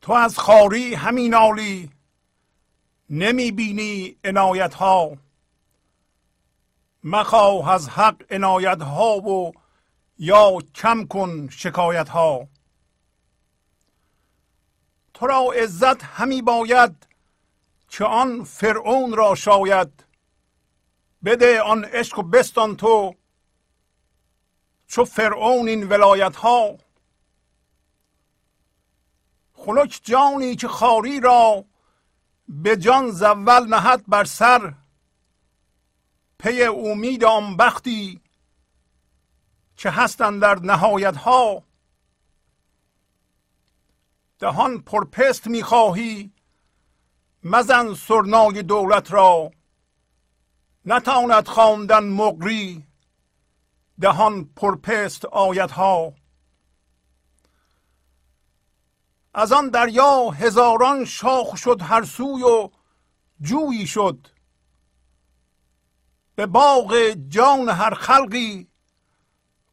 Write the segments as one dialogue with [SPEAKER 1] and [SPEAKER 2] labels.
[SPEAKER 1] تو از خاری همین نالی نمی بینی عنایت ها مخواه از حق عنایت ها و یا کم کن شکایت ها تو را عزت همی باید که آن فرعون را شاید. بده آن عشق و بستان تو چو فرعون این ولایت ها خلک جانی که خاری را به جان زول نهد بر سر. پی امید آن بختی که هستند در نهایت ها دهان پرپست می‌خواهی مزن سرنای دولت را. نتاند خواندن مقری دهان پرپست آیت ها از آن دریا هزاران شاخ شد هر سوی و جویی شد. به باغ جان هر خلقی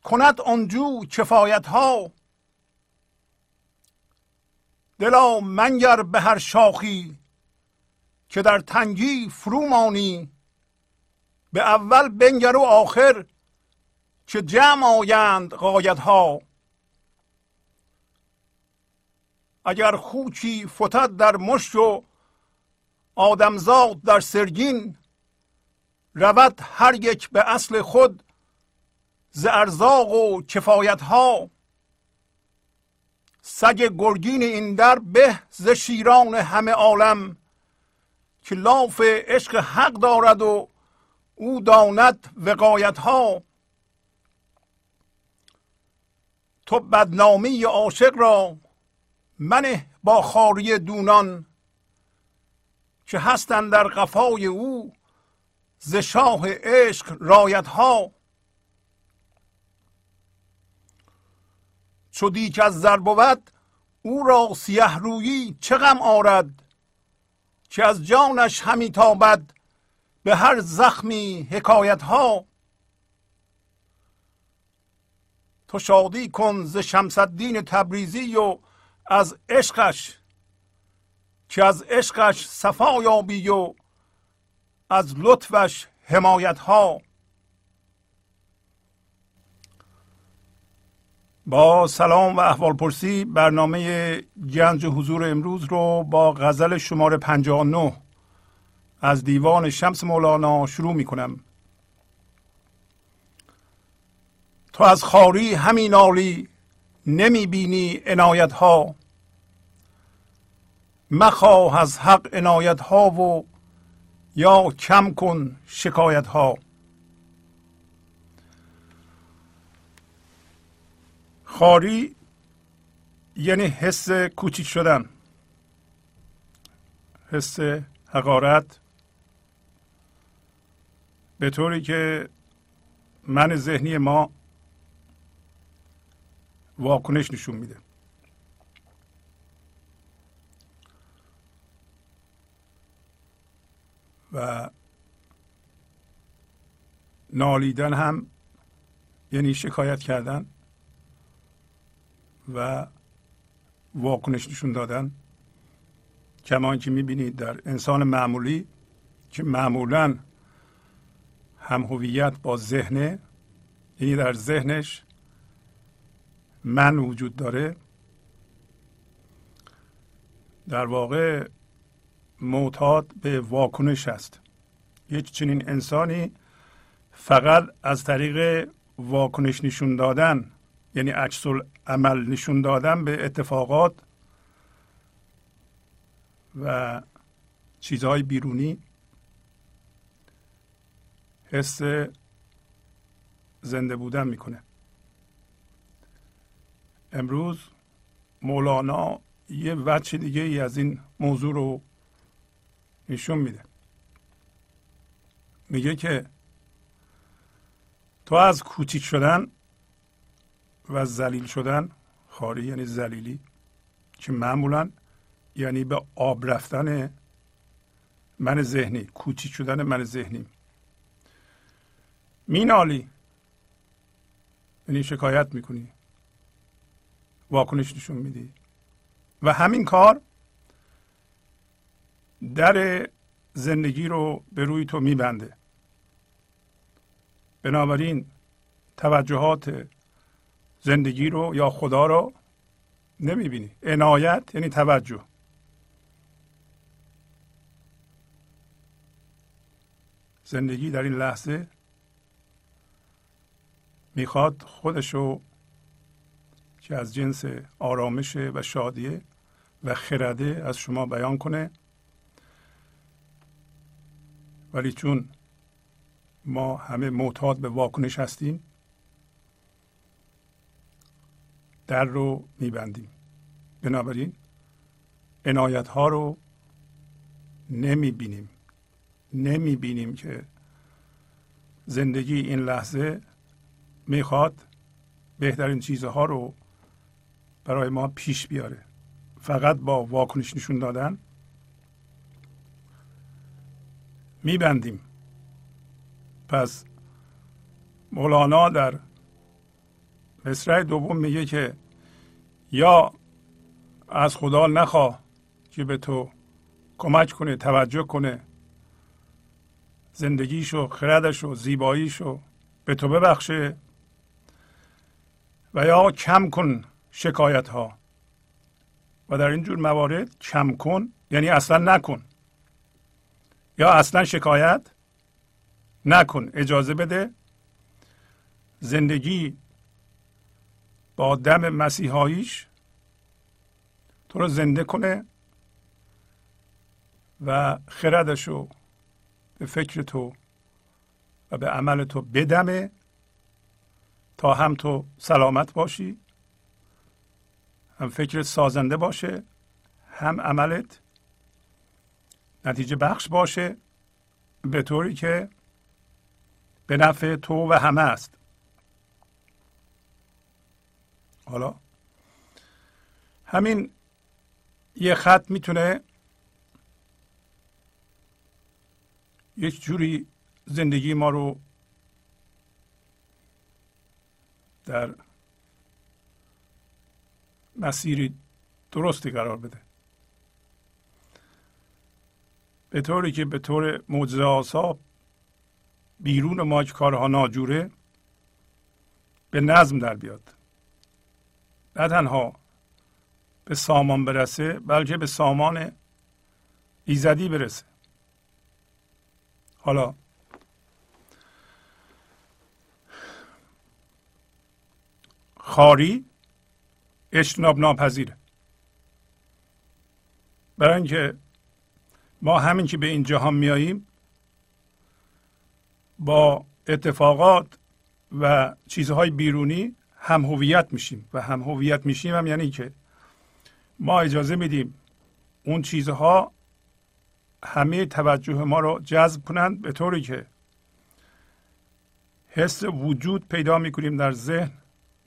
[SPEAKER 1] کند آنجو کفایت ها دلا منگر به هر شاخی که در تنگی فرو مانی. به اول بنگر و آخر که جمع آیند قایت ها اگر خوچی فتد در مشت و آدمزاد در سرگین رود هر یک به اصل خود ز ارزاق و کفایت ها سگ گرگین این در به ز شیران همه عالم که لاف عشق حق دارد و او داند وقایت ها تو بدنامی عاشق را منه با خاری دونان که هستند در قفای او ز شاه عشق رایت ها چو دیک از زر بود او را سیه رویی چه غم آرد که از جانش همی تابد به هر زخمی حکایت ها تو شادی کن ز شمس الدین تبریزی و از عشقش که از عشقش صفا یابی و از لطفش حمایت ها با سلام و احوال پرسی برنامه گنج حضور امروز رو با غزل شماره 59 از دیوان شمس مولانا شروع می کنم تو از خاری همین عالی نمی بینی عنایت ها مخواه از حق عنایت ها و یا کم کن شکایت ها خاری یعنی حس کوچیک شدن. حس حقارت. به طوری که من ذهنی ما واکنش نشون میده. و نالیدن هم یعنی شکایت کردن و واکنش نشون دادن. کما که می‌بینید در انسان معمولی که معمولا هم هویت با ذهنه یعنی در ذهنش من وجود داره. در واقع معتاد به واکنش است. یک چنین انسانی فقط از طریق واکنش نشون دادن یعنی عکس عمل نشون دادن به اتفاقات و چیزهای بیرونی حس زنده بودن می‌کنه. امروز مولانا یه وجه دیگه ای از این موضوع رو نشون میده. میگه که تو از کوچیک شدن و ذلیل شدن خاری یعنی ذلیلی که معمولا یعنی به آب رفتن من ذهنی کوچیک شدن من ذهنی. مینالی یعنی شکایت می‌کنی. واکنش نشون میدی. و همین کار در زندگی رو به روی تو میبنده. بنابراین توجهات زندگی رو یا خدا رو نمی‌بینی. عنایت یعنی توجه. زندگی در این لحظه می‌خواد خودشو که از جنس آرامش و شادیه و خرده از شما بیان کنه. ولی چون ما همه معتاد به واکنش هستیم در رو میبندیم. بنابراین عنایت ها رو نمی‌بینیم. نمی‌بینیم که زندگی این لحظه می‌خواد بهترین چیزها رو برای ما پیش بیاره. فقط با واکنش نشون دادن میبندیم. پس مولانا در مصرع دوم میگه که یا از خدا نخواه که به تو کمک کنه توجه کنه. زندگیشو خردشو زیباییشو به تو ببخشه و یا کم کن شکایت ها و در این جور موارد کم کن یعنی اصلا نکن. یا اصلا شکایت نکن اجازه بده. زندگی با دم مسیحاییش تو رو زنده کنه و خردشو به فکر تو و به عمل تو بدمه تا هم تو سلامت باشی هم فکر سازنده باشه هم عملت نتیجه بخش باشه به طوری که به نفع تو و همه است. حالا همین یه خط می‌تونه یک جوری زندگی ما رو در مسیری درستی قرار بده. به طوری که به طور معجزه آسا بیرون ما که کارها ناجوره به نظم در بیاد. نه تنها به سامان برسه بلکه به سامان ایزدی برسه. حالا خاری اجتناب ناپذیره. برای اینکه ما همین که به این جهان میاییم با اتفاقات و چیزهای بیرونی هم هویت میشیم و هم هویت میشیم هم یعنی که ما اجازه میدیم اون چیزها همه توجه ما رو جذب کنند به طوری که حس وجود پیدا می‌کنیم در ذهن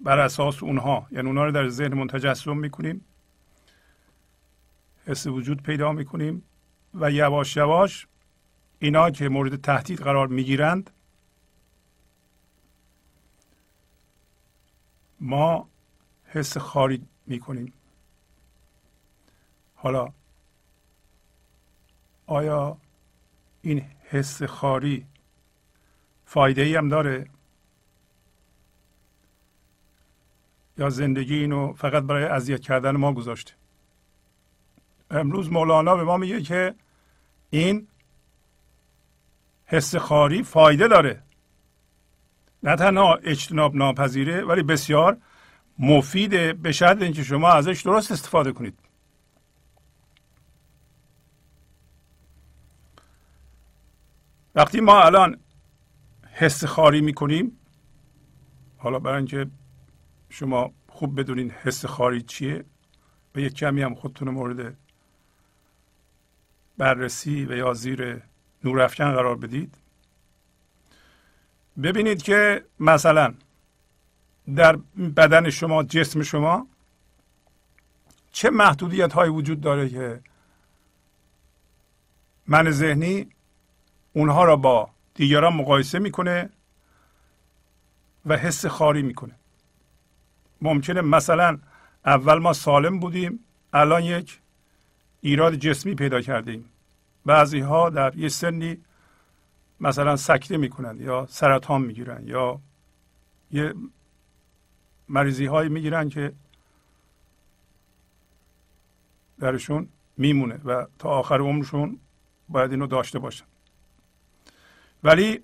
[SPEAKER 1] بر اساس اونها. یعنی اونها رو در ذهن تجسم می‌کنیم. حس وجود پیدا می‌کنیم. و یواش یواش اینا که مورد تهدید قرار می‌گیرند ما حس خاری می‌کنیم. حالا آیا این حس خاری فایده ای هم داره؟ یا زندگی اینو فقط برای اذیت کردن ما گذاشته؟ امروز مولانا به ما میگه که این حس خاری فایده داره. نه تنها اجتناب ناپذیره ولی بسیار مفیده به شرط اینکه شما ازش درست استفاده کنید. وقتی ما الان حس خاری می‌کنیم حالا برای اینکه شما خوب بدونین حس خاری چیه و یک کمی هم خودتون مورد بررسی و یا زیر نورافکن قرار بدید. ببینید که مثلا در بدن شما جسم شما چه محدودیت هایی وجود داره که من ذهنی اونها را با دیگران مقایسه می‌کنه و حس خاری می‌کنه. ممکنه مثلا اول ما سالم بودیم الان یک ایراد جسمی پیدا کردیم بعضی ها در یه سنی مثلا سکته می‌کنند یا سرطان می‌گیرن یا یه مریضی هایی می‌گیرن که درشون میمونه و تا آخر عمرشون باید اینو داشته باشن. ولی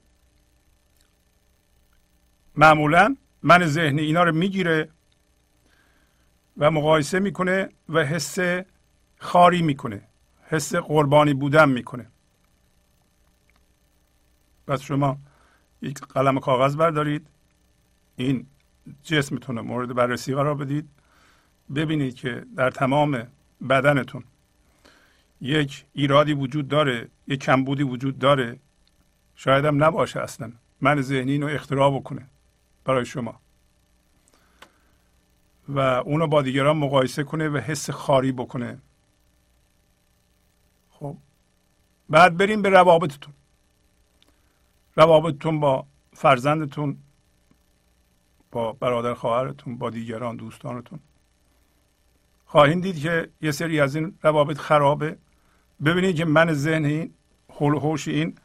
[SPEAKER 1] معمولا من ذهنی اینا رو می‌گیره و مقایسه می‌کنه و حس خاری می‌کنه. حس قربانی بودن می‌کنه. پس شما یک قلم کاغذ بردارید. این جسمتون رو مورد بررسی قرار بدید. ببینید که در تمام بدنتون یک ایرادی وجود داره یک کمبودی وجود داره. شاید هم نباشه اصلا. من ذهنی رو اختراع بکنه برای شما. و اونو با دیگران مقایسه کنه و حس خاری بکنه خب بعد بریم به روابطتون. روابطتون با فرزندتون با برادر خواهرتون با دیگران دوستانتون. خواهید دید که یه سری از این روابط خرابه. ببینید که من ذهن این حول این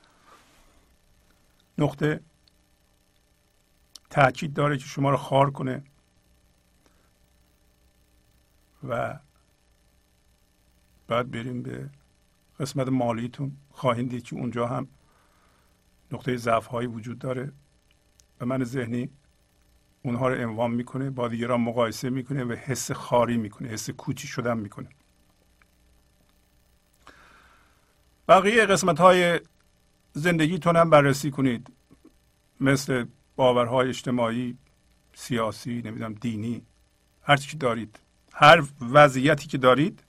[SPEAKER 1] نقطه تاکید داره که شما رو خار کنه و بعد بریم به قسمت مالیتون خواهید دید که اونجا هم نقطه ضعف هایی وجود داره. و من ذهنی اونها رو انوام می‌کنه با دیگران مقایسه می‌کنه و حس خاری می‌کنه حس کوچی شدن می‌کنه. بقیه قسمت های زندگیتون هم بررسی کنید. مثل باورهای اجتماعی سیاسی نمی‌دونم دینی هر چی دارید. هر وضعیتی که دارید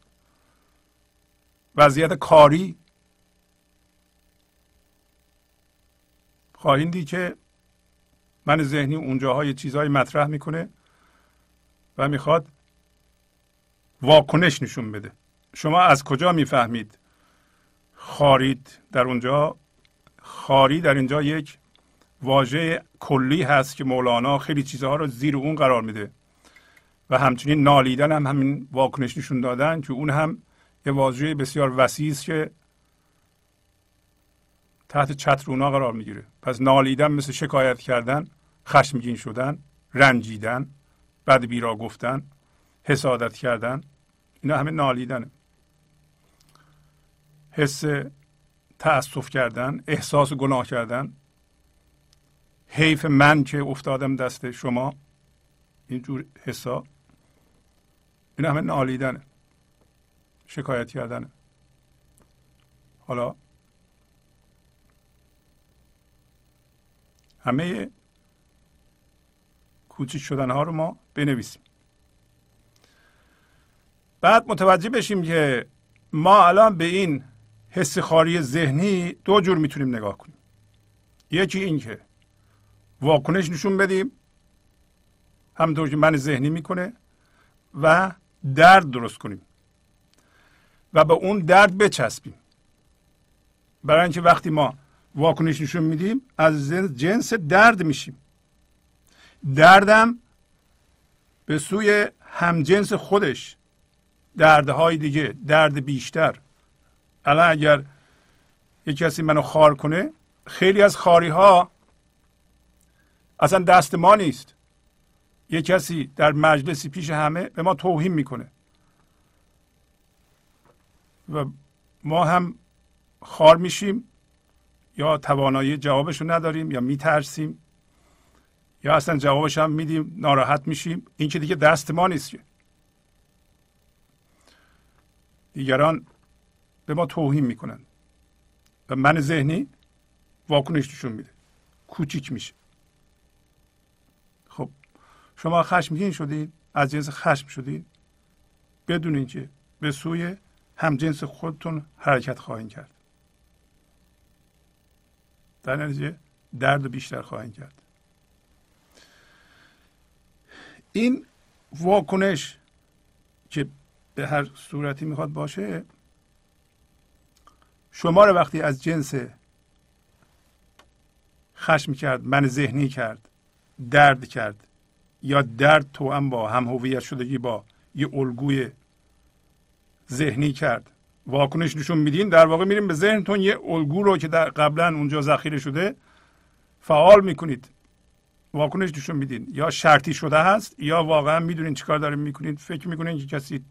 [SPEAKER 1] وضعیت کاری. خواهید دید که من ذهنی اونجاها یه چیزهایی مطرح می‌کنه و می‌خواد واکنش نشون بده. شما از کجا می‌فهمید خارید در اونجا؟ خاری در اینجا یک واژه کلی هست که مولانا خیلی چیزها رو زیر اون قرار میده. و همچنین نالیدن هم همین واکنش نشون دادن که اون هم یه واژه بسیار وسیع است که تحت چتر اونا قرار می‌گیره. پس نالیدن مثل شکایت کردن خشمگین شدن رنجیدن بد بیرا گفتن حسادت کردن اینا همه نالیدنه. حس تأسف کردن احساس گناه کردن. حیف من که افتادم دست شما اینجور حسا این همه نالیدنه. شکایت کردنه حالا همه کوچیک شدن ها رو ما بنویسیم. بعد متوجه بشیم که ما الان به این حس خاری ذهنی دو جور می‌تونیم نگاه کنیم. یکی این که واکنش نشون بدیم همونطور که من ذهنی می‌کنه و درد درست کنیم. و به اون درد بچسبیم. برای اینکه وقتی ما واکنش نشون میدیم از جنس درد میشیم. دردم به سوی همجنس خودش. دردهای دیگه درد بیشتر. الان اگر یک کسی منو خار کنه خیلی از خاری ها اصلا دست ما نیست. یک کسی در مجلسی پیش همه به ما توهین می‌کنه. و ما هم خار میشیم یا توانایی جوابش رو نداریم یا میترسیم یا اصلا جوابش هم میدیم ناراحت میشیم. این که دیگه دست ما نیست که. دیگران به ما توهین می‌کنن و من ذهنی واکنش نشون میده. کوچیک میشه. خب شما خشمگین شدید از جنس خشم شدید بدونین که به سوی همجنس خودتون حرکت خواهید کرد. در نتیجه درد بیشتر خواهید کرد. این واکنش که به هر صورتی می‌خواد باشه شما رو وقتی از جنس خشم کرد من ذهنی کرد درد کرد یا درد تو هم با هم هویت شدگی با یه الگوی ذهنی کرد. واکنش نشون میدین در واقع میریم به ذهنتون. یه الگو رو که در قبلا اونجا ذخیره شده فعال می‌کنید. واکنش نشون میدین. یا شرطی شده هست یا واقعا می‌دونین چیکار دارین می‌کنید فکر می‌کنین که کسی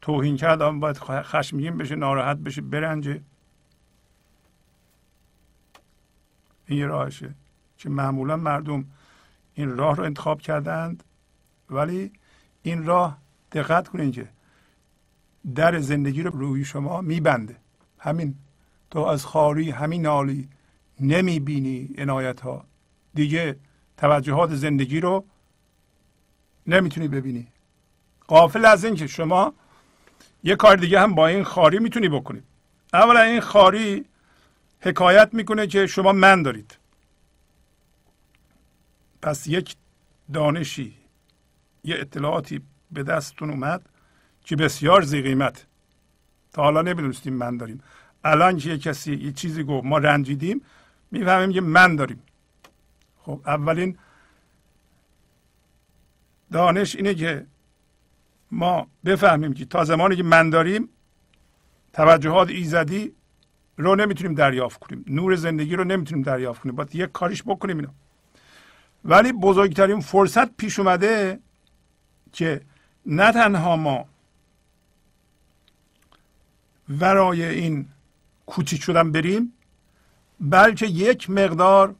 [SPEAKER 1] توهین کرد آن باید خشمگین بشه ناراحت بشه برنجه. این یه راهشه که معمولا مردم این راه رو انتخاب کردند ولی این راه دقت کنین که در زندگی رو روی شما میبنده. همین. تو از خاری همین نالی نمی‌بینی عنایت ها دیگه توجهات زندگی رو نمی‌تونی ببینی. قافل از این که شما یه کار دیگه هم با این خاری می‌تونی بکنید اولا این خاری حکایت می‌کنه که شما من دارید. پس یک دانشی یه اطلاعاتی به دستتون اومد. که بسیار زی قیمت. تا حالا نمی‌دونستیم من داریم. الان که کسی یه چیزی گفت ما رنجیدیم می‌فهمیم که من داریم. خب اولین دانش اینه که ما بفهمیم که تا زمانی که من داریم توجهات ایزدی رو نمی‌تونیم دریافت کنیم. نور زندگی رو نمی‌تونیم دریافت کنیم. باید یک کاریش بکنیم اینو. ولی بزرگترین فرصت پیش اومده که نه تنها ما ورای این کوچیک شدن بریم بلکه یک مقدار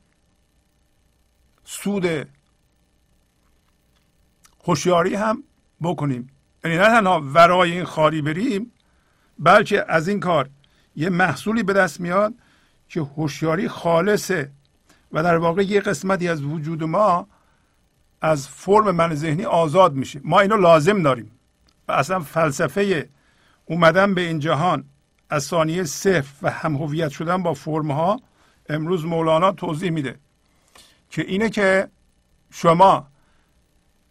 [SPEAKER 1] سود هوشیاری هم بکنیم. یعنی نه تنها ورای این خاری بریم بلکه از این کار یه محصولی به دست میاد که هوشیاری خالصه و در واقع یه قسمتی از وجود ما از فرم من ذهنی آزاد میشه. ما اینو لازم داریم. و اصلا فلسفه اومدن به این جهان از ثانیه صفر و هم هویت شدن با فرم ها امروز مولانا توضیح میده که اینه که شما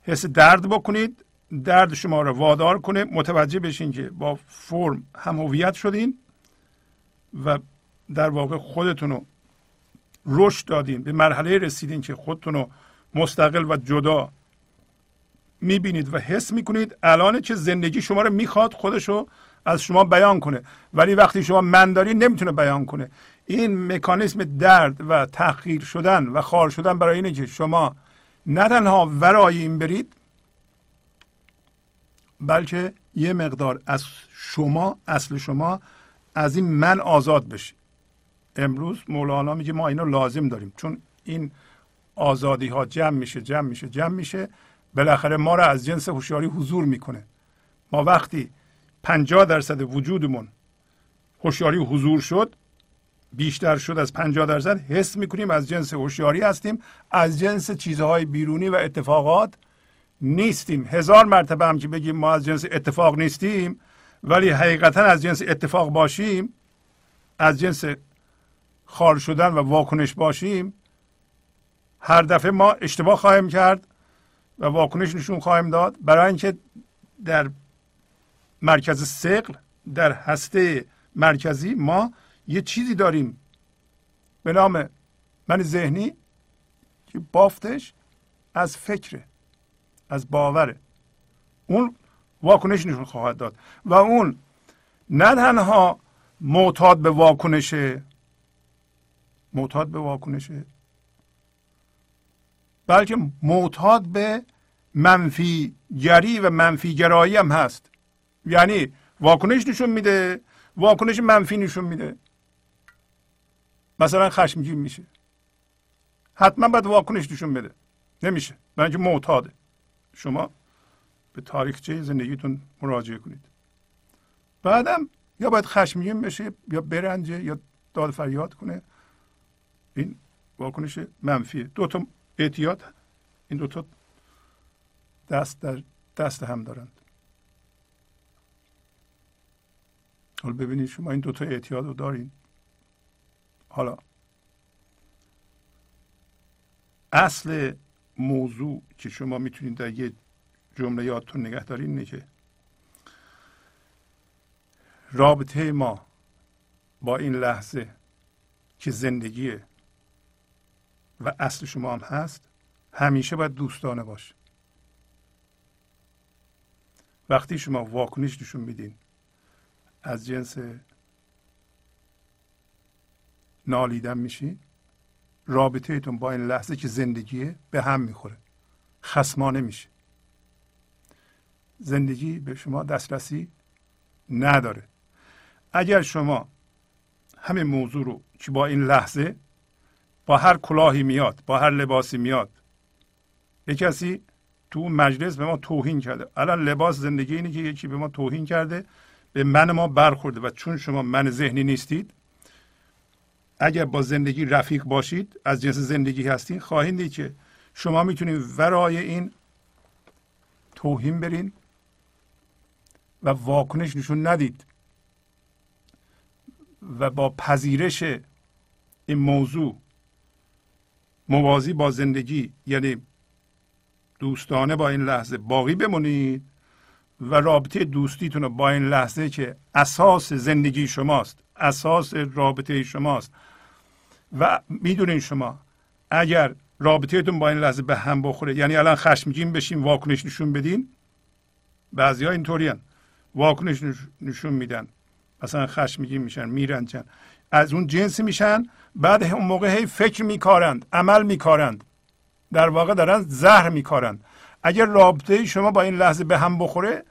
[SPEAKER 1] حس درد بکنید درد شما رو وادار کنه متوجه بشین که با فرم هم هویت شدین و در واقع خودتون رو رشد دادین به مرحله رسیدین که خودتون رو مستقل و جدا می‌بینید و حس می‌کنید. الان که زندگی شما رو می‌خواد خودشو از شما بیان کنه. ولی وقتی شما من دارید نمی‌تونه بیان کنه. این مکانیسم درد و تحقیر شدن و خار شدن برای اینه که شما نه تنها ورای این برید بلکه یه مقدار از شما اصل شما از این من آزاد بشی امروز مولانا میگه ما اینو لازم داریم. چون این آزادی ها جمع میشه جمع میشه جمع میشه. بالاخره ما را از جنس هوشیاری حضور می‌کنه. ما وقتی پنجاه درصد وجودمون هوشیاری حضور شد بیشتر شد از 50 درصد. حس می‌کنیم از جنس هوشیاری هستیم از جنس چیزهای بیرونی و اتفاقات نیستیم. هزار مرتبه هم که بگیم ما از جنس اتفاق نیستیم ولی حقیقتا از جنس اتفاق باشیم از جنس خار شدن و واکنش باشیم هر دفعه ما اشتباه خواهیم کرد و واکنش نشون خواهیم داد. برای اینکه در مرکز سقل در هسته مرکزی ما یه چیزی داریم. به نام من ذهنی که بافتش از فکره از باوره. اون واکنش نشون خواهد داد و اون نه تنها معتاد به واکنشه معتاد به واکنشه بلکه معتاد به منفی گری و منفی گرایی هم هست. یعنی واکنش نشون میده واکنش منفی نشون میده. مثلا خشمگین میشه. حتما باید واکنش نشون بده. نمیشه. برای اینکه معتاده. شما به تاریخچه زندگیتون مراجعه کنید. بعدم یا باید خشمگین بشه یا برنجه یا داد فریاد کنه. این واکنش منفیه. دو تا اعتیاد این دو تا دست در دست هم دارند حالا ببینید شما این دوتا اعتیاد رو دارین. حالا اصل موضوع که شما می‌تونید در یه جمله یادتون نگه دارین اینه که رابطه ما با این لحظه که زندگیه و اصل شما هم هست همیشه باید دوستانه باشه. وقتی شما واکنش نشون میدین از جنس نالیدن میشی. رابطهتون با این لحظه که زندگیه به هم می‌خوره. خسمانه میشه زندگی به شما دسترسی نداره. اگر شما همین موضوع رو که با این لحظه با هر کلاهی میاد با هر لباسی میاد یه کسی تو مجلس به ما توهین کرده. الان لباس زندگی اینه که یکی به ما توهین کرده. به من ما برخورده و چون شما من ذهنی نیستید اگر با زندگی رفیق باشید از جنس زندگی هستین خواهید دید که شما می‌تونید ورای این توهین برین و واکنش نشون ندید و با پذیرش این موضوع موازی با زندگی یعنی دوستانه با این لحظه باقی بمونید. و رابطه دوستیتون رو با این لحظه که اساس زندگی شماست اساس رابطه شماست. و می‌دونین شما اگر رابطهتون با این لحظه به هم بخوره یعنی الان خشمگین بشین واکنش نشون بدین بعضی ها اینطوری واکنش نشون میدن. مثلا خشمگین میشن میرنجن. از اون جنسی میشن بعد اون موقع هی فکر میکارند عمل میکارند. در واقع دارن زهر میکارند. اگر رابطه شما با این لحظه به هم بخوره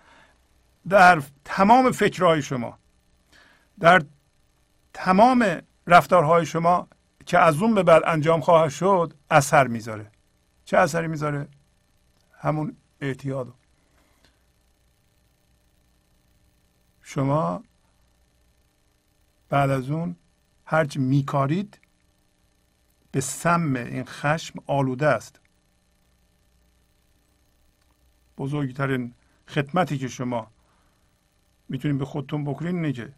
[SPEAKER 1] در تمام فکرهای شما در تمام رفتارهای شما که از اون به بعد انجام خواهد شد اثر می‌ذاره. چه اثری می‌ذاره؟ همون اعتیاد. شما بعد از اون هرچی میکارید به سم این خشم آلوده است. بزرگترین خدمتی که شما می‌تونید به خودتون بکنین اینه که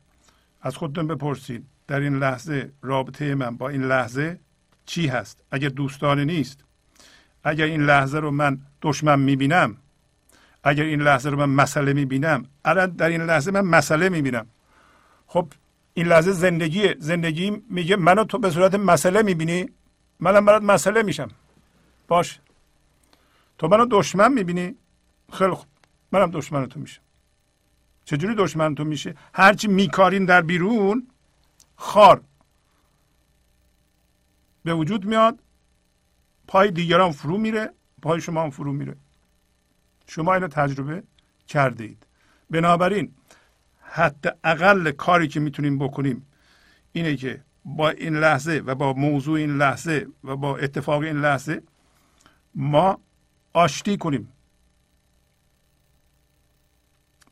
[SPEAKER 1] از خودتون بپرسید در این لحظه رابطه من با این لحظه چی هست؟ اگر دوستانه نیست اگر این لحظه رو من دشمن می‌بینم اگر این لحظه رو من مسئله می‌بینم الان در این لحظه من مسئله می‌بینم. خب این لحظه زندگی زندگی میگه منو تو به صورت مسئله می‌بینی؟ منم برات مسئله میشم. باش. تو منو دشمن می‌بینی؟ خیلی خوب. منم دشمن تو میشم. چجوری دشمن تو میشه؟ هرچی میکارین در بیرون خار. به وجود میاد پای دیگران فرو میره پای شما هم فرو میره. شما اینو تجربه کرده اید بنابراین حتی اقل کاری که می‌تونیم بکنیم اینه که با این لحظه و با موضوع این لحظه و با اتفاق این لحظه ما آشتی کنیم.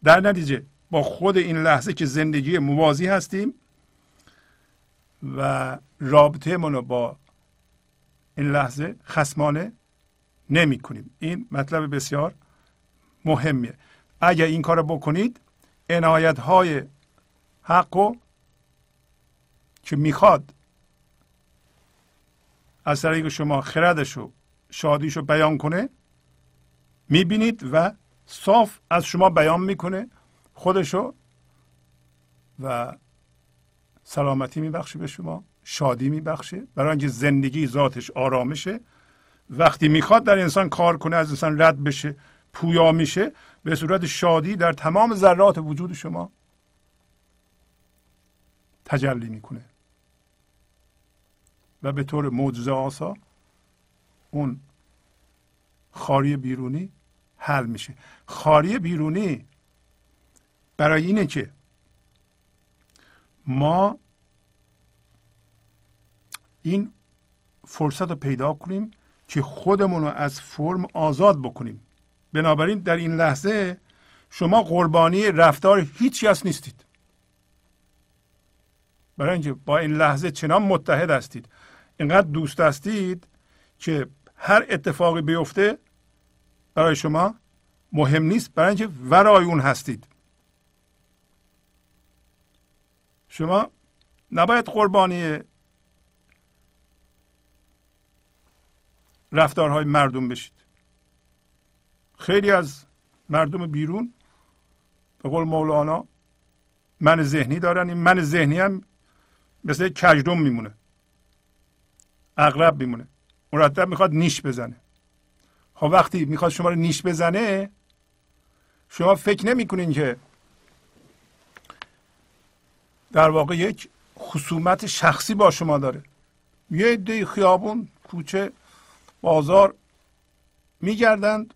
[SPEAKER 1] در نتیجه با خود این لحظه که زندگی موازی هستیم و رابطه رو با این لحظه خسمانه نمی کنیم. این مطلب بسیار مهمیه. اگر این کار بکنید عنایت های حق که می‌خواد از طریق شما خردش و شادیش رو بیان کنه می‌بینید و صاف از شما بیان می‌کنه خودشو و سلامتی میبخشه به شما شادی میبخشه. برای اینکه زندگی ذاتش آرامشه. وقتی می‌خواد در انسان کار کنه از انسان رد بشه پویا میشه به صورت شادی در تمام ذرات وجود شما تجلی می‌کنه. و به طور معجزه آسا اون خاری بیرونی حل میشه. خاری بیرونی برای اینه که ما این فرصت رو پیدا کنیم که خودمون رو از فرم آزاد بکنیم. بنابراین در این لحظه شما قربانی رفتار هیچ کس نیستید. برای اینکه با این لحظه چنان متحد هستید. اینقدر دوست هستید که هر اتفاقی بیفته برای شما مهم نیست برای اینکه ورای اون هستید. شما نباید قربانی رفتارهای مردم بشید. خیلی از مردم بیرون به قول مولانا من ذهنی دارن این من ذهنی هم مثل کجدم میمونه. اغرب میمونه. مرتب می‌خواد نیش بزنه. خب وقتی می‌خواد شما رو نیش بزنه شما فکر نمی‌کنین که در واقع یک خصومت شخصی با شما داره. یه عده خیابون کوچه بازار میگردند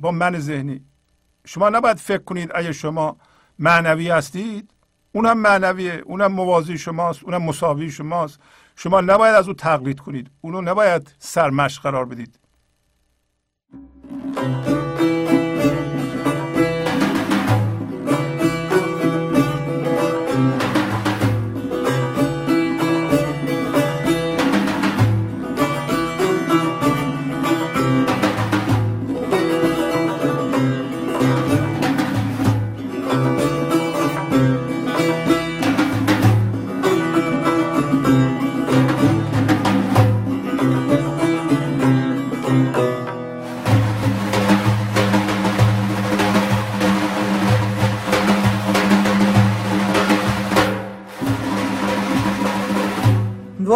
[SPEAKER 1] با من ذهنی. شما نباید فکر کنید اگه شما معنوی هستید اونم معنویه اونم موازی شماست اونم مساوی شماست. شما نباید از او تقلید کنید. اونو نباید سرمشق قرار بدید.
[SPEAKER 2] Música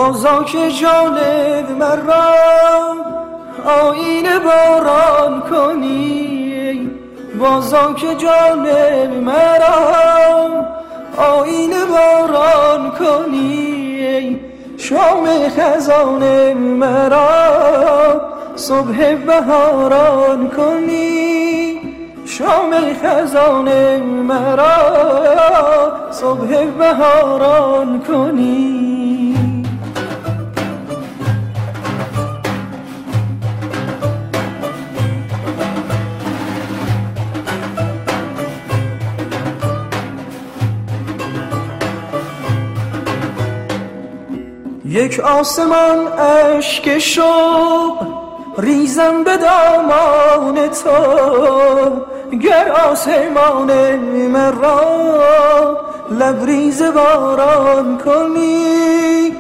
[SPEAKER 2] بازا که جانب مرا آین باران کنی بازا که جانب مرا آین باران کنی شام خزان مرا صبح بهاران کنی شام خزان مرا صبح بهاران کنی. یک آسمان اشک شوق ریزم به دامان تو. گر آسمان مرا لبریز باران کنی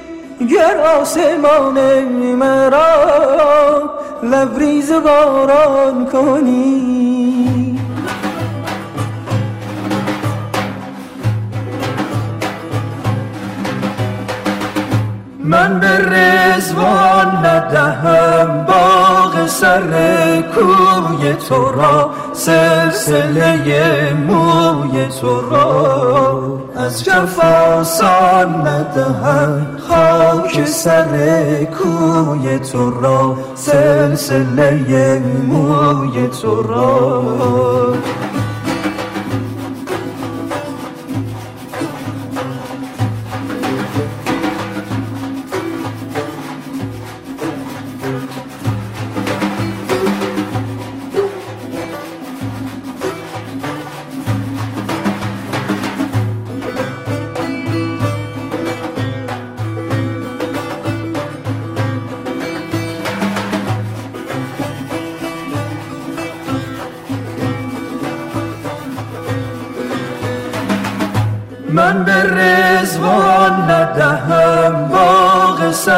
[SPEAKER 2] گر آسمان مرا لبریز باران کنی. من به رزوان ندهم باغ سر کوی تو را سلسله موی تو را. از جفاسان ندهم خاک سر کوی تو را سلسله موی تو را.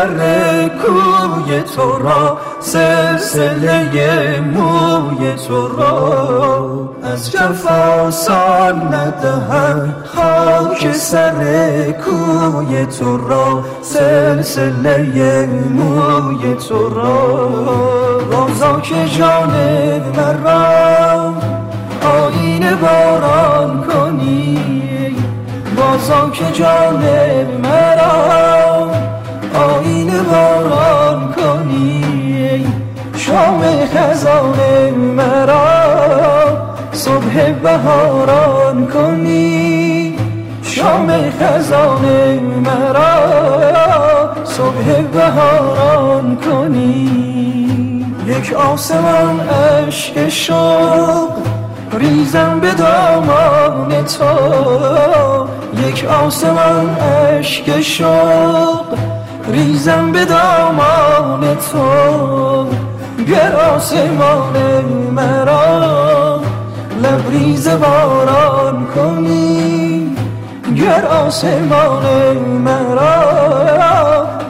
[SPEAKER 2] سر کوی تو را سلسله موی تو را. از جفاسان ندهم خاک سر کوی تو را سلسله موی تو را. بازا که جانب مرا آین باران کنی بازا که جانب مرا باران کنی شام خزان مرا. صبح بهاران کنی شام خزان مرا. صبح بهاران کنی. یک آسمان اشک شوق ریزم به دامان تو. یک آسمان اشک شوق ریزم به دامان تو. گر آسمان مرا. لبریز باران کنی. گر آسمان مرا.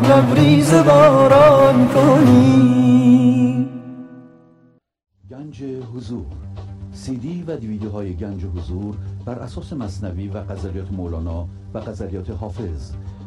[SPEAKER 2] لبریز باران کنی.
[SPEAKER 3] گنج حضور. سی دی و دیویدیوهای گنج حضور بر اساس مصنوی و غزلیات مولانا و غزلیات حافظ.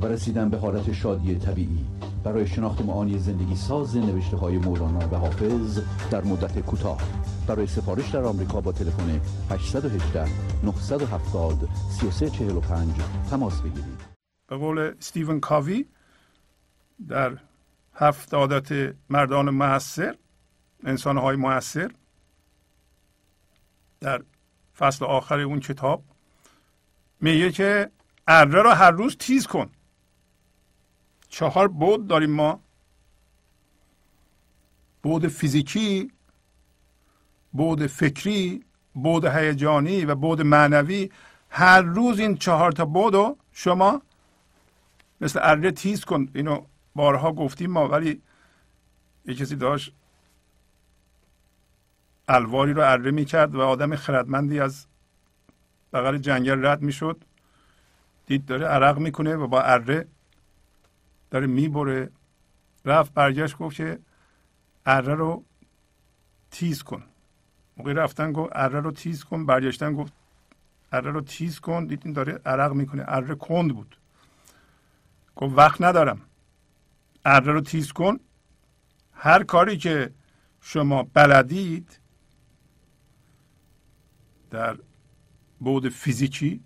[SPEAKER 3] و رسیدن به حالت شادی طبیعی. برای شناخت معانی زندگی ساز نوشته های مولانا و حافظ در مدت کوتاه. برای سفارش در آمریکا با تلفن 818 970 3345 تماس بگیرید.
[SPEAKER 1] به قول ستیون کاوی در هفت عادت مردان موثر انسان های موثر در فصل آخر اون کتاب میگه که اره را هر روز تیز کن. چهار بود داریم ما. بود فیزیکی بود فکری بود هیجانی و بود معنوی. هر روز این چهار تا بود شما مثل اره تیز کن. اینو بارها گفتیم ما ولی یه کسی داشت الواری رو اره می‌کرد و آدم خردمندی از بغل جنگل رد می‌شد. دید داره عرق می‌کنه و با اره داره می‌بره. رفت برگشت گفت که اره رو تیز کن. موقع رفتن گفت اره رو تیز کن. برگشتن گفت اره رو تیز کن. دیدین داره عرق می‌کنه. اره کند بود. گفت وقت ندارم. اره رو تیز کن. هر کاری که شما بلدید در بود فیزیکی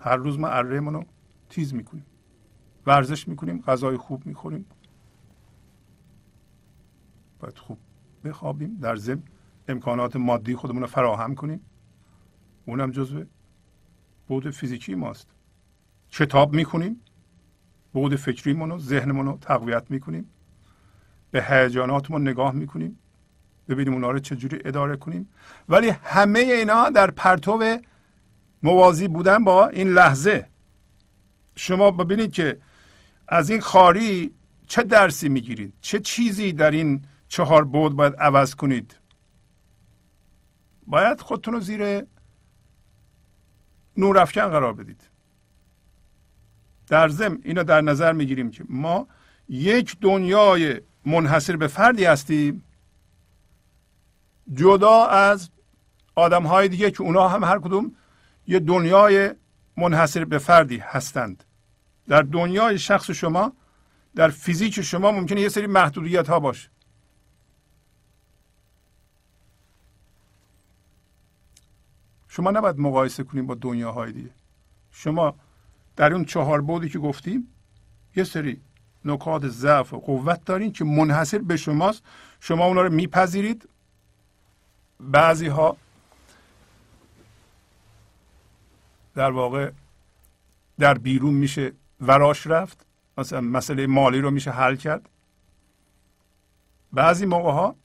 [SPEAKER 1] هر روز ما اره رو تیز می‌کنیم. ورزش می‌کنیم غذای خوب می‌خوریم. باید خوب بخوابیم. در ضمن امکانات مادی خودمون رو فراهم کنیم. اونم جزو بود فیزیکی ماست. کتاب می‌کنیم بود فکریمون رو ذهنمون رو تقویت می‌کنیم. به هیجاناتمون نگاه می‌کنیم. ببینیم اونا رو چجوری اداره کنیم. ولی همه اینا در پرتو موازی بودن با این لحظه. شما ببینید که از این خاری چه درسی می‌گیرید؟ چه چیزی در این چهار بود باید عوض کنید؟ باید خودتون رو زیر نورافکن قرار بدید. در ضمن اینو در نظر می‌گیریم که ما یک دنیای منحصر به فردی هستیم جدا از آدم های دیگه که اونا هم هر کدوم یه دنیای منحصر به فردی هستند. در دنیای شخص شما در فیزیک شما ممکنه یه سری محدودیت ها باشه. شما نباید مقایسه کنیم با دنیاهای دیگه. شما در اون چهار بودی که گفتیم یه سری نکات ضعف و قوت دارین که منحصر به شماست. شما اونا رو میپذیرید. بعضی ها در واقع در بیرون میشه وراش رفت. مثلا مسئله مالی رو میشه حل کرد. بعضی موقع ها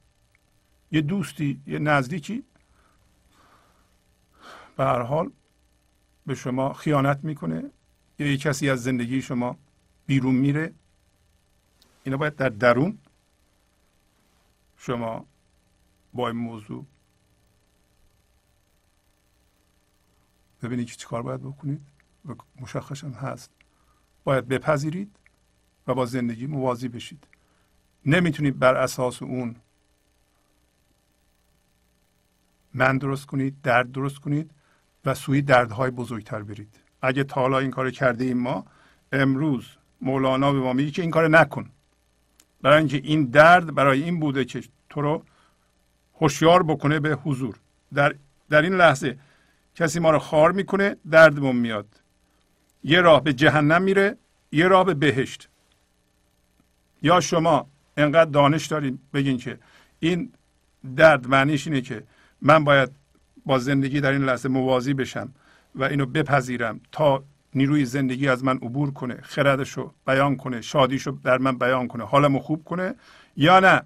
[SPEAKER 1] یه دوستی یه نزدیکی به هر حال به شما خیانت می‌کنه. یا یه کسی از زندگی شما بیرون میره. اینا باید در درون شما با این موضوع ببینید که چیکار باید بکنید. و مشخص هست. باید بپذیرید و با زندگی موازی بشید. نمی‌تونید بر اساس اون من درست کنید درد درست کنید و سوی دردهای بزرگتر برید. اگه تا حالا این کار کرده ایم ما امروز مولانا به ما میگه که این کار نکن. برای اینکه این درد برای این بوده که تو رو هوشیار بکنه به حضور. در در این لحظه کسی ما رو خار می‌کنه دردمون میاد. یه راه به جهنم میره یه راه به بهشت. یا شما انقدر دانش دارین بگین که این درد معنیش اینه که من باید با زندگی در این لحظه موازی بشم و اینو بپذیرم تا نیروی زندگی از من عبور کنه خردشو بیان کنه شادیشو در من بیان کنه حالمو خوب کنه یا نه.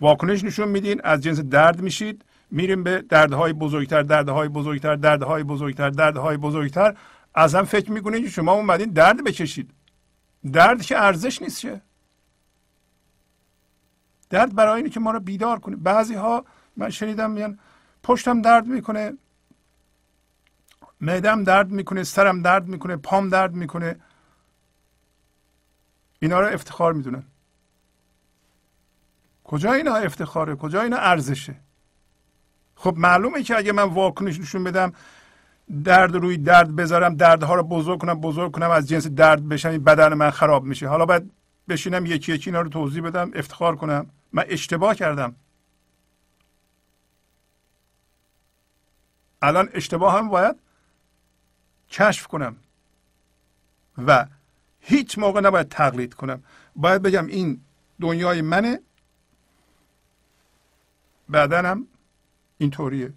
[SPEAKER 1] واکنش نشون میدین از جنس درد میشید میریم به دردهای بزرگتر دردهای بزرگتر دردهای بزرگتر دردهای بزرگتر. هم فکر می‌کنید که شما اومدین درد بکشید. درد که ارزش نیست چه؟ درد برای اینه که ما رو بیدار کنه. بعضی ها من شنیدم میان پشتم درد می‌کنه معدم درد می‌کنه سرم درد می‌کنه پام درد می‌کنه. اینا رو افتخار می‌دونن. کجا اینا افتخاره؟ کجا اینا ارزشه؟ خب معلومه که اگه من واکنش نشون بدم درد روی درد بذارم دردها رو بزرگ کنم بزرگ کنم از جنس درد بشم بدن من خراب میشه. حالا باید بشینم یکی یکی اینا رو توضیح بدم افتخار کنم. من اشتباه کردم. الان اشتباه هم باید کشف کنم. و هیچ موقع نباید تقلید کنم. باید بگم این دنیای منه بدنم اینطوریه.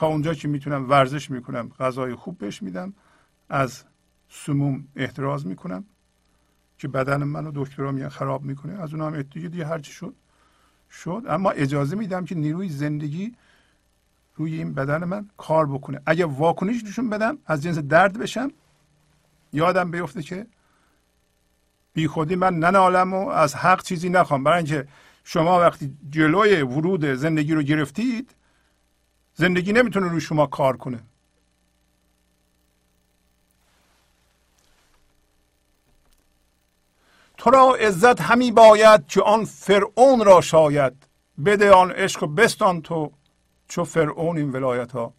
[SPEAKER 1] تا اونجا که می‌تونم ورزش می‌کنم غذای خوب بهش میدم از سموم احتراز می‌کنم که بدن منو دکترا میگن خراب می‌کنه. از اون هم دیگه دیگه هرچی شد شد. اما اجازه میدم که نیروی زندگی روی این بدن من کار بکنه. اگه واکنش نشون بدم از جنس درد بشم یادم بیفته که بی خودی من ننالم و از حق چیزی نخوام. برای اینکه شما وقتی جلوی ورود زندگی رو گرفتید زندگی نمی‌تونه روی شما کار کنه. تو را عزت همی باید که آن فرعون را شاید. بده آن عشق و بستان تو چو فرعون این ولایت ها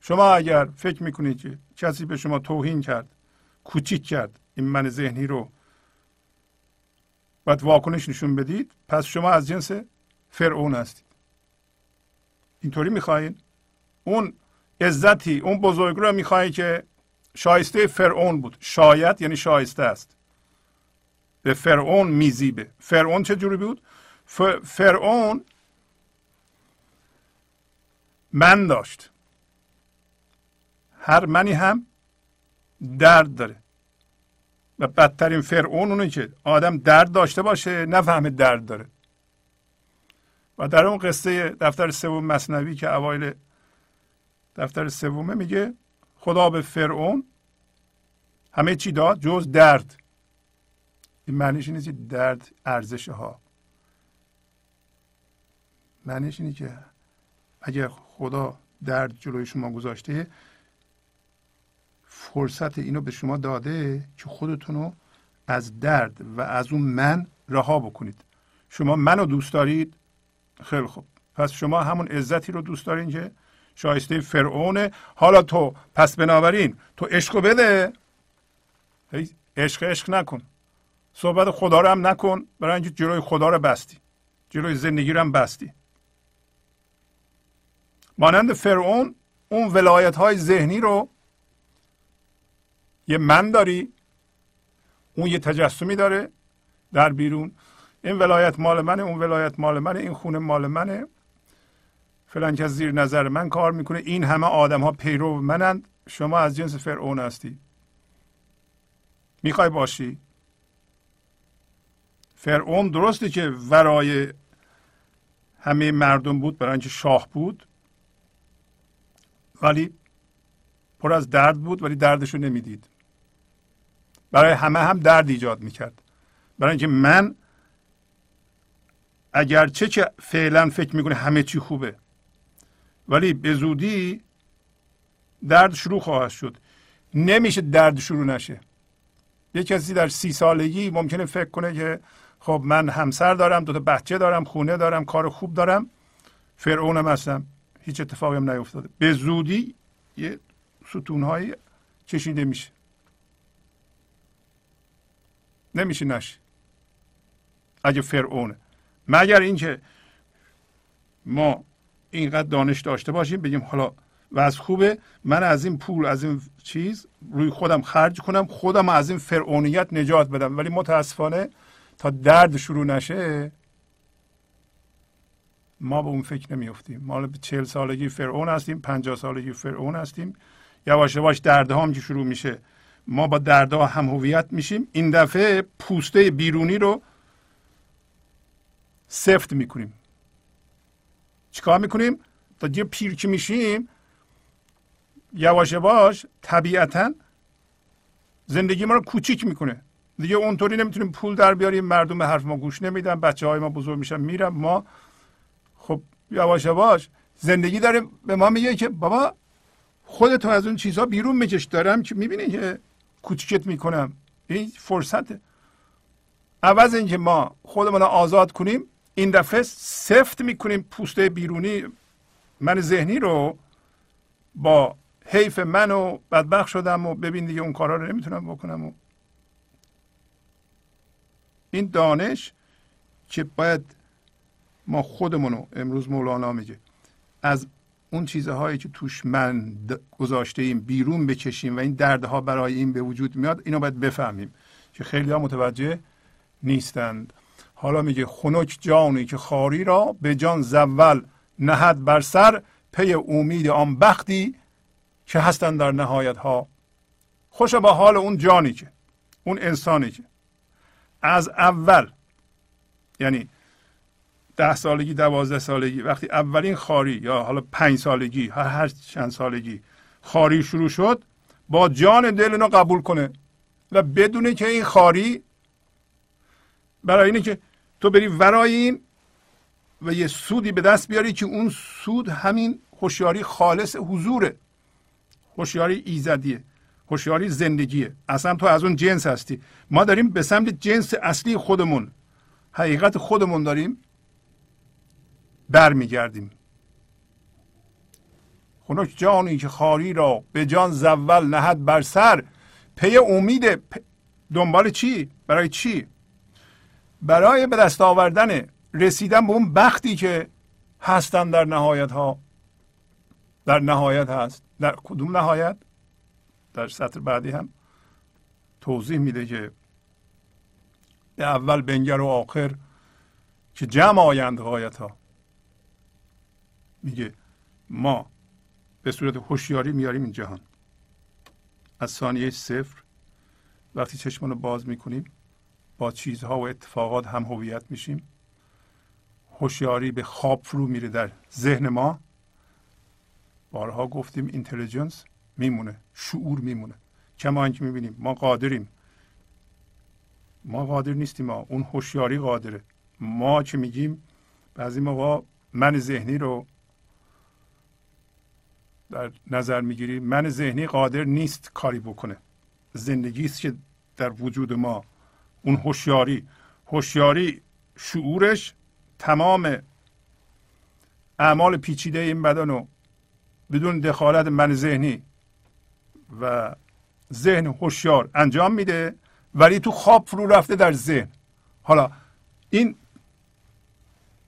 [SPEAKER 1] شما اگر فکر می‌کنید که کسی به شما توهین کرد کوچیک کرد این من ذهنی رو باید واکنش نشون بدید پس شما از جنس فرعون هستید. اینطوری می‌خواهید اون عزتی اون بزرگ رو که شایسته فرعون بود. شاید یعنی شایسته است. به فرعون میزیبه. فرعون چه جوری بود؟ فرعون من داشت. هر منی هم درد داره. و بدترین فرعون اونه که آدم درد داشته باشه نفهمه درد داره. و در اون قصه دفتر سوم مصنوی که اوایل دفتر سومه میگه خدا به فرعون همه چی داد جز درد. این معنیش اینه که درد ارزش ها معنیش اینه که اگر خدا درد جلوی شما گذاشته فرصت اینو به شما داده که خودتون رو از درد و از اون من رها بکنید. شما منو دوست دارید خیلی خوب. پس شما همون عزتی رو دوست دارین که شایسته فرعونه. حالا تو پس بنابراین تو عشق بده. عشق عشق نکن. صحبت خدا رو هم نکن. برای اینکه جلوی خدا رو بستی. جلوی زندگی رو هم بستی. مانند فرعون اون ولایت های ذهنی رو یه من داری. اون یه تجسمی داره در بیرون. این ولایت مال منه اون ولایت مال منه این خونه مال منه. فلان که زیر نظر من کار می‌کنه این همه آدم ها پیرو منند شما از جنس فرعون هستی. می‌خوای باشی؟ فرعون درسته که ورای همه مردم بود برای اینکه شاه بود ولی پر از درد بود ولی دردشو نمی‌دید. برای همه هم درد ایجاد می‌کرد. برای اینکه من اگرچه که فعلا فکر می‌کنه همه چی خوبه. ولی به زودی درد شروع خواهد شد. نمیشه درد شروع نشه. یه کسی در سی سالگی ممکنه فکر کنه که خب من همسر دارم دو تا بچه دارم خونه دارم کار خوب دارم. فرعونم هستم. هیچ اتفاقی هم نیفتاده. به زودی یه ستونهایی کشیده میشه. نمیشه نشه. اگه فرعونه. مگر اینکه ما اینقدر دانش داشته باشیم بگیم حالا از خوبه من از این پول از این چیز روی خودم خرج کنم خودم از این فرعونیت نجات بدم. ولی متاسفانه تا درد شروع نشه ما به اون فکر نمیفتیم ما به چهل سالگی فرعون هستیم پنجاه سالگی فرعون هستیم. یواش یواش دردها هم که شروع میشه. ما با دردها هم هویت میشیم. این دفعه پوسته بیرونی رو سفت می‌کنیم. چیکار می‌کنیم؟ تا دیگه پیر که میشیم یواش یواش طبیعتا زندگی ما رو کوچیک می‌کنه. دیگه اونطوری نمی‌تونیم پول در بیاریم مردم به حرف ما گوش نمیدن بچه های ما بزرگ میشن میرن. ما خب یواش یواش زندگی داره به ما میگه که بابا خودتو از اون چیزها بیرون میکش. دارم که می‌بینی که کوچکت می‌کنم. این فرصته. عوض اینکه ما خودمون رو آزاد کنیم این دفعه سفت می‌کنیم پوسته بیرونی. من ذهنی رو با حیف من و بدبخ شدم و ببین دیگه اون کارا رو نمی‌تونم بکنم و این دانش که باید ما خودمونو امروز مولانا میگه. از اون چیزهایی که توش من گذاشته ایم بیرون بکشیم و این دردها برای این به وجود میاد اینو باید بفهمیم که خیلی ها متوجه نیستند. حالا میگه خنک جانی که خاری را به جان زول نهد بر سر پی امید آن بختی که هستن در نهایت ها خوش با حال اون جانی که اون انسانی که. از اول یعنی ده سالگی دوازده سالگی وقتی اولین خاری یا حالا پنج سالگی هر هر چند سالگی خاری شروع شد با جان دل اینو قبول کنه و بدونه که این خاری برای اینه که تو بری ورای این و یه سودی به دست بیاری که اون سود همین هوشیاری خالص حضوره. هوشیاری ایزدیه. هوشیاری زندگیه. اصلا تو از اون جنس هستی. ما داریم به سمت جنس اصلی خودمون حقیقت خودمون داریم برمیگردیم. خنک جانی که خاری را به جان زول نهد بر سر پی امید دنبال چی؟ برای چی؟ برای به دست آوردن رسیدن به اون بختی که هستن در نهایت ها در نهایت هست. در کدوم نهایت؟ در سطر بعدی هم توضیح میده که به اول بنگر و آخر که جمع آیند غایت ها میگه ما به صورت هوشیاری میاریم این جهان. از ثانیه صفر. وقتی چشمان رو باز می‌کنیم با چیزها و اتفاقات هم هویت میشیم. هوشیاری به خواب فرو میره در ذهن ما. بارها گفتیم اینتلیجنس میمونه شعور میمونه. کما اینکه می‌بینیم ما قادریم. ما قادر نیستیم ما اون هوشیاری قادره. ما که میگیم؟ بعضی موقع من ذهنی رو در نظر می‌گیریم من ذهنی قادر نیست کاری بکنه. زندگی است که در وجود ما. اون هوشیاری. هوشیاری شعورش تمام اعمال پیچیده این بدن رو بدون دخالت من ذهنی و ذهن هوشیار انجام میده ولی تو خواب فرو رفته در ذهن. حالا این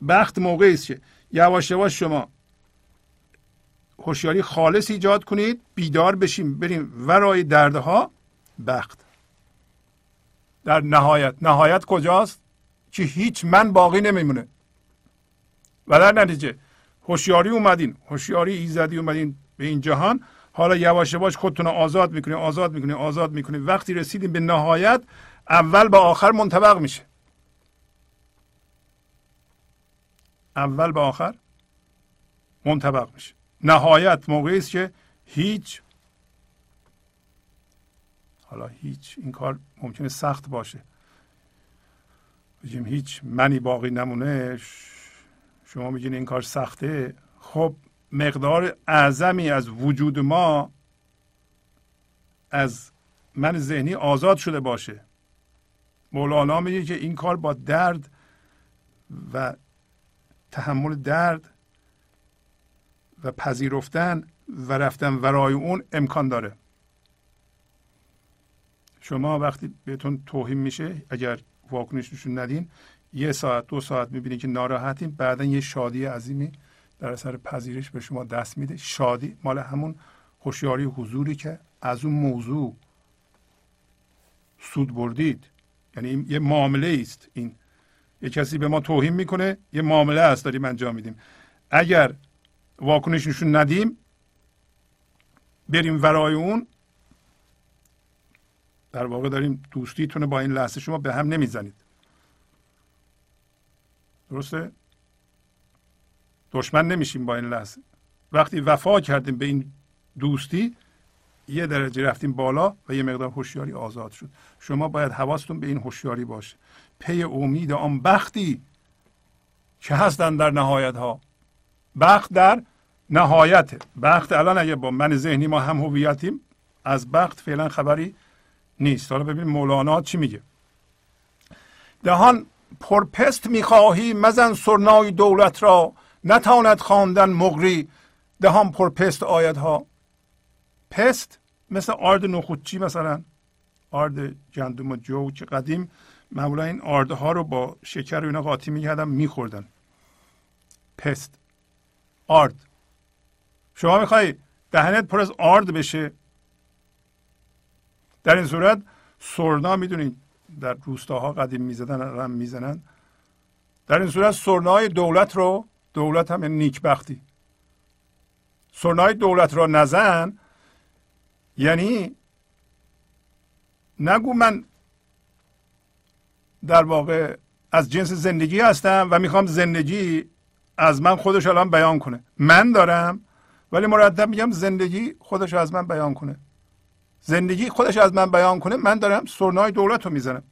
[SPEAKER 1] بخت موقعی است که یواش یواش شما هوشیاری خالص ایجاد کنید بیدار بشیم بریم ورای دردها بخت. در نهایت. نهایت کجاست؟ که هیچ من باقی نمیمونه. و در نتیجه هوشیاری اومدین. هوشیاری ایزدی اومدین به این جهان. حالا یواش یواش خودتون آزاد می‌کنین آزاد می‌کنین آزاد می‌کنین وقتی رسیدین به نهایت اول به آخر منطبق میشه. اول به آخر منطبق میشه. نهایت موقعی است که هیچ حالا هیچ این کار ممکنه سخت باشه. بگیم هیچ منی باقی نمونه شما میگین این کار سخته. خب مقدار اعظمی از وجود ما از من ذهنی آزاد شده باشه. مولانا میگه که این کار با درد و تحمل درد و پذیرفتن و رفتن ورای اون امکان داره. شما وقتی بهتون توهین میشه اگر واکنش نشون ندین یه ساعت دو ساعت می‌بینید که ناراحتین بعدا یه شادی عظیمی در اثر پذیرش به شما دست میده. شادی مال همون هوشیاری حضوری که از اون موضوع سود بردید. یعنی یه معامله است این یه کسی به ما توهین می‌کنه یه معامله است داریم انجام میدیم. اگر واکنش نشون ندیم بریم ورای اون در واقع داریم دوستیتونه با این لحظه شما به هم نمی‌زنید. درسته؟ دشمن نمیشیم با این لحظه. وقتی وفا کردیم به این دوستی یه درجه رفتیم بالا و یه مقدار هوشیاری آزاد شد. شما باید حواستون به این هوشیاری باشه. پی امید آن بختی که هستن در نهایت ها بخت در نهایت. بخت الان اگه با من ذهنی ما هم هویتیم از بخت فعلا خبری نیست. حالا ببینیم مولانا چی میگه؟ دهان پرپست می‌خواهی مزن سرنای دولت را. نتاند خواندن مغری. دهان پرپست آید ها پست مثل آرد نخودچی مثلا. آرد گندم و جو که قدیم. معمولا این آرده ها رو با شکر و اینا قاطی می‌کردن میخوردن. پست. آرد. شما می‌خوای دهنت پر از آرد بشه در این صورت سرنا می‌دونید در روستاها قدیم می‌زدن رم می‌زنن. در این صورت سرنای دولت رو دولت هم یعنی نیکبختی. سرنای دولت رو نزن یعنی نگو من در واقع از جنس زندگی هستم و می‌خوام زندگی از من خودش الان بیان کنه. من دارم ولی مرتب میگم زندگی خودش از من بیان کنه. زندگی خودش از من بیان کنه من دارم سرنای دولت رو می‌زنم.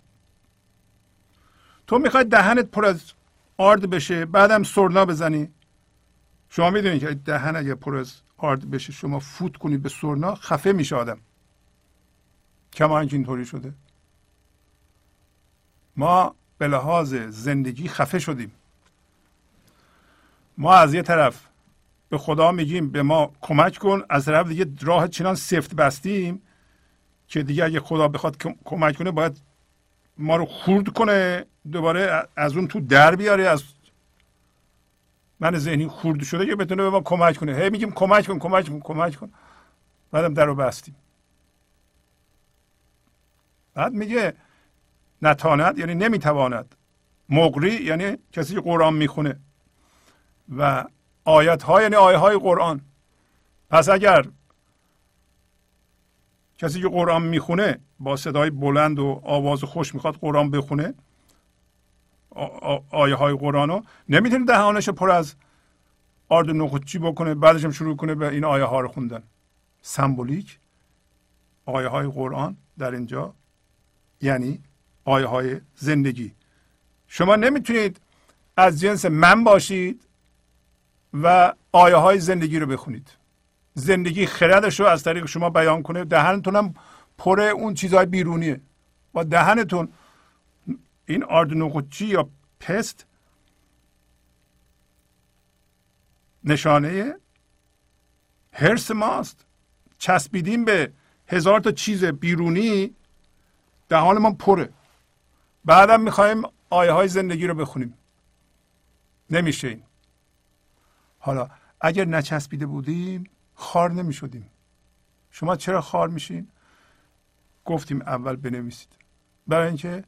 [SPEAKER 1] تو می‌خوای دهنت پر از آرد بشه بعدم سرنا بزنی. شما می‌دونید که دهن اگه پر از آرد بشه شما فوت کنید به سرنا خفه میشه آدم. کما اینکه اینطوری شده. ما به لحاظ زندگی خفه شدیم. ما از یه طرف به خدا میگیم به ما کمک کن از طرف دیگه راه چنان سفت بستیم که دیگه اگه خدا بخواد کمک کنه باید ما رو خورد کنه دوباره از اون تو در بیاره از من ذهنی خورد شده که بتونه به ما کمک کنه. هی میگیم کمک کن کمک کن کمک کن. بعدم در رو بستیم. بعد میگه نتاند یعنی نمی‌تواند. مقری یعنی کسی که قرآن می‌خونه. و آیت ها یعنی آیه های قرآن. پس اگر کسی که قرآن می‌خونه با صدای بلند و آواز خوش می‌خواد قرآن بخونه؟ آیه های قرآن رو نمی‌تونه دهانش پر از آرد نخودچی بکنه بعدش هم شروع کنه به این آیه ها رو خوندن. سمبولیک آیه های قرآن در اینجا یعنی آیه های زندگی. شما نمی‌تونید از جنس من باشید و آیه های زندگی رو بخونید. زندگی خردش رو از طریق شما بیان کنه. دهنتون هم پر اون چیزهای بیرونیه. با دهنتون این آردنوقچی یا پست نشانه هرس ماست. چسبیدیم به هزار تا چیز بیرونی دهان ما پره. بعدم می‌خوایم آیه های زندگی رو بخونیم. نمیشه این. حالا اگر نچسبیده بودیم خار نمی شدیم شما چرا خار میشین؟ گفتیم اول بنویسید. برای اینکه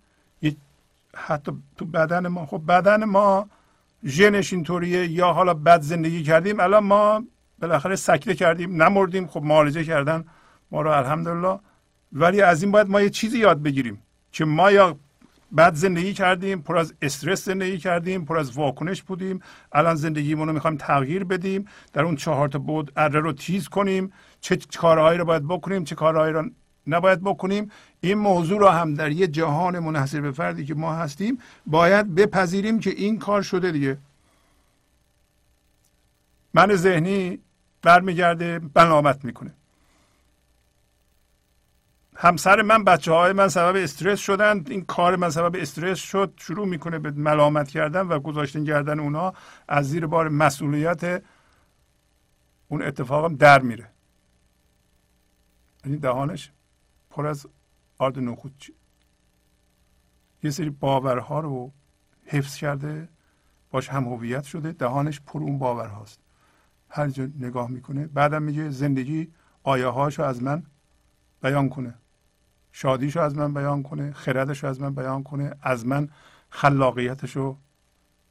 [SPEAKER 1] حتی تو بدن ما خب بدن ما ژنش اینطوریه یا حالا بد زندگی کردیم الان ما بالاخره سکته کردیم نمردیم خب معالجه کردن ما رو الحمدلله. ولی از این باید ما یه چیزی یاد بگیریم که ما یا بعد زندگی کردیم پر از استرس زندگی کردیم پر از واکنش بودیم. الان زندگیمون رو می‌خوایم تغییر بدیم. در اون چهار تا بود اره رو تیز کنیم. چه کارهایی رو باید بکنیم چه کارهایی رو نباید بکنیم. این موضوع رو هم در یه جهان منحصر به فردی که ما هستیم باید بپذیریم که این کار شده دیگه. من ذهنی برمیگرده بنامت می‌کنه. همسر من بچه های من سبب استرس شدن. این کار من سبب استرس شد. شروع می‌کنه به ملامت کردن و گذاشتن کردن اونا. از زیر بار مسئولیت اون اتفاقم در میره. این دهانش پر از آرد نخود یه سری باورها رو حفظ کرده. باش هم هویت شده. دهانش پر اون باورهاست. هر جا نگاه می‌کنه بعدم میگه زندگی آیه هاشو از من بیان کنه. شادیشو از من بیان کنه خردشو از من بیان کنه از من خلاقیتشو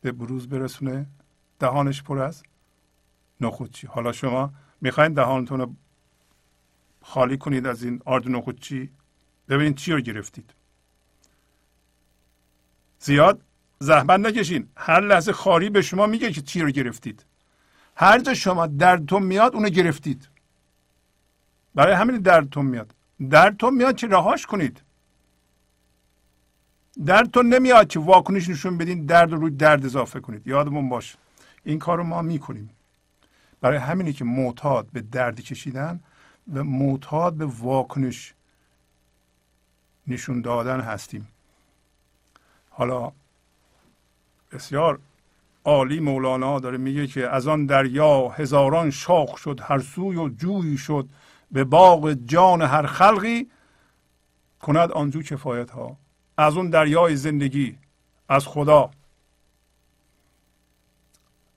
[SPEAKER 1] به بروز برسونه. دهانش پر از نخودچی حالا شما می‌خواین دهانتون رو خالی کنید از این آرد نخودچی ببینید چی رو گرفتید. زیاد زحمت نکشین. هر لحظه خاری به شما میگه که چی رو گرفتید. هر جا شما دردتون میاد اونو گرفتید. برای همین دردتون میاد. دردتون میاد که رهاش کنید. دردتون نمیاد که واکنش نشون بدین درد رو درد اضافه کنید. یادمون باشه. این کار رو ما می‌کنیم. برای همینی که معتاد به درد کشیدن و معتاد به واکنش نشون دادن هستیم. حالا بسیار عالی مولانا داره میگه که از آن دریا هزاران شاخ شد هر سوی و جویی شد. به باغ جان هر خلقی کند آنجو کفایت ها از اون دریای زندگی از خدا.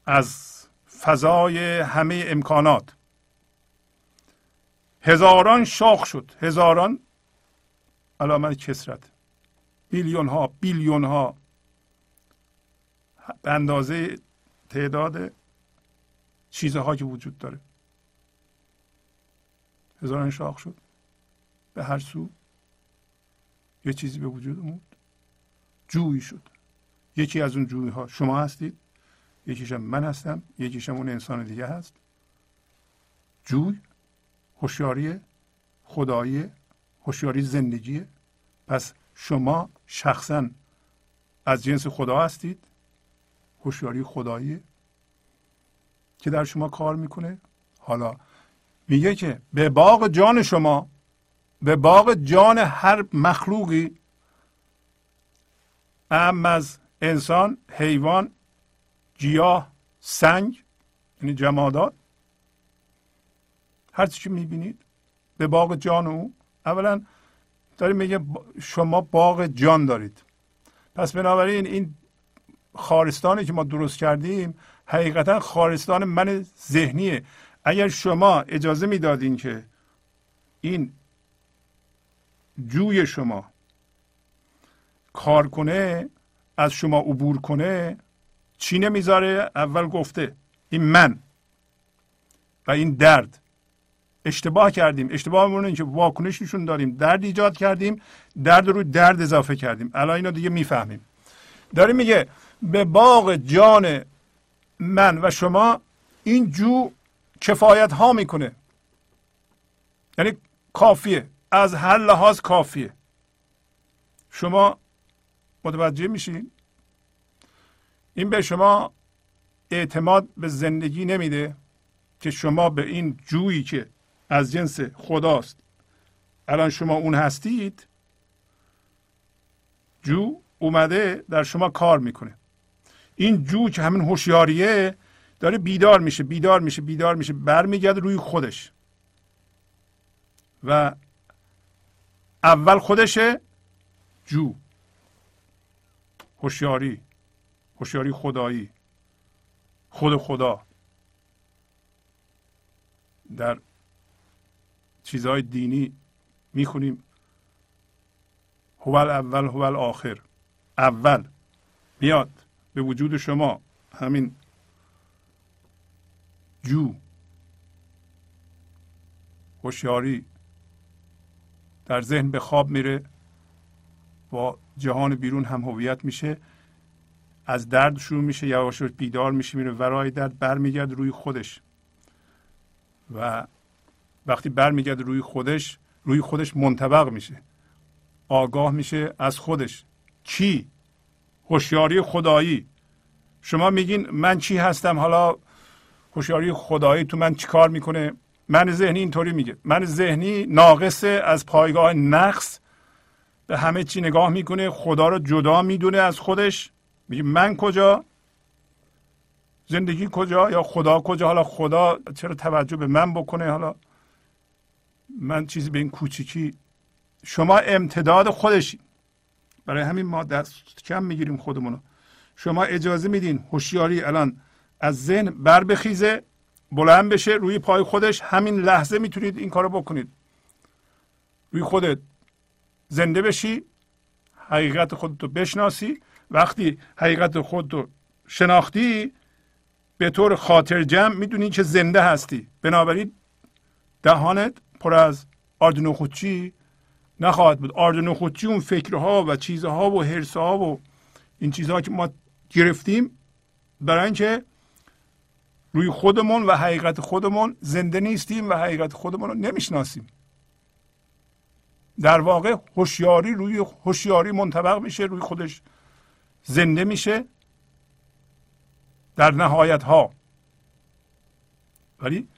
[SPEAKER 1] از فضای همه امکانات. هزاران شاخ شد. هزاران علامت کسرت. میلیون ها بیلیون ها به اندازه تعداد چیزها که وجود داره. هزاران شاخ شد. به هر سو یه چیزی به وجود اومد. جویی شد. یکی از اون جویی ها شما هستید یکیشم من هستم یکیشم اون انسان دیگه هست. جوی هوشیاری خدایی هوشیاری زندگیه. پس شما شخصا از جنس خدا هستید هوشیاری خدایی که در شما کار می‌کنه. حالا میگه که به باغ جان شما به باغ جان هر مخلوقی ام از انسان حیوان گیاه سنگ یعنی جمادات. هر چی می‌بینید به باغ جان او. اولا داریم میگه شما باغ جان دارید. پس بنابراین این خارستانی که ما درست کردیم حقیقتا خارستان من ذهنیه. اگر شما اجازه می‌دادین که این جوی شما کار کنه از شما عبور کنه چی نمی‌ذاره؟ اول گفته این من و این درد. اشتباه کردیم. اشتباه این که واکنش نشون داریم. درد ایجاد کردیم. درد رو درد اضافه کردیم. الان اینو دیگه می‌فهمیم. داریم میگه به باغ جان من و شما این جو کفایت ها می‌کنه. یعنی کافیه. از هر لحاظ کافیه. شما متوجه میشین؟ این به شما اعتماد به زندگی نمیده که شما به این جویی که از جنس خداست الان شما اون هستید جو اومده در شما کار می‌کنه. این جو که همین هوشیاریه داره بیدار میشه بیدار میشه بیدار میشه برمیگرده روی خودش. و اول خودشه جو. هوشیاری هوشیاری خدایی. خود خدا. در چیزهای دینی می‌خونیم هو اول هو آخر. اول. میاد. به وجود شما. همین جو هوشیاری در ذهن به خواب میره با جهان بیرون هم هویت میشه از درد شروع میشه یواش بیدار میشه میره ورای درد برمیگرد روی خودش. و وقتی برمیگرد روی خودش روی خودش منطبق میشه. آگاه میشه از خودش. کی هوشیاری خدایی. شما میگین من چی هستم؟ حالا هوشیاری خدایی تو من چیکار می‌کنه؟ من ذهنی اینطوری میگه. من ذهنی ناقصه از پایگاه نقص به همه چی نگاه می‌کنه. خدا رو جدا می‌دونه از خودش. میگه من کجا؟ زندگی کجا؟ یا خدا کجا؟ حالا خدا چرا توجه به من بکنه؟ حالا من چیزی به این کوچیکی شما امتداد خودشی. برای همین ما دست کم می‌گیریم خودمونو. شما اجازه میدین هوشیاری الان از ذهن بر بخیزه بلند بشه روی پای خودش همین لحظه می‌تونید این کارو بکنید. روی خودت زنده بشی حقیقت خودتو بشناسی. وقتی حقیقت خودتو شناختی به طور خاطر جمع می‌دونی که زنده هستی. بنابراین دهانت پر از آرد نخوچی نخواهد بود. آرد نخوچی اون فکرها و چیزها و حرسها و این چیزها که ما گرفتیم برای اینکه روی خودمون و حقیقت خودمون زنده نیستیم و حقیقت خودمون رو نمی‌شناسیم. در واقع هوشیاری روی هوشیاری منطبق میشه روی خودش زنده میشه. در نهایت ها ولی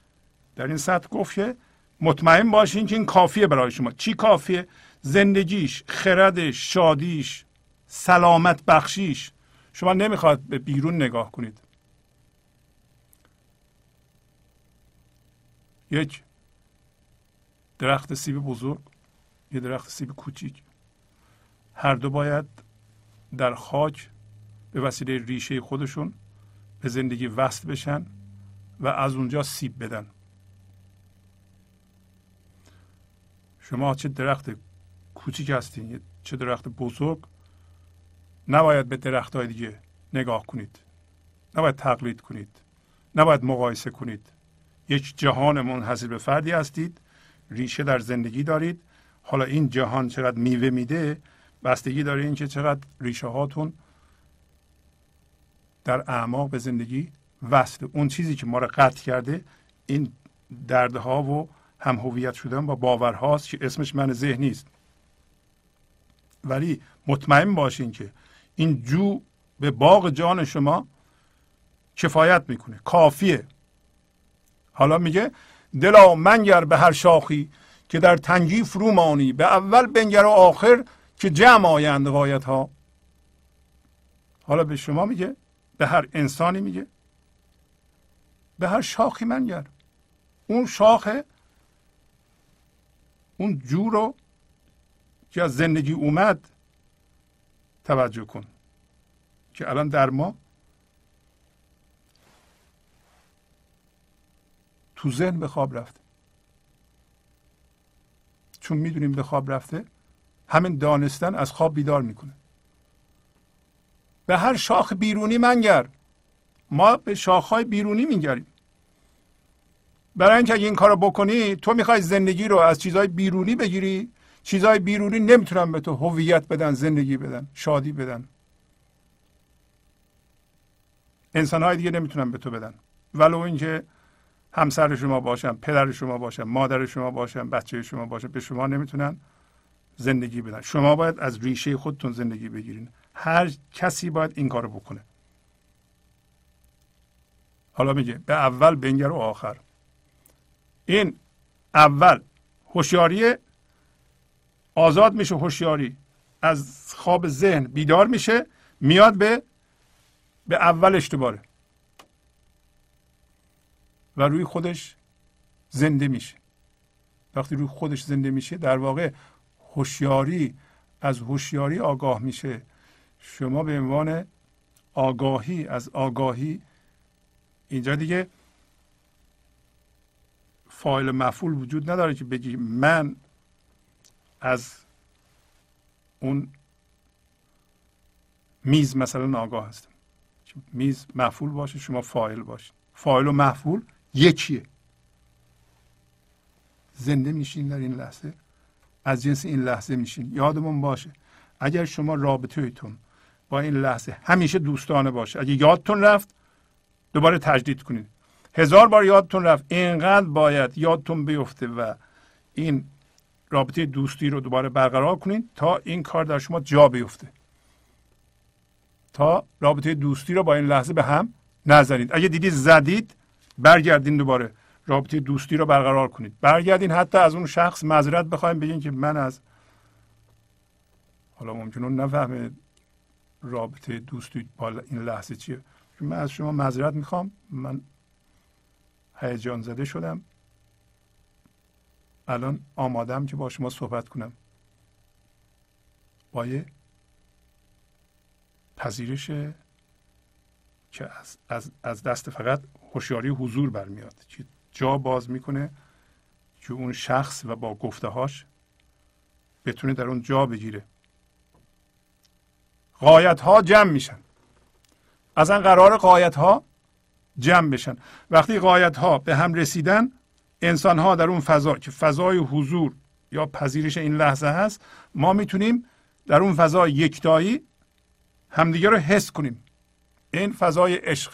[SPEAKER 1] در این سطح گفت که مطمئن باشین که این کافیه برای شما. چی کافیه؟ زندگیش خردش شادیش سلامت بخشیش. شما نمی‌خواد به بیرون نگاه کنید. یک درخت سیب بزرگ یه درخت سیب کوچیک. هر دو باید در خاک به وسیله ریشه خودشون به زندگی وصل بشن و از اونجا سیب بدن. شما چه درخت کوچیک هستین چه درخت بزرگ نباید به درخت های دیگه نگاه کنید. نباید تقلید کنید. نباید مقایسه کنید. یک جهان منحصر به فردی هستید ریشه در زندگی دارید. حالا این جهان چقدر میوه میده بستگی داره اینکه چقدر ریشه هاتون در اعماق به زندگی وصل اون چیزی که ما رو قطع کرده این دردها و هم هویت شدن با باورهاست که اسمش من ذهنی است ولی مطمئن باشین که این جو به باغ جان شما کفایت می‌کنه. کافیه. حالا میگه دلا منگر به هر شاخی که در تنگی فرو مانی به اول بنگر و آخر که جمع آیند غایت ها حالا به شما میگه به هر انسانی میگه به هر شاخی منگر اون شاخه اون جو رو که از زندگی اومد توجه کن که الان در ما تو ذهن به خواب رفته. چون می‌دونیم به خواب رفته همین دانستن از خواب بیدار می‌کنه. به هر شاخ بیرونی منگر. ما به شاخهای بیرونی میگریم. برای اینکه این کارو بکنی تو می‌خوای زندگی رو از چیزهای بیرونی بگیری. چیزهای بیرونی نمی‌تونن به تو هویت بدن زندگی بدن شادی بدن. انسان های دیگه نمی‌تونن به تو بدن. ولو اینکه همسر شما باشن پدر شما باشن مادر شما باشن بچه شما باشن به شما نمی‌تونن زندگی بدن. شما باید از ریشه خودتون زندگی بگیرین. هر کسی باید این کارو بکنه. حالا میگه به اول بنگر و آخر. این اول هوشیاری آزاد میشه هوشیاری از خواب ذهن بیدار میشه میاد به به اولش دوباره و روی خودش زنده میشه. وقتی روی خودش زنده میشه در واقع هوشیاری از هوشیاری آگاه میشه. شما به عنوان آگاهی از آگاهی اینجا دیگه فایل مفعول وجود نداره که بگی من از اون میز مثلا آگاه هستم. میز مفعول باشه شما فایل باشید فایل و مفعول یکیه. زنده میشین در این لحظه. از جنس این لحظه میشین. یادمون باشه. اگر شما رابطه ایتون با این لحظه همیشه دوستانه باشه اگه یادتون رفت دوباره تجدید کنید. هزار بار یادتون رفت. اینقدر باید یادتون بیفته و این رابطه دوستی رو دوباره برقرار کنید تا این کار در شما جا بیفته. تا رابطه دوستی رو با این لحظه به هم نزنید. اگه دیدید زدید برگردین دوباره. رابطه دوستی رو برقرار کنید. برگردین حتی از اون شخص معذرت بخوایم بگین که من از حالا ممکنه نفهمه رابطه دوستی با این لحظه چیه. من از شما معذرت می‌خوام. من هیجان زده شدم. الان آمادم که با شما صحبت کنم. با یه پذیرش که از, از, از دست فقط هوشیاری حضور برمیاد. که جا باز می‌کنه که اون شخص و با گفته هاش بتونه در اون جا بگیره. قایت ها جمع میشن. اصلا قرار قایت ها جمع بشن. وقتی قایت ها به هم رسیدن انسان ها در اون فضا که فضای حضور یا پذیرش این لحظه هست ما می‌تونیم در اون فضای یکتایی همدیگه رو حس کنیم. این فضای عشق.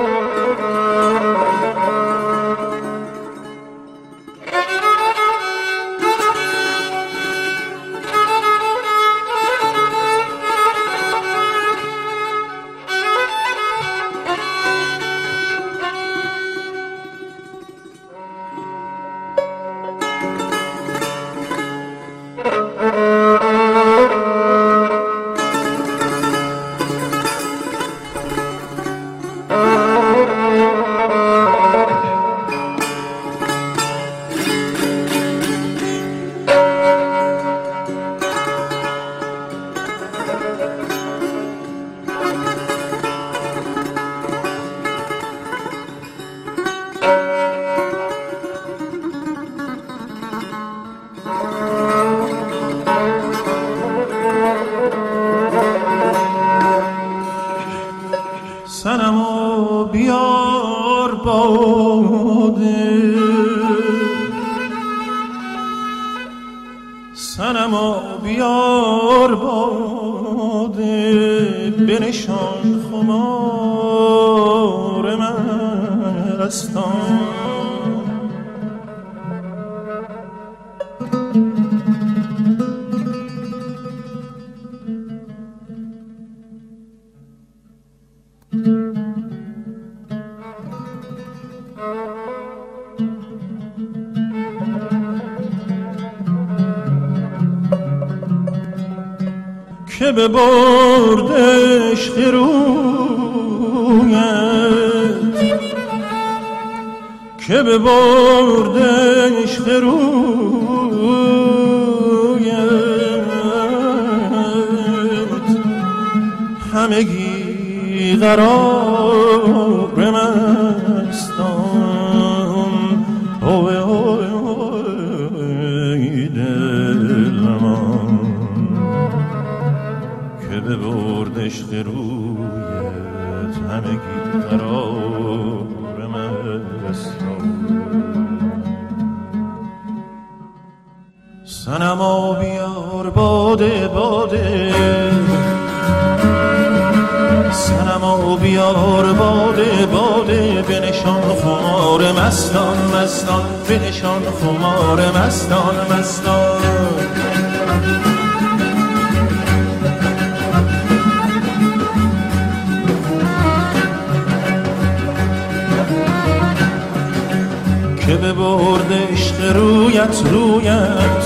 [SPEAKER 4] رویت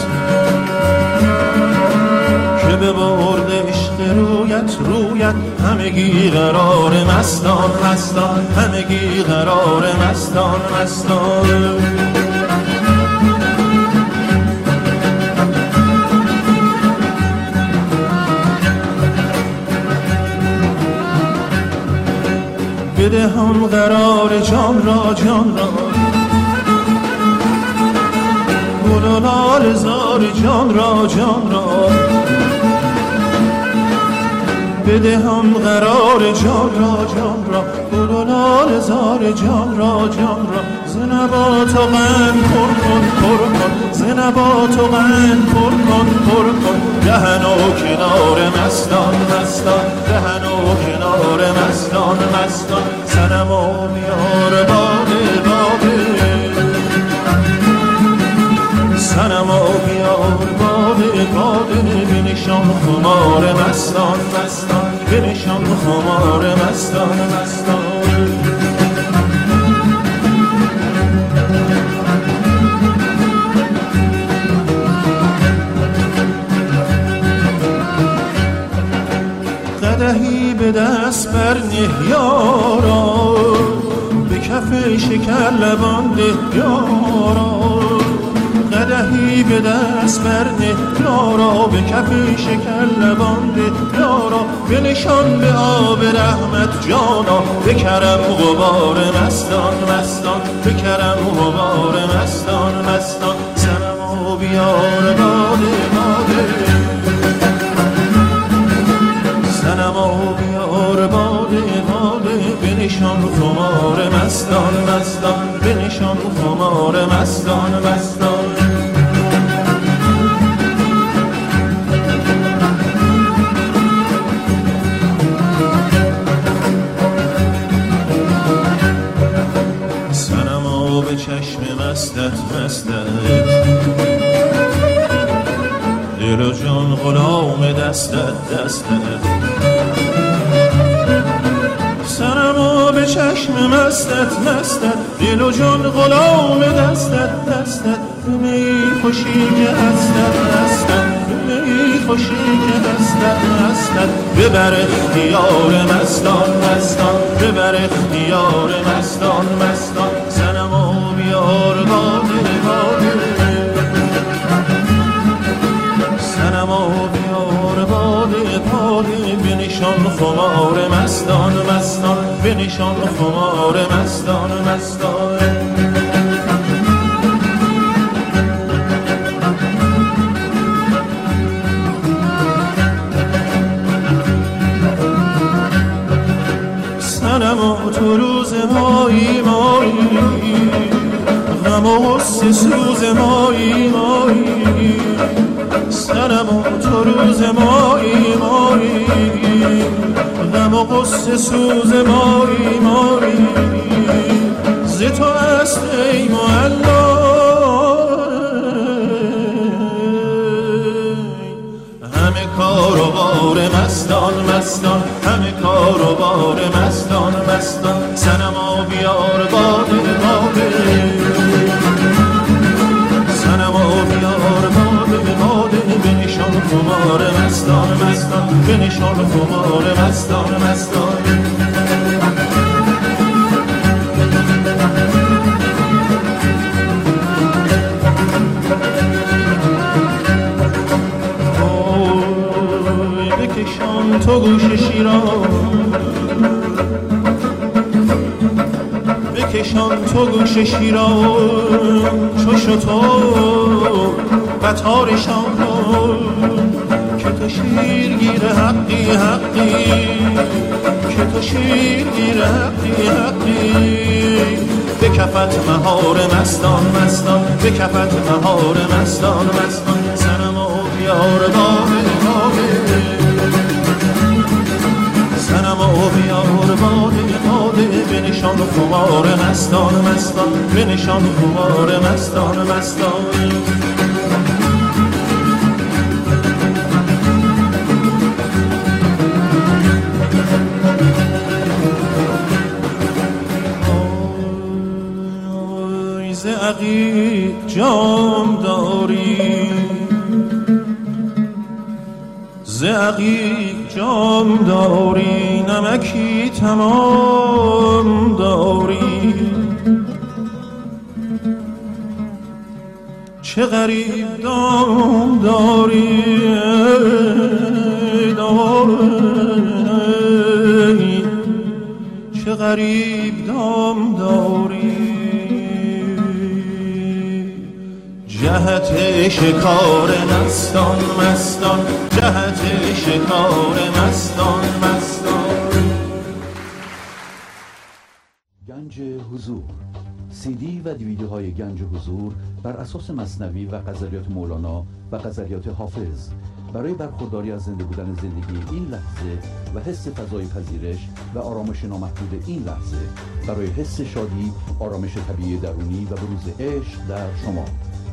[SPEAKER 4] که به برد عشق رویت رویت همگی قرار مستان مستان همگی قرار مستان مستان. بده هم قرار جان را جان را لال زار جان را جان را. بده هم قرار جان را جان را. لال زار جان را جان را. زنبات و غن پر کن پر کن. زنبات و غن پر کن پر کن. دهن و کنار مستان مستان. دهن و کنار مستان مستان. سنم و میار باده خمار مستان مستان. بنشان خمار مستان مستان. قدهی به دست بر یارا به کف شکر لبان ده یارا قدهی به دست برده. یارا به کف شکر لبانده. یارا بنشان به آب رحمت جانا. به کرم غبار مستان مستان. به کرم غبار مستان مستان. سنم و بیار باده باده. سنم و بیار باده باده. بنشان خمار مستان مستان. بنشان خمار مستان مستان. جان غلام دستت دستت سنما به چشم مستت مستت دل و جان غلام دستت دستت می خوشی که هستت هستت می خوشی که هستت هستت ببر اختیار مستان مستان. ببر اختیار مستان مستان. بنشان خمار مستان مستان بنشان خمار مستان مستان. سنما تو روز مایی مایی. غم و سوز مایی مایی. سنما تو روز مایی مایی. غم و قصه سوز مایی مایی ز تو است ای معلا همه کار و بار مستان مستان. همه کار و بار مستان. باده به نشان خمار مستان مستان. به نشان خمار مستان مستان. بکشان تو گوش شیران. بکشان تو گوش شیران. چو شتو قطارشان که تو شیرگیر حقی حقی. که تو شیرگیر حقی حقی. به کفت مهار مستان مستان. به کفت مهار مستان مستان. سنم و بیار بابه بابه سنم و بیار باده باده به نشان خمار مستان مستان. به نشان خمار مستان مستان. عقیق جام داری. ز عقیق جام داری نمکی تمام داری. چه غریب دام داری داری چه غریب دام داری. جهت شکار مستان مستان. جهت شکار مستان مستان.
[SPEAKER 3] گنج حضور. سی دی و دیویدیوهای گنج حضور بر اساس مصنوی و غزلیات مولانا و غزلیات حافظ. برای برخورداری از زنده بودن زندگی این لحظه و حس فضای پذیرش و آرامش نامحدود این لحظه برای حس شادی آرامش طبیعی درونی و بروز عشق در شما.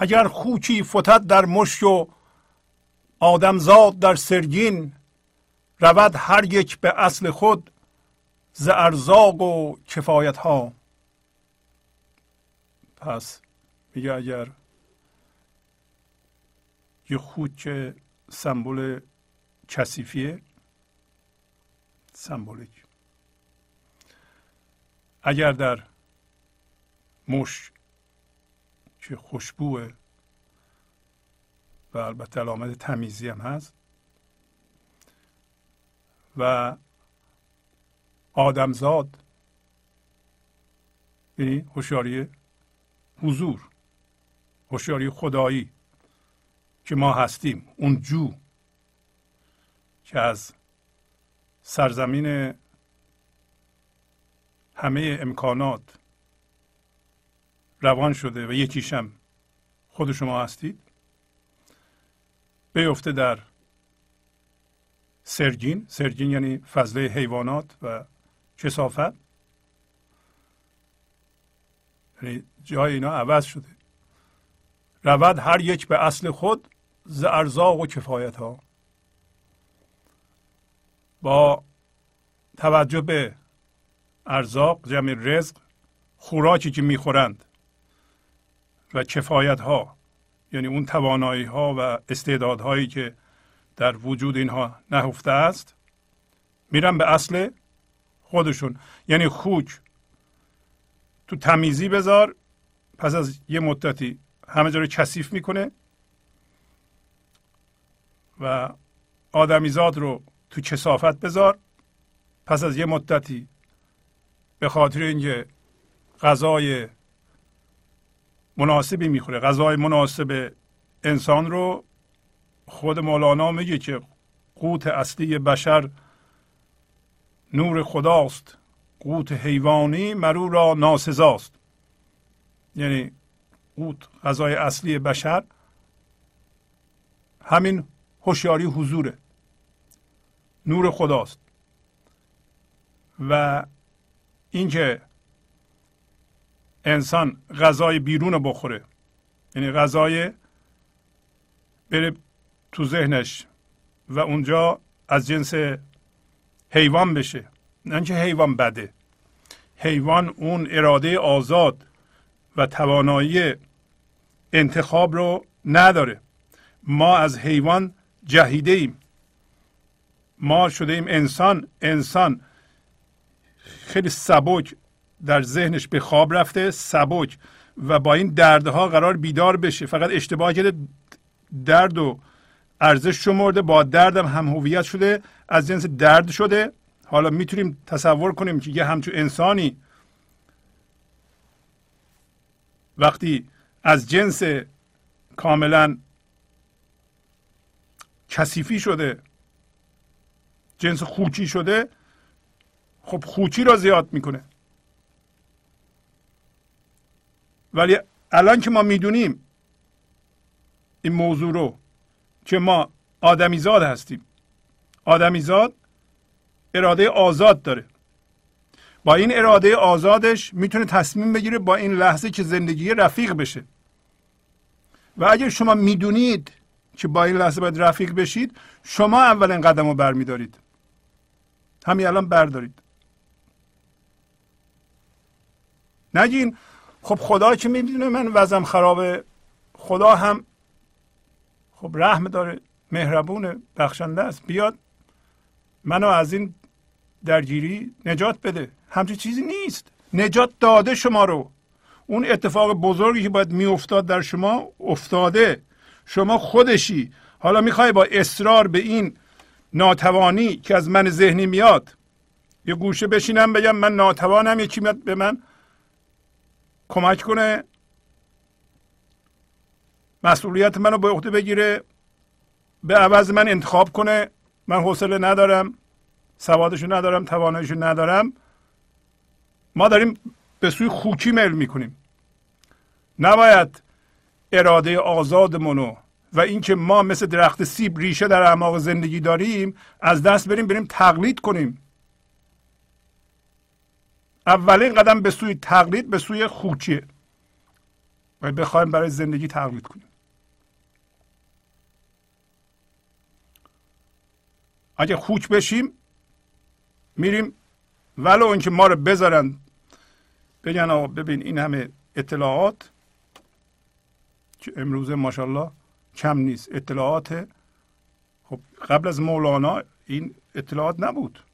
[SPEAKER 1] اگر خوکی فتد در مشک و آدمزاد در سرگین رود هر یک به اصل خود ز ارزاق و کفایت ها پس میگه اگر یه خوک سمبل کثیفیه سمبولیک. اگر در مشک که خوشبوه. و البته علامت تمیزی هم هست. و آدمزاد یعنی هوشیاری حضور هوشیاری خدایی که ما هستیم اون جو که از سرزمین همه امکانات روان شده و یکیشم خود شما هستید؟ بیفته در سرگین. سرگین یعنی فضله حیوانات و کسافت یعنی جای اینا عوض شده. رود هر یک به اصل خود ز ارزاق و کفایت ها با توجه به ارزاق جمع رزق خوراکی که می‌خورند و کفایت ها یعنی اون توانایی ها و استعدادهایی که در وجود اینها نهفته است میرن به اصل خودشون. یعنی خوک تو تمیزی بذار پس از یه مدتی همه جا رو کثیف می‌کنه و آدمیزاد رو تو کسافت بذار پس از یه مدتی به خاطر اینکه غذای مناسبی می‌خوره. غذای مناسب انسان رو خود مولانا میگه که قوت اصلی بشر نور خداست. قوت حیوانی مرو را ناسزاست. یعنی قوت غذای اصلی بشر همین هوشیاری حضوره. نور خداست. و اینکه انسان غذای بیرون رو بخوره. یعنی غذای بره تو ذهنش و اونجا از جنس حیوان بشه. نه اینکه حیوان بده. حیوان اون اراده آزاد و توانایی انتخاب رو نداره. ما از حیوان جهیده ایم ما شده ایم انسان. انسان خیلی سبک در ذهنش به خواب رفته سبک و با این دردها قرار بیدار بشه. فقط اشتباه کرده درد و ارزش شمرده با دردم هم هویت شده از جنس درد شده. حالا می‌تونیم تصور کنیم که یه همچون انسانی وقتی از جنس کاملا کثیفی شده جنس خوچی شده خب خوچی را زیاد می‌کنه. ولی الان که ما می‌دونیم این موضوع رو که ما آدمیزاد هستیم. آدمیزاد اراده آزاد داره. با این اراده آزادش می‌تونه تصمیم بگیره با این لحظه که زندگی رفیق بشه. و اگر شما می‌دونید که با این لحظه باید رفیق بشید شما اولین قدم رو برمیدارید. همین الان بردارید. نگین خب خدا که می‌دونه من وزم خرابه. خدا هم خب رحم داره. مهربون بخشنده است. بیاد منو از این درگیری نجات بده. همچین چیزی نیست. نجات داده شما رو. اون اتفاق بزرگی که باید میافتاد در شما افتاده. شما خودشی. حالا می‌خوای با اصرار به این ناتوانی که از من ذهنی میاد یه گوشه بشینم بگم من ناتوانم یکی میاد به من کمک کنه. مسئولیت منو به عهده بگیره. به عوض من انتخاب کنه. من حوصله ندارم. سوادشو ندارم. تواناییشو ندارم. ما داریم به سوی خوکی میل می‌کنیم. نباید اراده آزادمونو و اینکه ما مثل درخت سیب ریشه در اعماق زندگی داریم از دست بریم بریم تقلید کنیم. اولین قدم به سوی تقلید به سوی خوکیه. و بخوایم برای زندگی تقلید کنیم. اگه خوک بشیم میریم ولو اینکه ما رو بذارن. بگن آقا ببین این همه اطلاعات که امروزه ماشاءالله کم نیست. اطلاعات خب قبل از مولانا این اطلاعات نبود.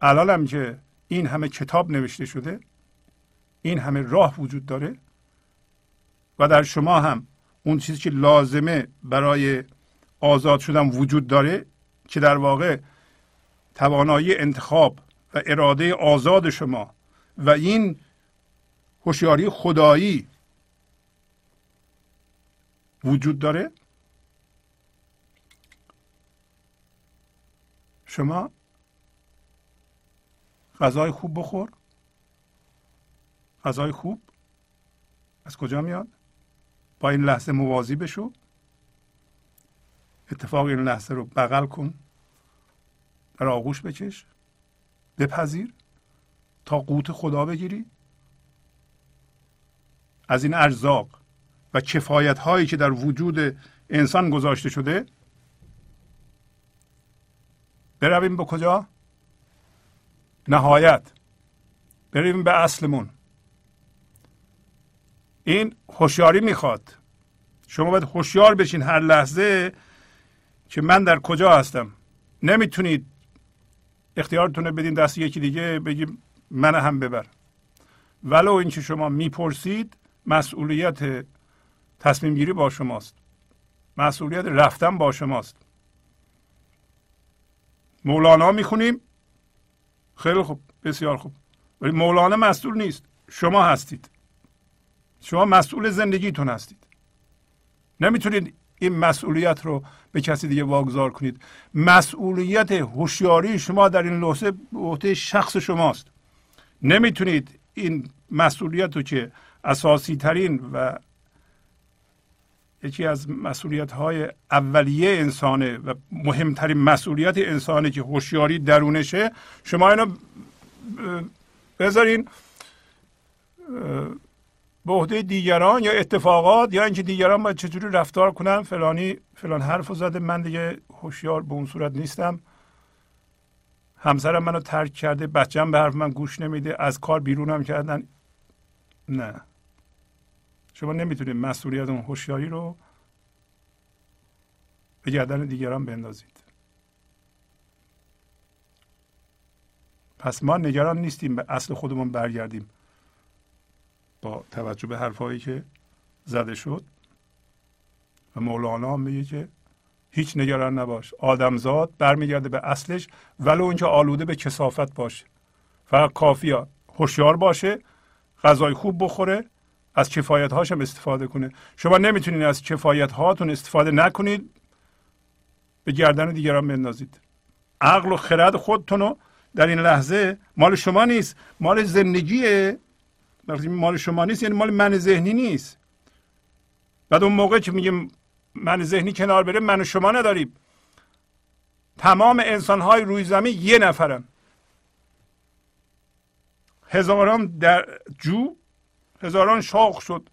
[SPEAKER 1] الان هم که این همه کتاب نوشته شده این همه راه وجود داره و در شما هم اون چیزی که لازمه برای آزاد شدن وجود داره که در واقع توانایی انتخاب و اراده آزاد شما و این هوشیاری خدایی وجود داره. شما غذای خوب بخور. غذای خوب. از کجا میاد؟ با این لحظه موازی بشو. اتفاق این لحظه رو بغل کن. در آغوش بکش بپذیر. تا قوت خدا بگیری. از این ارزاق و کفایت هایی که در وجود انسان گذاشته شده برویم به کجا؟ نهایت. بریم به اصلمون. این هوشیاری می‌خواد. شما باید هوشیار بشین هر لحظه که من در کجا هستم. نمی‌تونید اختیارتون رو بدین دست یکی دیگه بگیم من هم ببر. ولو اینکه شما می‌پرسید مسئولیت تصمیم گیری با شماست. مسئولیت رفتن با شماست. مولانا می‌خونیم خیلی خوب بسیار خوب. ولی مولانا مسئول نیست. شما هستید. شما مسئول زندگیتون هستید. نمی‌تونید این مسئولیت رو به کسی دیگه واگذار کنید. مسئولیت هوشیاری شما در این لحظه به شخص شماست. نمی‌تونید این مسئولیت رو که اساسی ترین و یکی از مسئولیت های اولیه انسانه و مهمترین مسئولیت انسانه که هوشیاری درونشه شما اینو بذارین به عهده دیگران یا اتفاقات یا اینکه دیگران باید چجوری رفتار کنن فلانی فلان حرف زده من دیگه هوشیار به اون صورت نیستم. همسرم منو ترک کرده بچم به حرف من گوش نمیده از کار بیرونم کردن. نه. شما نمی‌تونید مسئولیت اون هوشیاری رو به گردن دیگران بندازید. پس ما نگران نیستیم به اصل خودمون برگردیم. با توجه به حرفهایی که زده شد و مولانا میگه که هیچ نگران نباش. آدمزاد برمیگرده به اصلش ولو اینکه آلوده به کسافت باشه. فقط کافی هوشیار باشه غذای خوب بخوره از کفایت هاش هم استفاده کنه. شما نمی‌تونید از کفایت هاتون استفاده نکنید. به گردن دیگران بندازید. عقل و خرد خودتون رو در این لحظه مال شما نیست. مال زندگیه. وقتی مال شما نیست یعنی مال من ذهنی نیست. بعد اون موقع که میگیم من ذهنی کنار بره من و شما نداریم. تمام انسان های روی زمین یه نفرن. هزاران در جو هزاران شاخ شد.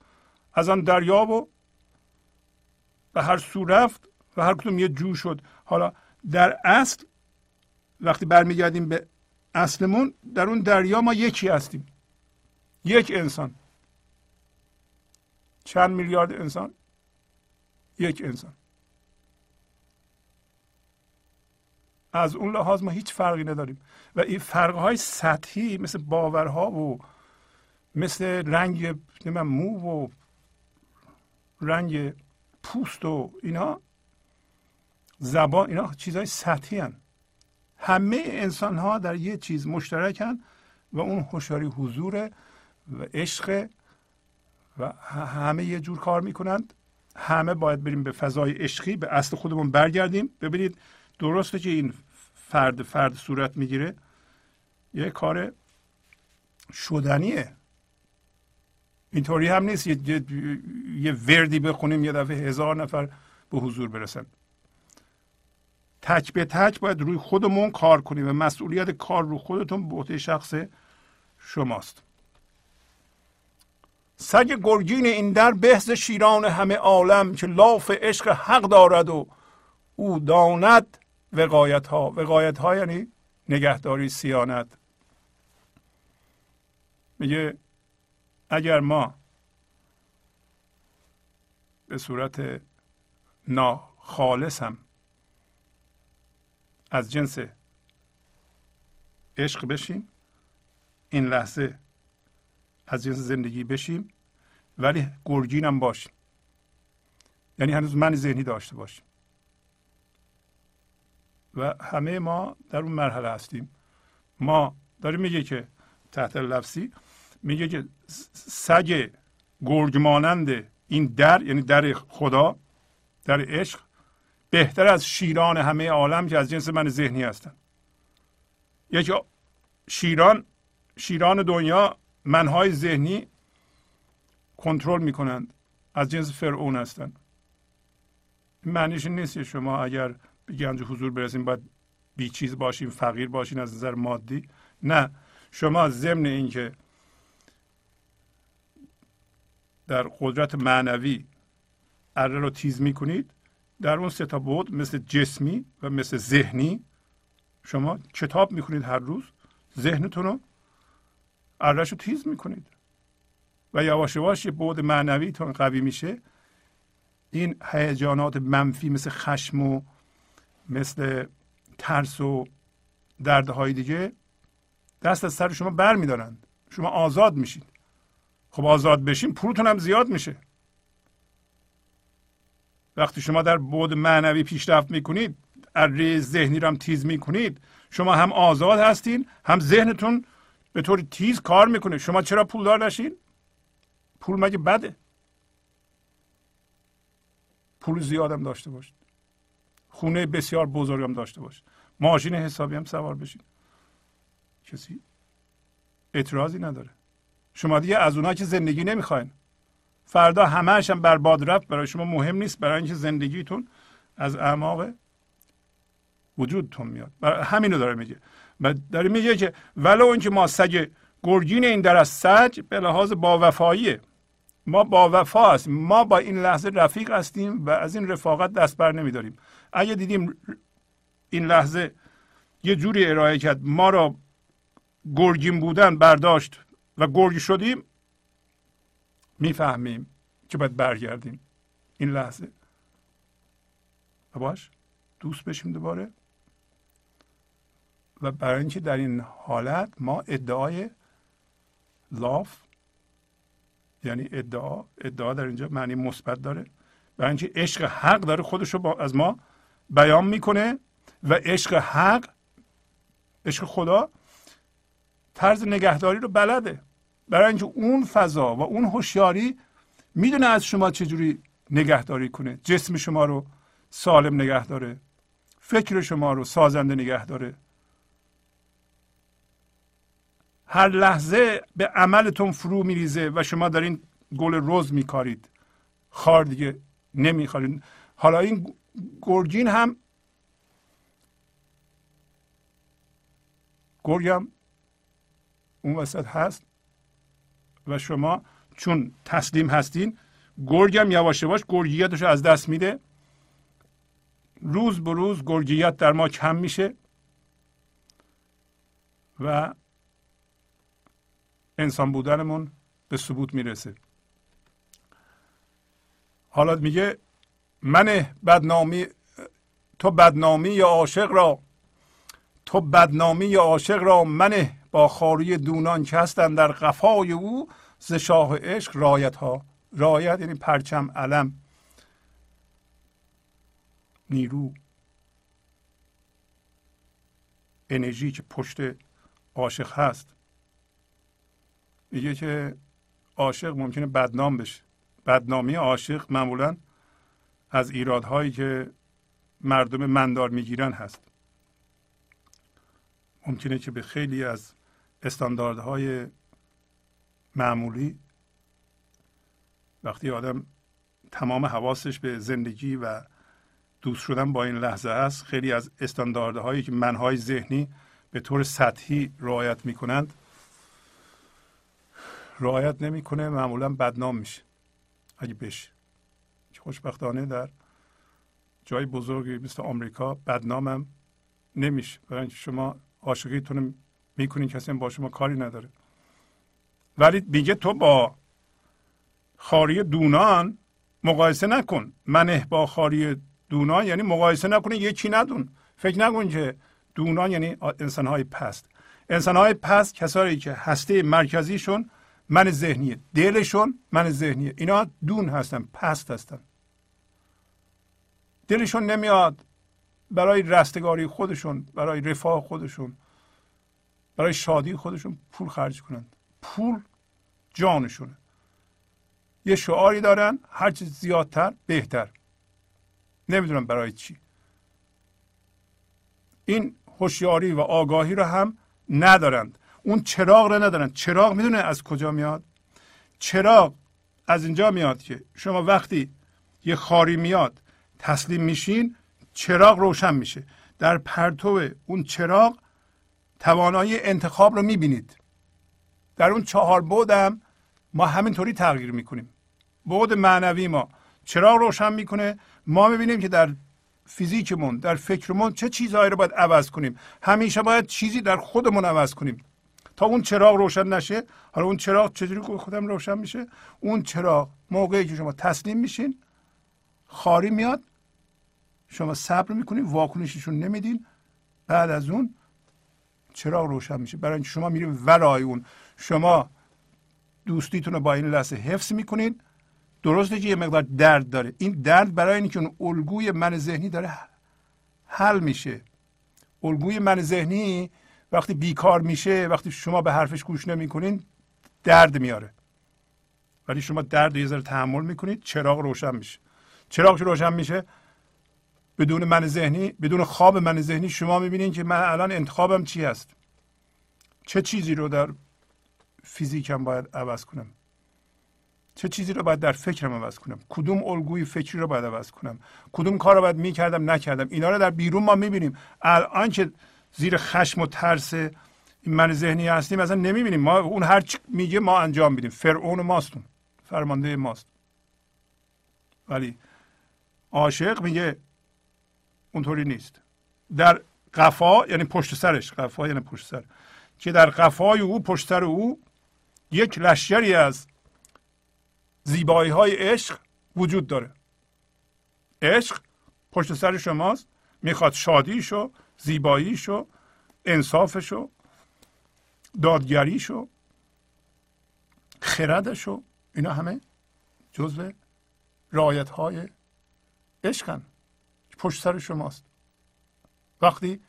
[SPEAKER 1] از آن دریا و به هر سو رفت و هر کدوم یه جو شد. حالا در اصل وقتی برمیگردیم به اصلمون در اون دریا ما یکی هستیم. یک انسان. چند میلیارد انسان؟ یک انسان. از اون لحاظ ما هیچ فرقی نداریم. و این فرقهای سطحی مثل باورها و مثل رنگ مو و رنگ پوست و اینا زبان اینا چیزهای سطحی هن. همه انسان ها در یه چیز مشترکن و اون هوشیاری حضور و عشق و همه یه جور کار می‌کنند. همه باید بریم به فضای عشقی به اصل خودمون برگردیم. ببینید درسته که این فرد فرد صورت می‌گیره. یه کار شدنیه. اینطوری هم نیست. یه, یه،, وردی بخونیم یه دفعه هزار نفر به حضور برسن. تک به تک باید روی خودمون کار کنیم و مسئولیت کار رو خودتون به شخص شماست. سگ گرگین این در بهز شیران همه عالم که لاف عشق حق دارد و او داند وقایت ها وقایت ها یعنی نگهداری سیانت. میگه اگر ما به صورت ناخالص هم از جنس عشق بشیم این لحظه از جنس زندگی بشیم ولی گرگین هم باشیم. یعنی هنوز من ذهنی داشته باشیم. و همه ما در اون مرحله هستیم. ما داریم میگه که تحت لفظی میگه که سگ گرگ مانند این در یعنی در خدا در عشق بهتر از شیران همه عالم که از جنس من ذهنی هستن. یکی شیران شیران دنیا منهای ذهنی کنترل می‌کنند. از جنس فرعون هستند معنیش نیست شما اگر به گنج حضور برسیم باید بی چیز باشیم فقیر باشین از نظر مادی. نه. شما ضمن اینکه در قدرت معنوی اره رو تیز می‌کنید. در اون سه تا بود مثل جسمی و مثل ذهنی شما کتاب می‌کنید هر روز ذهنتون رو ارش رو تیز می‌کنید. و یواش یواش یه بود معنویتون قوی میشه. این هیجانات منفی مثل خشم و مثل ترس و دردهای دیگه دست از سر شما بر میدارند شما آزاد میشید. خب آزاد بشین پولتون هم زیاد میشه. وقتی شما در بود معنوی پیشرفت می‌کنید اره ذهنی رو هم تیز می‌کنید شما هم آزاد هستین هم ذهنتون به طور تیز کار می‌کنه. شما چرا پولدار نشین؟ پول مگه بده؟ پول زیادم داشته باشید. خونه بسیار بزرگم داشته باشید. ماشین حسابی هم سوار بشید کسی اعتراضی نداره. شما دیگه از اونها که زندگی نمی‌خواین. فردا همهش هم برباد رفت برای شما مهم نیست برای اینکه زندگیتون از اعماق وجودتون میاد. برای همینو داره میگه. و داره میگه که ولو اینکه ما سگ گرگین این در از سج به لحاظ با وفاییه ما با وفا هستیم. ما با این لحظه رفیق هستیم و از این رفاقت دست بر نمیداریم. اگه دیدیم این لحظه یه جوری ارائه کرد ما را گرگین بودن برداشت و گرگ شدیم می‌فهمیم که باید برگردیم. این لحظه. و باش دوست بشیم دوباره. و برای اینکه در این حالت ما ادعای لاف یعنی ادعا ادعا در اینجا معنی مثبت داره. برای اینکه عشق حق داره خودش رو از ما بیان می‌کنه و عشق حق عشق خدا طرز نگهداری رو بلده. برای اینکه اون فضا و اون هوشیاری می‌دونه از شما چجوری نگهداری کنه. جسم شما رو سالم نگه داره. فکر شما رو سازنده نگه داره. هر لحظه به عملتون فرو میریزه و شما دارین گل روز میکارید. خار دیگه نمیخارید. حالا این گرگین هم گرگم اون وسط هست؟ و شما چون تسلیم هستین گرگم یواش یواش گرگیتش از دست میده. روز به روز گرگیت در ما کم میشه و انسان بودنمون به ثبوت می‌رسه. حالا میگه من بدنامی تو بدنامی یا عاشق را تو بدنامی یا عاشق را من خاری دونان که هستن در قفای او ز شاه عشق رایت ها رایت یعنی پرچم علم. نیرو. انرژی که پشت عاشق هست. میگه که عاشق ممکنه بدنام بشه. بدنامی عاشق معمولا از ایرادهایی که مردم مندار می‌گیرن هست. ممکنه که به خیلی از استانداردهای معمولی. وقتی آدم تمام حواسش به زندگی و دوست شدن با این لحظه است خیلی از استانداردهایی که منهای ذهنی به طور سطحی رعایت می‌کنند رعایت نمی‌کنه معمولا بدنام میشه. اگه بشه. خوشبختانه در جای بزرگی مثل آمریکا بدنامم نمیشه. برای شما عاشقیتون می‌کنین کسی با شما کاری نداره. ولی میگه تو با خاری دونان مقایسه نکن. منه با خاری دونان یعنی مقایسه نکنه یکی ندون. فکر نکن که دونان یعنی انسانهای پست. انسانهای پست کسایی که هسته مرکزیشون من ذهنیه. دلشون من ذهنیه. اینا دون هستن پست هستن. دلشون نمیاد برای رستگاری خودشون برای رفاه خودشون. برای شادی خودشون پول خرج کنند پول جانشونه. یه شعاری دارن هرچی زیادتر بهتر. نمی‌دونم برای چی. این هوشیاری و آگاهی رو هم ندارند. اون چراغ رو ندارن چراغ می‌دونه از کجا میاد؟ چراغ از اینجا میاد که شما وقتی یه خاری میاد تسلیم میشین چراغ روشن میشه. در پرتو اون چراغ توانایی انتخاب رو می‌بینید. در اون چهار بودم ما همینطوری تغییر می‌کنیم. بود معنوی ما چراغ روشن می‌کنه؟ ما می‌بینیم که در فیزیکمون در فکرمون چه چیزهایی رو باید عوض کنیم. همیشه باید چیزی در خودمون عوض کنیم. تا اون چراغ روشن نشه حالا اون چراغ چجوری خودم روشن میشه؟ اون چراغ موقعی که شما تسلیم میشین خاری میاد شما صبر می‌کنین واکنششون نمیدین. بعد از اون چراغ روشن میشه. برای شما میرین ورای اون. شما دوستیتون رو با این لحظه حفظ می‌کنین. درسته که یه مقدار درد داره. این درد برای اینکه اون الگوی من ذهنی داره حل میشه. الگوی من ذهنی وقتی بیکار میشه وقتی شما به حرفش گوش نمی‌کنین درد میاره. ولی شما درد یه ذره تحمل می‌کنید چراغ روشن میشه. چراغ روشن میشه بدون من ذهنی بدون خواب من ذهنی شما می‌بینید که من الان انتخابم چی هست. چه چیزی رو در فیزیکم باید عوض کنم؟ چه چیزی رو باید در فکرم عوض کنم؟ کدوم الگوی فکری رو باید عوض کنم؟ کدوم کار رو باید می‌کردم نکردم؟ اینا رو در بیرون ما می‌بینیم. الان که زیر خشم و ترس من ذهنی هستیم اصلا نمی‌بینیم. ما اون هر چی میگه ما انجام میدیم. فرعون ماستون فرمانده ماست. ولی عاشق میگه اونطوری نیست. در قفا یعنی پشت سرش. قفا یعنی پشت سر. که در قفای او پشت سر او یک لشکری از زیبایی های عشق وجود داره. عشق پشت سر شماست. می‌خواد شادیشو زیباییشو انصافشو دادگریشو خردشو اینا همه جزء رایت های عشقن. پشت سر شماست. وقتی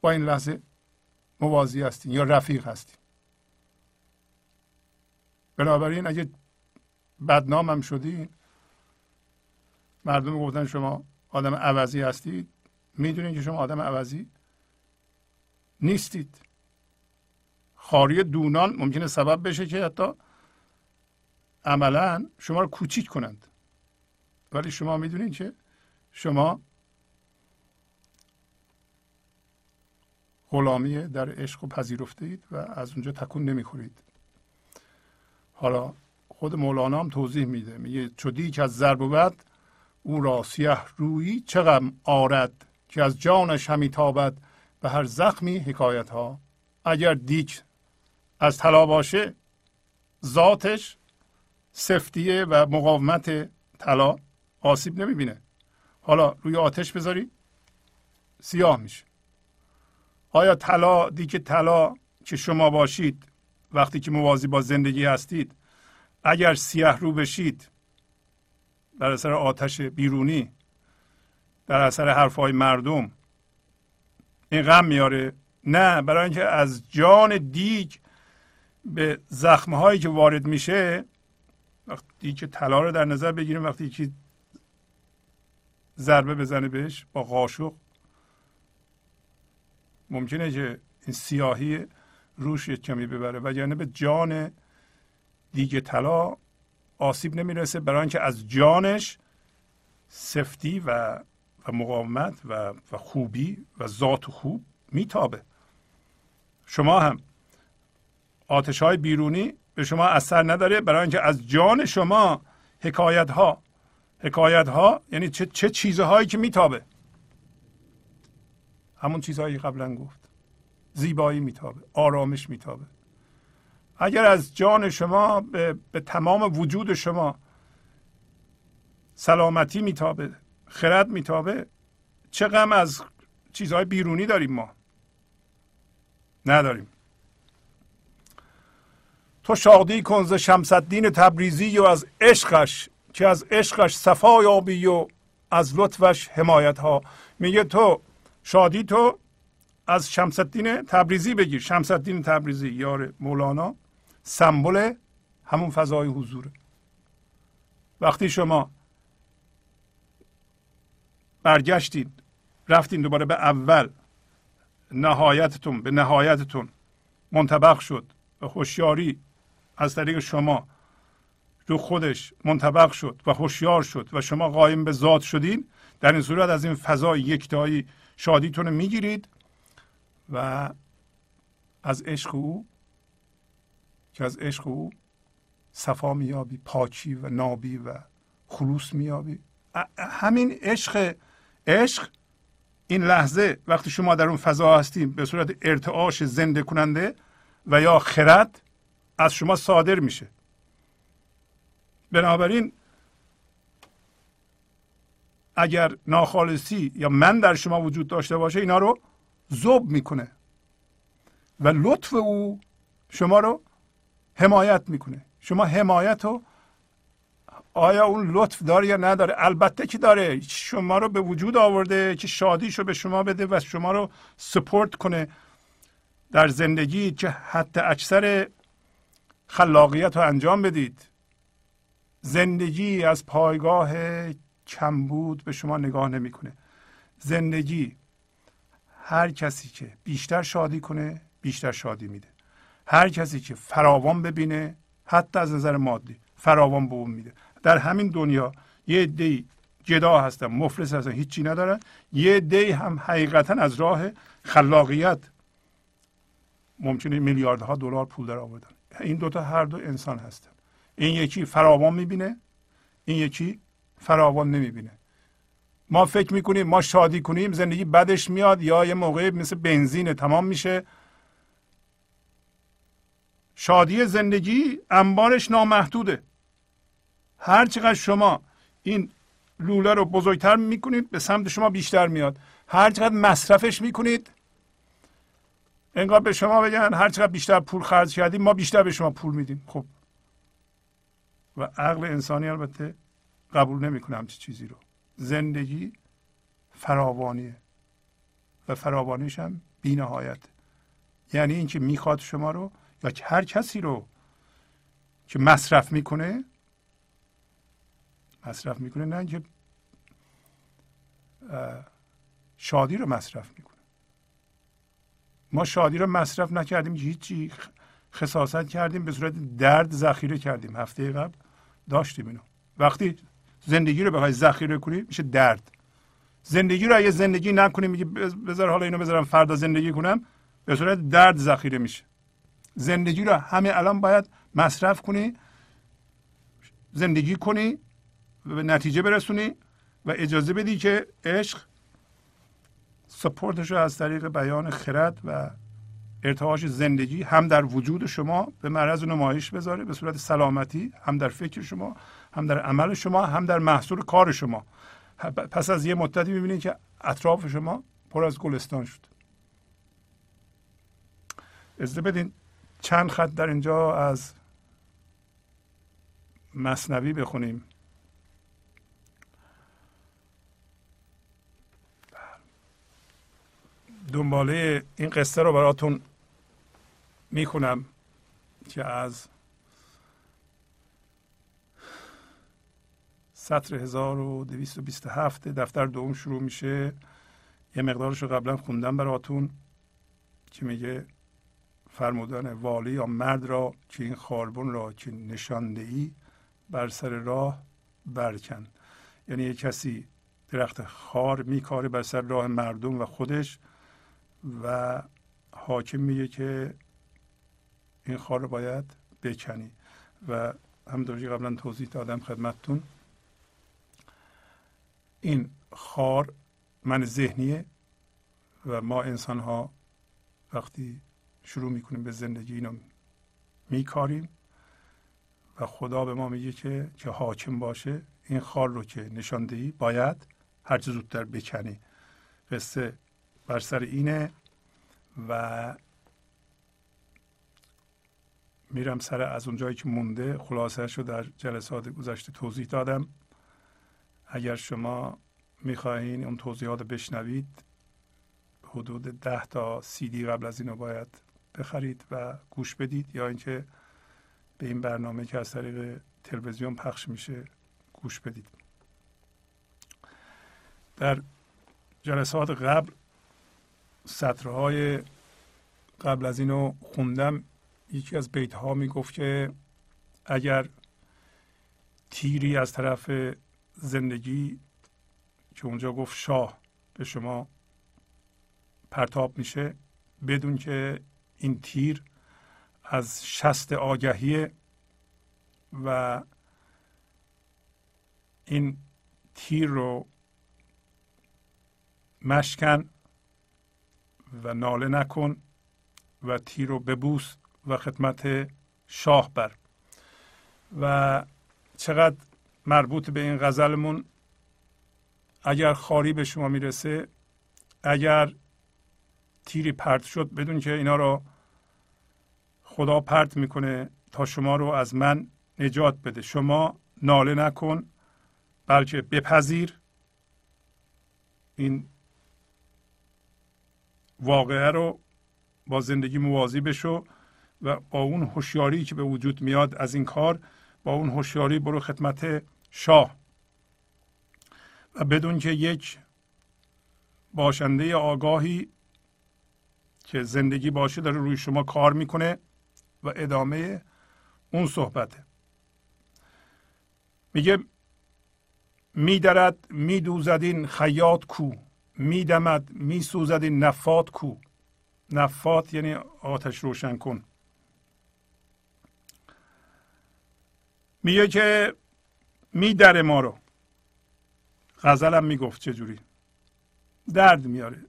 [SPEAKER 1] با این لحظه موازی هستین یا رفیق هستین. بنابراین اگه بدنام هم شدین مردم گفتن شما آدم عوضی هستید می‌دونید که شما آدم عوضی نیستید. خاری دونان ممکنه سبب بشه که حتی عملا شما رو کوچیک کنند. ولی شما می‌دونید که شما غلامی در عشق و پذیرفته اید و از اونجا تکون نمی‌خورید. حالا خود مولانا هم توضیح میده. میگه چودی که از ضرب و او را سیه رویی چقدر آرد که از جانش همی تابد. به هر زخمی حکایت ها اگر دیک از طلا باشه ذاتش سفتیه و مقاومت طلا آسیب نمی‌بینه. حالا روی آتش بذاری. سیاه میشه. آیا طلا دیک طلا که شما باشید وقتی که موازی با زندگی هستید اگر سیاه رو بشید در اثر آتش بیرونی در اثر حرفهای مردم این غم میاره؟ نه برای اینکه از جان دیگ به زخمه هایی که وارد میشه وقتی که طلا رو در نظر بگیریم وقتی که ضربه بزنه بهش با قاشق. ممکنه که این سیاهی روش یک کمی ببره و یعنی به جان دیگه طلا آسیب نمی‌رسه برای اینکه از جانش سفتی و و مقاومت و, و خوبی و ذات خوب میتابه. شما هم آتش های بیرونی به شما اثر نداره برای اینکه از جان شما حکایت ها حکایت ها یعنی چه, چه چیزهایی که میتابه. همون چیزهایی قبلا گفت. زیبایی میتابه آرامش میتابه. اگر از جان شما به, به تمام وجود شما سلامتی میتابه خرد میتابه چه غم از چیزهای بیرونی داریم ما؟ نداریم. تو شادی کن ز شمس الدین تبریزی و از عشقش که از عشقش صفا یابی و از لطفش حمایت ها میگه تو شادی تو از شمس الدین تبریزی بگیر. شمس الدین تبریزی یار مولانا. سمبل همون فضای حضوره وقتی شما برگشتید رفتین دوباره به اول نهایتتون به نهایتتون منطبق شد. و هوشیاری از طریق شما رو خودش منطبق شد و هوشیار شد و شما قایم به ذات شدین در این صورت از این فضای یکتایی شادیتون رو می‌گیرید و از عشق او که از عشق او صفا میابی پاکی و نابی و خلوص میابی همین عشق عشق این لحظه وقتی شما در اون فضا هستیم به صورت ارتعاش زنده کننده و یا خرد از شما صادر میشه. بنابراین اگر ناخالصی یا من در شما وجود داشته باشه اینا رو زوب می‌کنه و لطف او شما رو حمایت می‌کنه. شما حمایت و آیا اون لطف داره یا نداره؟ البته که داره. شما رو به وجود آورده که شادیشو به شما بده و شما رو سپورت کنه در زندگی که حتی اکثر خلاقیت رو انجام بدید. زندگی از پایگاه کمبود به شما نگاه نمی‌کنه. زندگی هر کسی که بیشتر شادی کنه بیشتر شادی میده. هر کسی که فراوان ببینه حتی از نظر مادی فراوان به اون میده. در همین دنیا یه دی جدا هستن مفلس هستن هیچی ندارن. یه دی هم حقیقتا از راه خلاقیت. ممکنه میلیاردها دلار پول در آوردن. این دوتا هر دو انسان هستن. این یکی فراوان می‌بینه این یکی فراوان نمی‌بینه. ما فکر می‌کنیم ما شادی کنیم زندگی بدش میاد یا یه موقع مثل بنزین تمام میشه. شادی زندگی انبارش نامحدوده. هر چقدر شما این لوله رو بزرگتر می‌کنید به سمت شما بیشتر میاد. هر چقدر مصرفش می‌کنید انگار به شما بگن هر چقدر بیشتر پول خرج کردیم ما بیشتر به شما پول میدیم. خب و عقل انسانی البته قبول نمی‌کنه همچی چیزی رو. زندگی فراوانیه و فراوانیش هم بینهایت. یعنی اینکه می‌خواد شما رو یا هر کسی رو که مصرف می‌کنه مصرف می‌کنه نه اینکه شادی رو مصرف می‌کنه. ما شادی رو مصرف نکردیم هیچی خصاصت کردیم به صورت درد ذخیره کردیم. هفته قبل داشتیم اینو. وقتی زندگی رو بخوای ذخیره کنی میشه درد. زندگی رو اگه زندگی نکنی میگه بذار حالا اینو بذارم فردا زندگی کنم به صورت درد ذخیره میشه. زندگی رو همه الان باید مصرف کنی زندگی کنی و به نتیجه برسونی و اجازه بدی که عشق سپورتش رو از طریق بیان خرد و ارتعاش زندگی هم در وجود شما به معرض نمایش بذاره به صورت سلامتی هم در فکر شما هم در عمل شما هم در محصول کار شما. پس از یه مدتی می‌بینید که اطراف شما پر از گلستان شد. ازده بدین چند خط در اینجا از مصنوی بخونیم. دنباله این قصه رو براتون می‌خونم که از سطر 1227 دفتر دوم شروع میشه. یه مقدارش رو قبلا خوندم براتون که میگه فرمودن والی یا مرد را که این خاربون را که نشانده ای بر سر راه برکن. یعنی یه کسی درخت خار میکاره بر سر راه مردم و خودش و حاکم میگه که این خار رو باید بکنی. و همونطور قبلا توضیح دادم خدمتتون. این خار من ذهنیه و ما انسان ها وقتی شروع می‌کنیم به زندگی اینو میکاریم و خدا به ما میگه که که حاکم باشه این خار رو که نشان دهی باید هر زودتر بکنی. قصه بر سر اینه و میرم سر از اونجایی که مونده خلاصه رو در جلسات گذشته توضیح دادم. اگر شما می‌خواهین اون توضیحات بشنوید حدود ده تا سی دی قبل از اینو باید بخرید و گوش بدید یا اینکه به این برنامه که از طریق تلویزیون پخش میشه گوش بدید. در جلسات قبل سطرهای قبل از اینو خوندم. یکی از بیت ها می‌گفت که اگر تیری از طرف زندگی که اونجا گفت شاه به شما پرتاب میشه بدون که این تیر از شست آگهی و این تیر رو مشکن و ناله نکن و تیر رو ببوس. و خدمت شاه بر. و چقدر مربوط به این غزلمون اگر خاری به شما می‌رسه اگر تیری پرت شد بدون که اینا رو خدا پرت می‌کنه تا شما رو از من نجات بده. شما ناله نکن بلکه بپذیر این واقعه رو با زندگی موازی بشو. و با اون هوشیاری که به وجود میاد از این کار با اون هوشیاری برو خدمت شاه. و بدون که یک باشنده آگاهی که زندگی باشه داره روی شما کار می‌کنه و ادامه اون صحبته. میگه میدرد میدوزد این خیاط کو میدمد میسوزد این نفات کو. نفات یعنی آتش روشن کن. میگه که میدره ما رو. غزلم می‌گفت چجوری؟ درد میاره.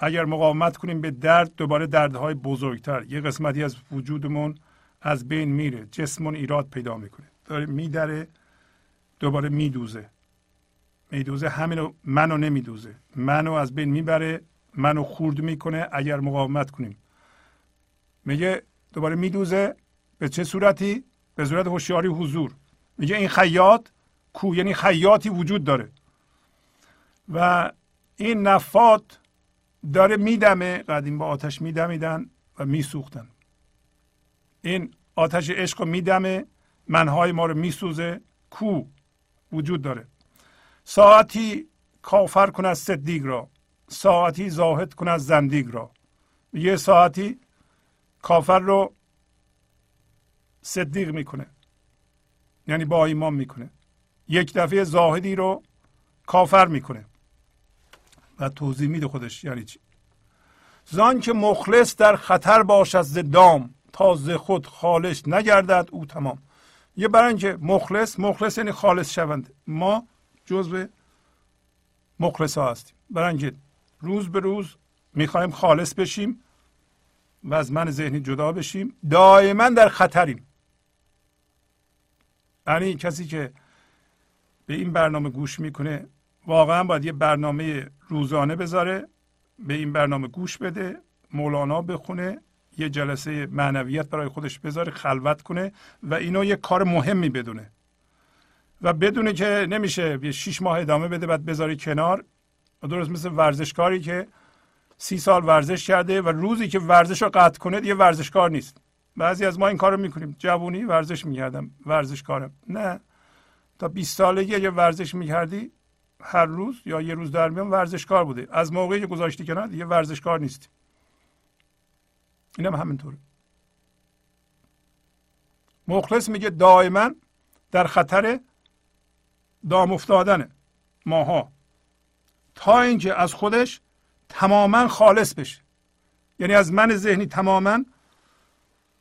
[SPEAKER 1] اگر مقاومت کنیم به درد دوباره دردهای بزرگتر. یه قسمتی از وجودمون از بین میره. جسمون ایراد پیدا می‌کنه. داره میدره دوباره میدوزه. میدوزه همینو منو نمیدوزه. منو از بین می‌بره منو خورد می‌کنه اگر مقاومت کنیم. میگه دوباره میدوزه. به چه صورتی؟ به صورت هوشیاری حضور. میگه این خیاط کو یعنی خیاطی وجود داره. و این نفات داره میدمه قدیم با آتش میدمیدن و میسوختن. این آتش عشق رو میدمه منهای ما رو میسوزه کو وجود داره. ساعتی کافر کن از صدیق را ساعتی زاهد کن از زندیق را. یه ساعتی کافر رو صدیق می‌کنه. یعنی با ایمان می‌کنه. یک دفعه زاهدی رو کافر می‌کنه. و توضیح میده خودش یعنی چی. زان که مخلص در خطر باشد ز دام تا ز خود خالص نگردد او تمام. یه برای اینکه مخلص مخلص یعنی خالص شوند. ما جزء مخلص ها هستیم. برای روز به روز می‌خوایم خالص بشیم و از من ذهنی جدا بشیم دائما در خطریم. یعنی کسی که به این برنامه گوش می‌کنه واقعا باید یه برنامه روزانه بذاره به این برنامه گوش بده مولانا بخونه یه جلسه معنویت برای خودش بذاره خلوت کنه و اینو یه کار مهمی بدونه. و بدونه که نمیشه یه شیش ماه ادامه بده بعد بذاری کنار. درست مثل ورزشکاری که سی سال ورزش کرده و روزی که ورزش رو قطع کنه یه ورزشکار نیست. بعضی از ما این کارو می‌کنیم. جوونی ورزش می‌کردم ورزشکارم نه. تا 20 سالگی یه ورزش می‌کردی هر روز یا یه روز در میان ورزشکار بوده. از موقعی که گذاشتی کنار دیگه ورزشکار نیستی. اینم هم همینطوره. مخلص میگه دائما در خطر دام افتادنه. ماها. تا اینکه از خودش تماما خالص بشه. یعنی از من ذهنی تماما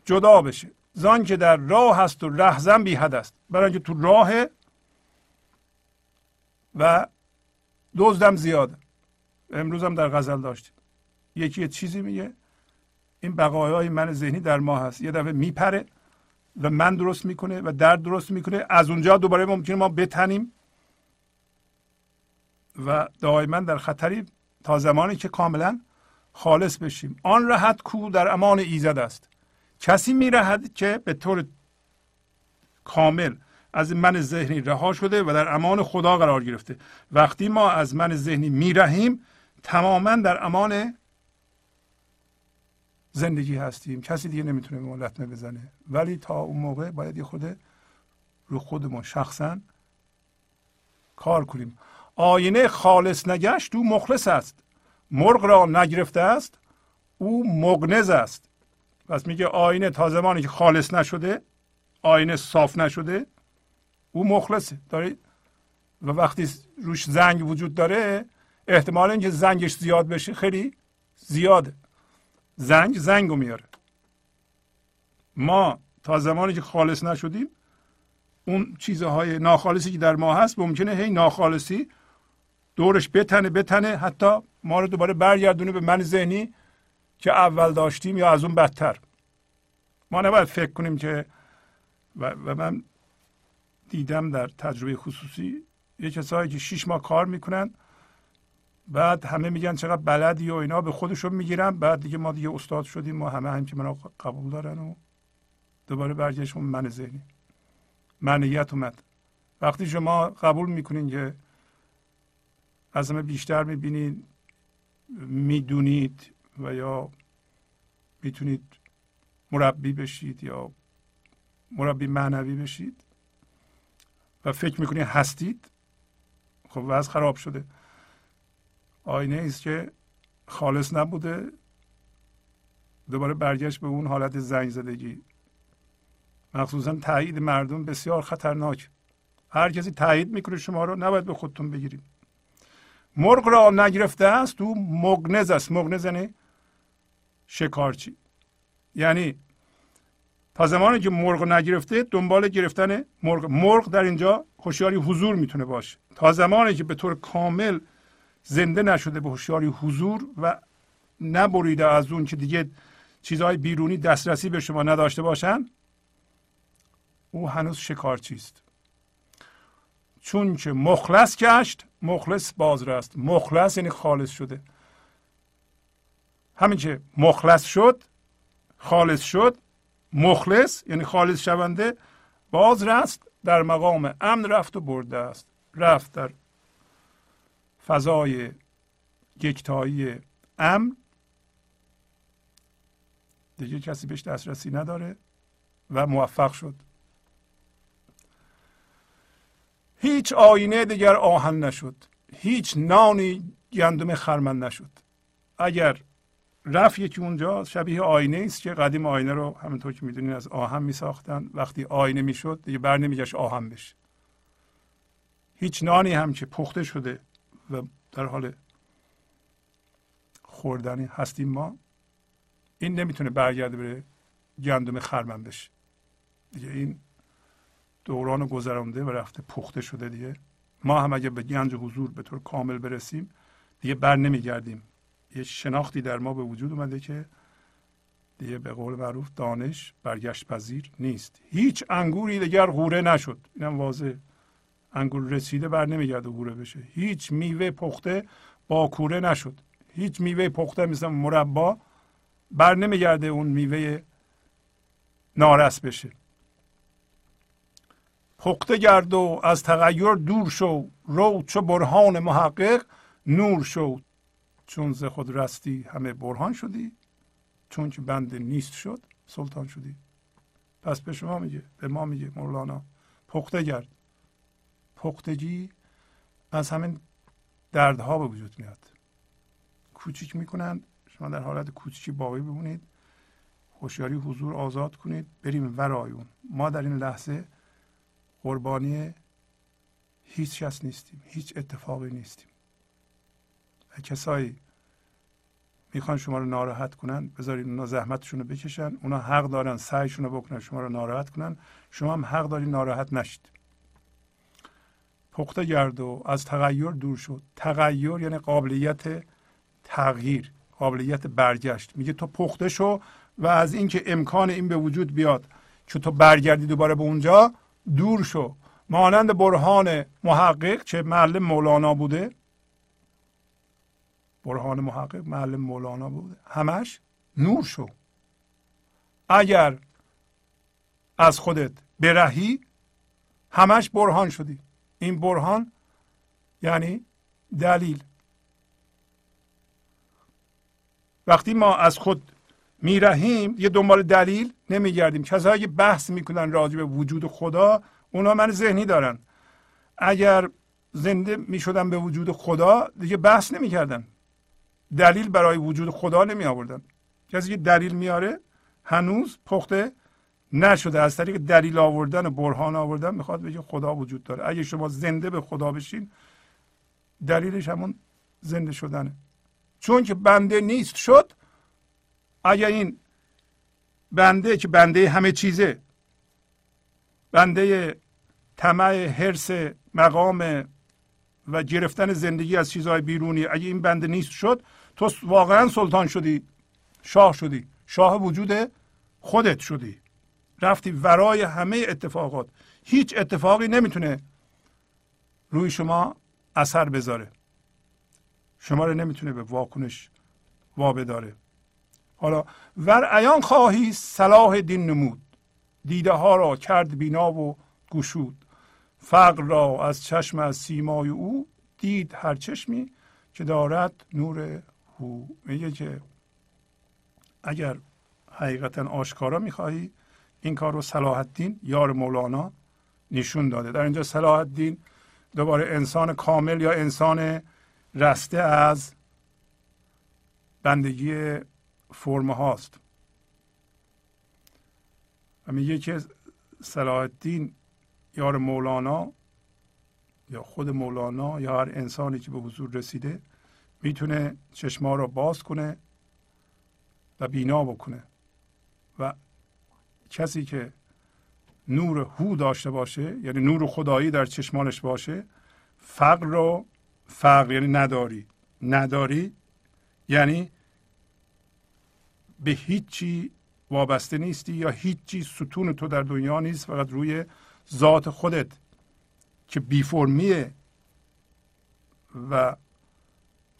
[SPEAKER 1] جدا بشه. زان که در راه هست و رهزن بی حد است. برای اینکه تو راه و دزدم زیاده. امروز هم در غزل داشتیم. یکی یه چیزی میگه. این بقایای من ذهنی در ما هست. یه دفعه میپره و من درست می‌کنه و درد درست می‌کنه. از اونجا دوباره ممکنه ما بتنیم. و دائما در خطری تا زمانی که کاملا خالص بشیم. آن راحت کو در امان ایزد است. کسی میرهد که به طور کامل از من ذهنی رها شده و در امان خدا قرار گرفته. وقتی ما از من ذهنی میرهیم تماما در امان زندگی هستیم. کسی دیگه نمی‌تونه به ما لطمه بزنه. ولی تا اون موقع باید یه خود رو خودمون شخصا کار کنیم. آینه خالص نگشت او مخلص است. مرغ را نگرفته است او مغنز است. پس میگه آینه تا زمانی که خالص نشده آینه صاف نشده او مخلصه. داره و وقتی روش زنگ وجود داره احتمال اینکه زنگش زیاد بشه خیلی زیاده. زنگ زنگ رو میاره. ما تا زمانی که خالص نشدیم اون چیزهای ناخالصی که در ما هست ممکنه هی ناخالصی دورش بتنه بتنه حتی ما رو دوباره برگردونه به من ذهنی که اول داشتیم یا از اون بدتر. ما نباید فکر کنیم که و, و من دیدم در تجربه خصوصی یه کسایی که شیش ماه کار می‌کنن بعد همه میگن چقدر بلدی و اینا به خودشون می‌گیرن بعد دیگه ما دیگه استاد شدیم ما همه هم که من قبول دارن و دوباره برگشتون من ذهنی. منیت اومد. وقتی شما قبول می‌کنین که از همه بیشتر می‌بینید می‌دونید و یا می‌تونید مربی بشید یا مربی معنوی بشید و فکر می‌کنید هستید خب وضع خراب شده. آینه است که خالص نبوده. دوباره برگشت به اون حالت زنگ زدگی. مخصوصا تایید مردم بسیار خطرناک. هر کسی تایید می‌کنه شما رو نباید به خودتون بگیرید. مرغ را نگرفته است تو مگنز است. مگنز یعنی شکارچی. یعنی تا زمانی که مرغ نگرفته دنبال گرفتن مرغ. مرغ در اینجا هوشیاری حضور می‌تونه باشه. تا زمانی که به طور کامل زنده نشده به هوشیاری حضور و نبریده از اون که دیگه چیزهای بیرونی دسترسی به شما نداشته باشن او هنوز شکارچی است چون که مخلص گشت مخلص باز رست مخلص یعنی خالص شده. همین که مخلص شد خالص شد مخلص یعنی خالص شونده باز رست در مقام امن رفت و برده است. رفت در فضای یکتایی امن. دیگه کسی بهش دسترسی نداره و موفق شد. هیچ آینه دیگر آهن نشد. هیچ نانی گندم خرمن نشد. اگر رفت یکی اونجا شبیه آینه است که قدیم آینه رو همونطور که می‌دونین از آهن می ساختن وقتی آینه می‌شد دیگه بر نمیگشت آهن بشه. هیچ نانی هم که پخته شده و در حال خوردنی هستیم ما این نمی‌تونه برگرده بره گندم خرمن بشه. دیگه این دوران گذرانده و رفته پخته شده دیگه. ما هم اگه به گنج حضور به طور کامل برسیم دیگه بر نمیگردیم. یه شناختی در ما به وجود اومده که دیگه به قول معروف دانش برگشت پذیر نیست. هیچ انگوری دیگر غوره نشد. اینم واضح انگور رسیده بر نمیگرده غوره بشه. هیچ میوه پخته با کوره نشد. هیچ میوه پخته مثل مربا بر نمیگرده اون میوه نارس بشه. پخته گرد و از تغییر دور شو. رو چو برهان محقق نور شو. چون ز خود رستی همه برهان شدی چون که بند نیست شد سلطان شدی. پس به شما میگه به ما میگه مولانا پخته گرد. پختگی از همین دردها به وجود میاد. کوچیک می‌کنند شما در حالت کوچیکی باقی بمونید هوشیاری حضور آزاد کنید بریم ورای اون. ما در این لحظه قربانی هیچ کس نیستیم هیچ اتفاقی نیستیم. و کسایی می‌خوان شما رو ناراحت کنن بذارید اونا زحمتشون رو بکشن اونا حق دارن سعیشون رو بکنن شما رو ناراحت کنن. شما هم حق دارید ناراحت نشید. پخته گرد و از تغییر دور شد. تغییر یعنی قابلیت تغییر قابلیت برگشت. میگه تو پخته شو و از اینکه امکان این به وجود بیاد که تو برگردی دوباره به اونجا دور شو. مانند برهان محقق که معلم مولانا بوده برهان محقق معلم مولانا بوده همش نور شو. اگر از خودت برهی همش برهان شدی. این برهان یعنی دلیل. وقتی ما از خود میرهیم یه دنبال دلیل نمیگردیم. کسایی که بحث می‌کنن راجع به وجود خدا اونا من ذهنی دارن. اگر زنده می‌شدن به وجود خدا دیگه بحث نمی‌کردن. دلیل برای وجود خدا نمی آوردن. کسی که دلیل میاره هنوز پخته نشده. از طریق دلیل آوردن و برهان آوردن می‌خواد بگه خدا وجود داره. اگه شما زنده به خدا بشین دلیلش همون زنده شدنه. چون که بنده نیست شد اگر این بنده که بنده همه چیزه بنده طمع حرس مقام و گرفتن زندگی از چیزهای بیرونی اگه این بنده نیست شد تو واقعا سلطان شدی شاه شدی شاه وجود خودت شدی. رفتی ورای همه اتفاقات. هیچ اتفاقی نمی‌تونه روی شما اثر بذاره. شما رو نمی‌تونه به واکنش وابداره حالا ور ایان خواهی صلاح دین نمود. دیده ها را کرد بینا و گشود. فقر را از چشم از سیمای او دید هر چشمی که دارد نور هو میگه که اگر حقیقتا آشکارا می‌خواهی این کار رو صلاح الدین یار مولانا نشون داده. در اینجا صلاح الدین دوباره انسان کامل یا انسان رسته از بندگی فرم هاست. و میگه که صلاح الدین یار مولانا یا خود مولانا یا هر انسانی که به حضور رسیده می‌تونه چشما رو باز کنه و بینا بکنه و کسی که نور هو داشته باشه یعنی نور خدایی در چشمانش باشه فقر رو فقر یعنی نداری نداری یعنی به هیچی وابسته نیستی یا هیچی ستون تو در دنیا نیست فقط روی ذات خودت که بیفرمیه و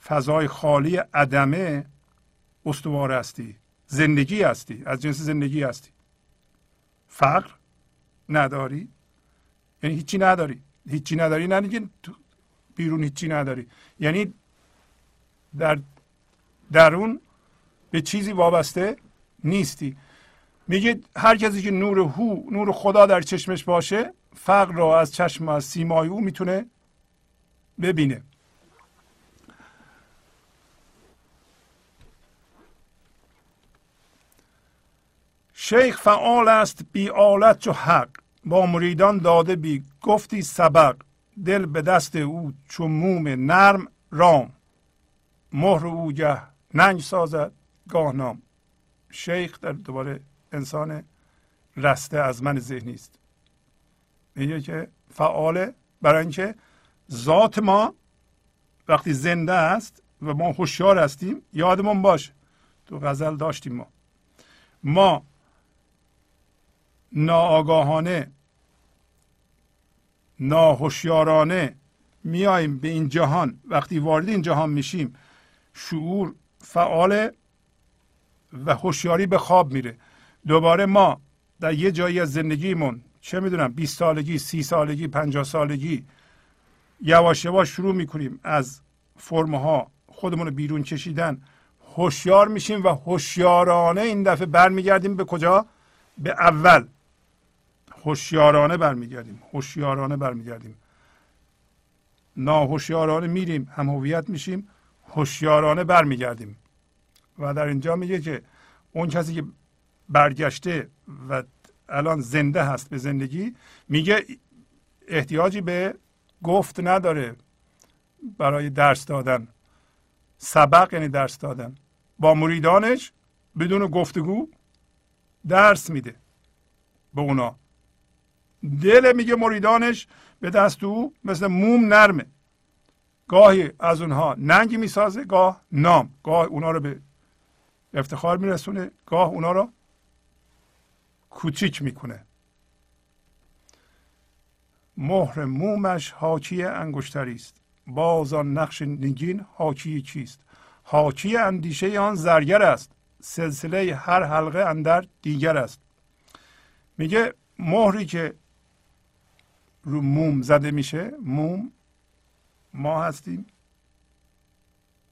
[SPEAKER 1] فضای خالی عدمه استوار هستی. زندگی هستی. از جنس زندگی هستی. فقر نداری؟ یعنی هیچی نداری. هیچی نداری نه بیرون هیچی نداری. یعنی در درون به چیزی وابسته نیستی. میگه هر کسی که نور هو نور خدا در چشمش باشه فقر را از چشم از سیمای او می‌تونه ببینه. شیخ فعال است بی آلت و حق. با مریدان داده بی گفتی سبق. دل به دست او چون موم نرم رام. مهر او گه ننگ سازد گاه نام. شیخ در دوباره انسان رسته از من ذهنی است میگه که فعاله برای اینکه ذات ما وقتی زنده است و ما هوشیار هستیم یادمون باش. تو غزل داشتیم ما. ما ناآگاهانه ناهوشیارانه میایم به این جهان. وقتی وارد این جهان میشیم شعور فعال و هوشیاری به خواب میره. دوباره ما در یه جایی از زندگیمون چه می‌دونم 20 سالگی سی سالگی 50 سالگی یواش یواش شروع می‌کنیم از فرمها خودمون رو بیرون کشیدن. هوشیار میشیم و هوشیارانه این دفعه برمیگردیم به کجا؟ به اول. هوشیارانه برمیگردیم. هوشیارانه برمیگردیم. ناهوشیارانه میریم هم هویت میشیم هوشیارانه برمیگردیم. و در اینجا میگه که اون کسی که برگشته و الان زنده هست به زندگی میگه احتیاجی به گفت نداره برای درس دادن. سبق یعنی درس دادن. با مریدانش بدون گفتگو درس میده به اونا. دل میگه مریدانش به دست او مثل موم نرمه. گاهی از اونها ننگی می‌سازه گاه نام. گاه اونا رو به افتخار میرسونه گاه اونا رو کوچیک می‌کنه. مهر مومش حاکی انگشتری است. باز آن نقش نگین حاکی چیست حاکی اندیشه آن زرگر است. سلسله هر حلقه اندر دیگر است. میگه مهری که رو موم زده میشه. موم. ما هستیم.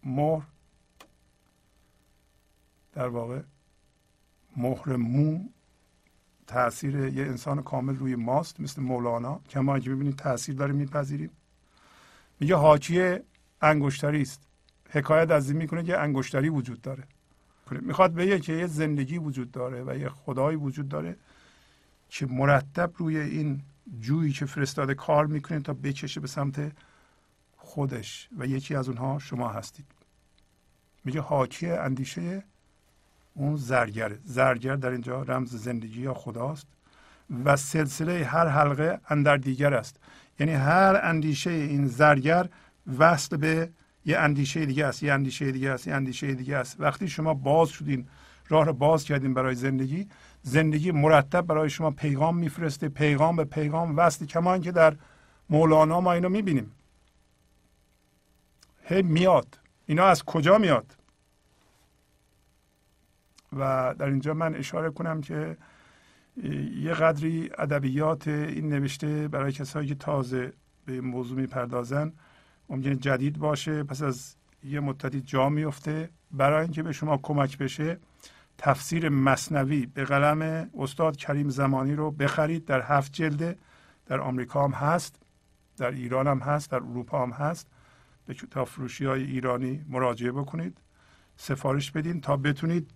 [SPEAKER 1] مهر. در واقع مهر موم تاثیر یه انسان کامل روی ماست مثل مولانا. که ما اگه ببینید تاثیر داره میپذیریم. میگه حاکی انگشتری است. حکایت از این می‌کنه که انگشتری وجود داره. می‌خواد بگه که یه زندگی وجود داره و یه خدایی وجود داره که مرتب روی این جویی که فرستاده کار می‌کنه تا بکشه به سمت خودش و یکی از اونها شما هستید. میگه حاکی اندیشه اون زرگره. زرگر در اینجا رمز زندگی یا خداست و سلسله هر حلقه اندر دیگر است. یعنی هر اندیشه این زرگر وصل به یه اندیشه دیگه است. یه اندیشه دیگه است. یه اندیشه دیگه است. وقتی شما باز شدین راه رو باز کردین برای زندگی زندگی مرتب برای شما پیغام میفرسته پیغام به پیغام وصل کما که در مولانا ما اینو می‌بینیم. هی میاد. اینا از کجا میاد؟ و در اینجا من اشاره کنم که یه قدری ادبیات این نوشته برای کسایی که تازه به این موضوع می‌پردازن ممکنه جدید باشه پس از یه مدتی جا میفته برای اینکه به شما کمک بشه تفسیر مصنوی به قلم استاد کریم زمانی رو بخرید در هفت جلده. در آمریکا هم هست در ایران هم هست در اروپا هم هست. به کتاب فروشی های ایرانی مراجعه بکنید. سفارش بدین تا بتونید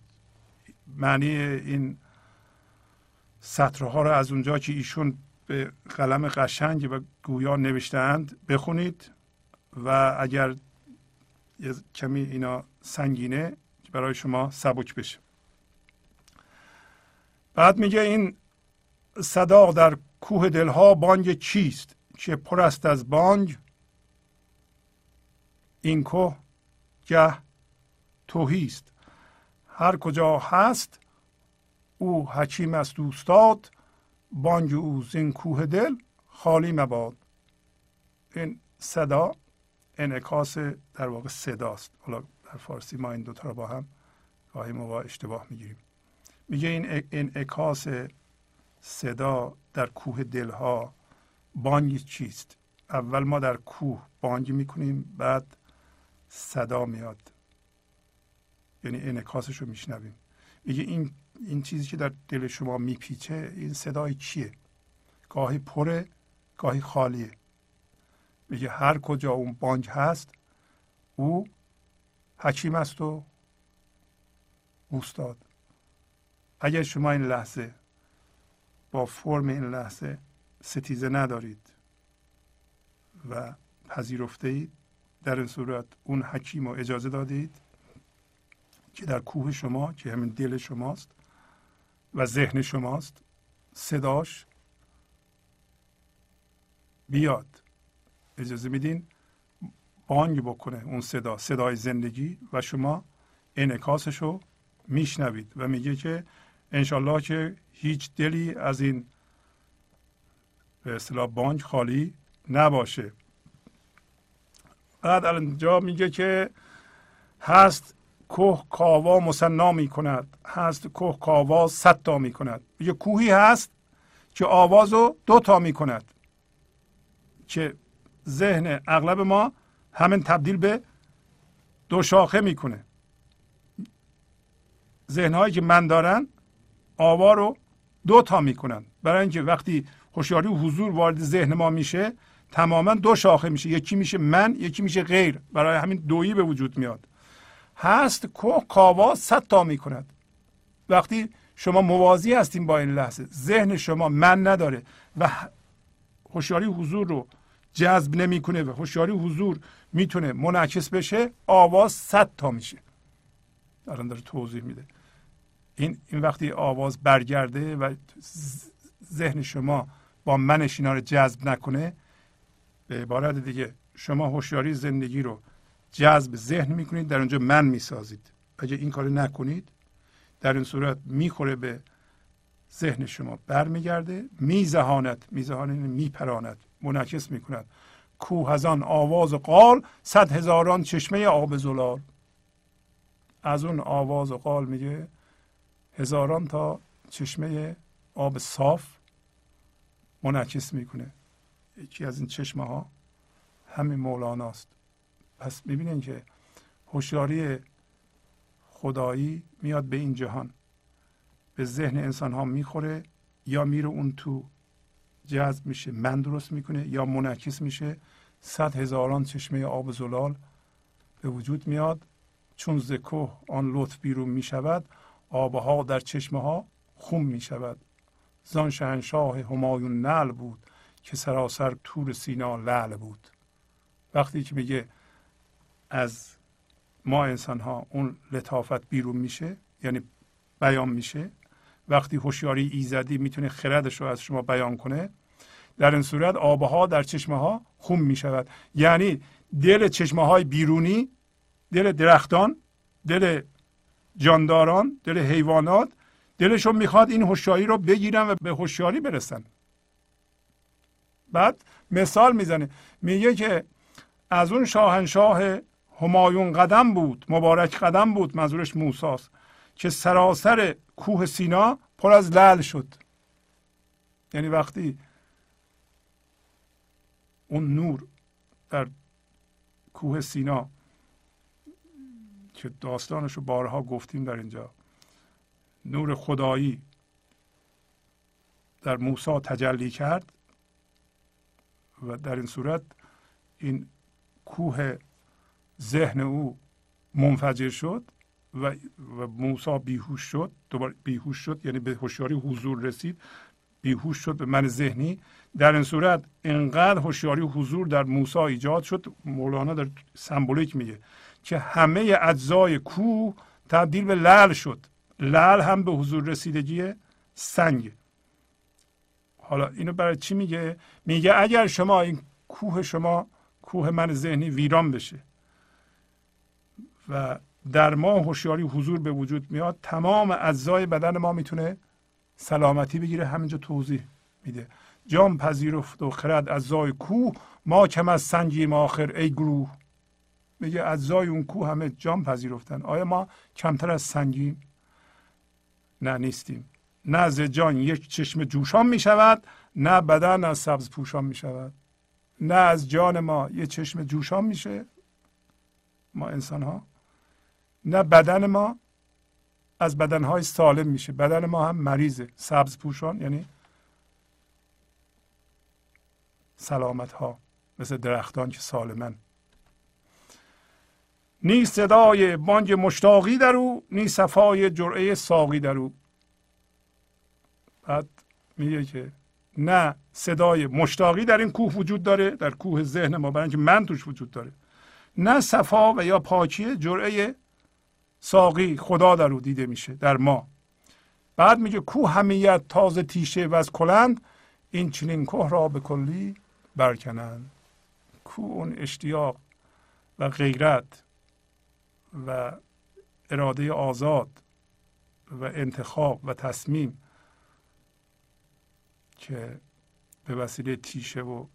[SPEAKER 1] معنی این سطرها رو از اونجا که ایشون به قلم قشنگ و گویا نوشتهاند بخونید و اگر یه کمی اینا سنگینه برای شما سبک بشه. بعد میگه این صدا در کوه دلها بانگ چیست؟ که پر است از بانگ؟ این کوه گه توهیست هر کجا هست او حکیم است دوستاد بانگ او زین کوه دل خالی مباد. این صدا انعکاس در واقع صداست. حالا در فارسی ما این دوتا رو با هم گاهی موقع اشتباه می‌گیریم. میگه این انعکاس صدا در کوه دلها بانگ چیست؟ اول ما در کوه بانگ می‌کنیم بعد صدا میاد. یعنی انعکاسش رو میشنویم. میگه این این چیزی که در دل شما میپیچه این صدای چیه؟ گاهی پره گاهی خالیه. میگه هر کجا اون بانگ هست او حکیم است و اوستاد. اگر شما این لحظه با فرم این لحظه ستیزه ندارید و پذیرفته اید در این صورت اون حکیم رو اجازه دادید که در کوه شما که همین دل شماست و ذهن شماست صداش بیاد. اجازه میدین بانگ بکنه اون صدا صدای زندگی و شما انعکاسش رو میشنوید و میگه که انشالله که هیچ دلی از این به اصطلاح بانک خالی نباشه. بعد اینجا میگه که هست کوه کاوا مصنا می کند هست کوه کاوا صد تا می کند میگه کوهی هست که آواز رو دو تا می کند که ذهن اغلب ما همین تبدیل به دو شاخه می‌کنه. ذهنهایی که من دارن آوا رو دو تا می‌کنن. برای اینکه وقتی هوشیاری و حضور وارد ذهن ما میشه تماما دو شاخه میشه. یکی میشه من یکی میشه غیر. برای همین دویی به وجود میاد. هست کوه کاوا صد تا می‌کند. وقتی شما موازی هستیم با این لحظه ذهن شما من نداره و هوشیاری حضور رو جذب نمی‌کنه و هوشیاری حضور می‌تونه منعکس بشه آواز صد تا میشه. الان داره توضیح میده. این این وقتی آواز برگرده و ذهن شما با منش اینا رو جذب نکنه به عبارت دیگه شما هوشیاری زندگی رو جذب ذهن می‌کنید در اونجا من می‌سازید. اگه این کار نکنید در این صورت می‌خوره به ذهن شما برمیگرده میزهاند میزهاند میپراند منعکس می‌کند. کوه از آن آواز قال صد هزاران چشمه آب زلال. از اون آواز و قال میگه هزاران تا چشمه آب صاف منعکس می‌کنه. یکی از این چشمه ها همین مولاناست. پس می‌بینین که هوشیاری خدایی میاد به این جهان. به ذهن انسان ها می‌خوره یا میره اون تو جذب میشه من درست می‌کنه یا منعکس میشه. صد هزاران چشمه آب زلال به وجود میاد. چون زکوه آن لطف بیرون می‌شود آبها در چشمه ها خون می‌شود. زان شهنشاه همایون نل بود که سراسر تور سینا لعل بود. وقتی که میگه از ما انسان ها اون لطافت بیرون میشه یعنی بیان میشه وقتی هوشیاری ایزدی می‌تونه خردش رو از شما بیان کنه در این صورت آبها در چشمه ها خون می شود یعنی دل چشمه های بیرونی دل درختان دل جانداران دل حیوانات دلشون می‌خواد این هوشیاری رو بگیرن و به هوشیاری برسن. بعد مثال می‌زنه. میگه که از اون شاهنشاه همایون قدم بود مبارک قدم بود منظورش موساست که سراسر کوه سینا پر از لعل شد. یعنی وقتی اون نور در کوه سینا که داستانش رو بارها گفتیم در اینجا. نور خدایی در موسی تجلی کرد و در این صورت این کوه ذهن او منفجر شد و, و موسی بیهوش شد. دوباره بیهوش شد یعنی به هوشیاری حضور رسید. بیهوش شد به من ذهنی. در این صورت انقدر هوشیاری حضور در موسی ایجاد شد. مولانا در سمبولیک میگه. که همه اجزای کوه تبدیل به لل شد. لل هم به حضور رسیدگی سنگ. حالا اینو برای چی میگه؟ میگه اگر شما این کوه شما کوه من ذهنی ویران بشه و در ما هوشیاری حضور به وجود میاد تمام اجزای بدن ما می‌تونه سلامتی بگیره. همینجا توضیح میده. جام پذیرفت و خرد اجزای کوه ما کم از سنگیم آخر ای گروه. میگه اجزای اون کوه همه جام پذیرفتن. آیا ما کمتر از سنگیم نه نیستیم. نه از جان یک چشم جوشان می شود نه بدن از سبز پوشان می شود نه از جان ما یک چشم جوشان میشه. ما انسان ها نه بدن ما از بدنهای سالم میشه. بدن ما هم مریضه. سبز پوشان یعنی سلامت ها مثل درختان که سالمن. نی صدای بانگ مشتاقی در او نی صفای جرعه ساقی در او بعد میگه که نه صدای مشتاقی در این کوه وجود داره در کوه ذهن ما برای اینکه من توش وجود داره. نه صفا و یا پاکی جرعه ساقی خدا در او دیده میشه در ما. بعد میگه کو همیت تازه تیشه و از کلند این چنین کوه را به کلی برکنند. کو اون اشتیاق و غیرت. و اراده آزاد و انتخاب و تصمیم که به وسیله تیشه و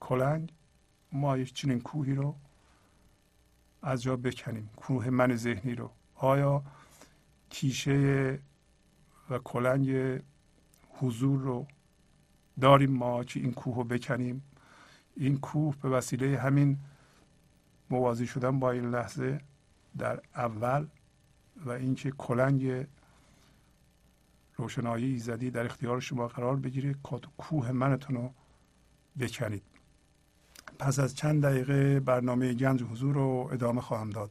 [SPEAKER 1] کلنگ ما یک چنین کوهی رو از جا بکنیم. کوه من ذهنی رو. آیا تیشه و کلنگ حضور رو داریم ما که این کوه رو بکنیم؟ این کوه به وسیله همین موازی شدن با این لحظه در اول و اینکه کلنگ روشنایی ایزدی در اختیار شما قرار بگیره کوه منتون رو بکنید. پس از چند دقیقه برنامه گنج حضور رو ادامه خواهم داد.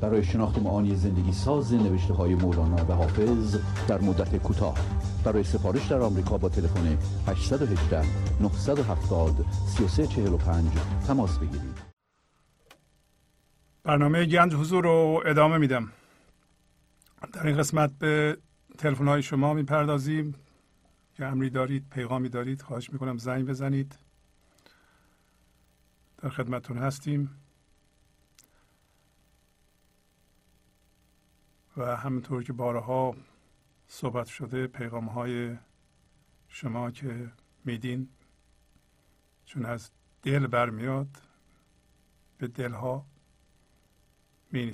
[SPEAKER 3] برای شناخت معانی زندگی ساز نوشته های مولانا و حافظ در مدت کوتاه. برای سفارش در آمریکا با تلفن 818 970 3345 تماس بگیرید.
[SPEAKER 1] برنامه گنج حضور رو ادامه میدم. در این قسمت به تلفن های شما می‌پردازیم. که امری دارید پیغامی دارید خواهش می‌کنم زنگ بزنید. در خدمتون هستیم. و همینطور که بارها صحبت شده پیغام های شما که میدین چون از دل برمیاد به دلها می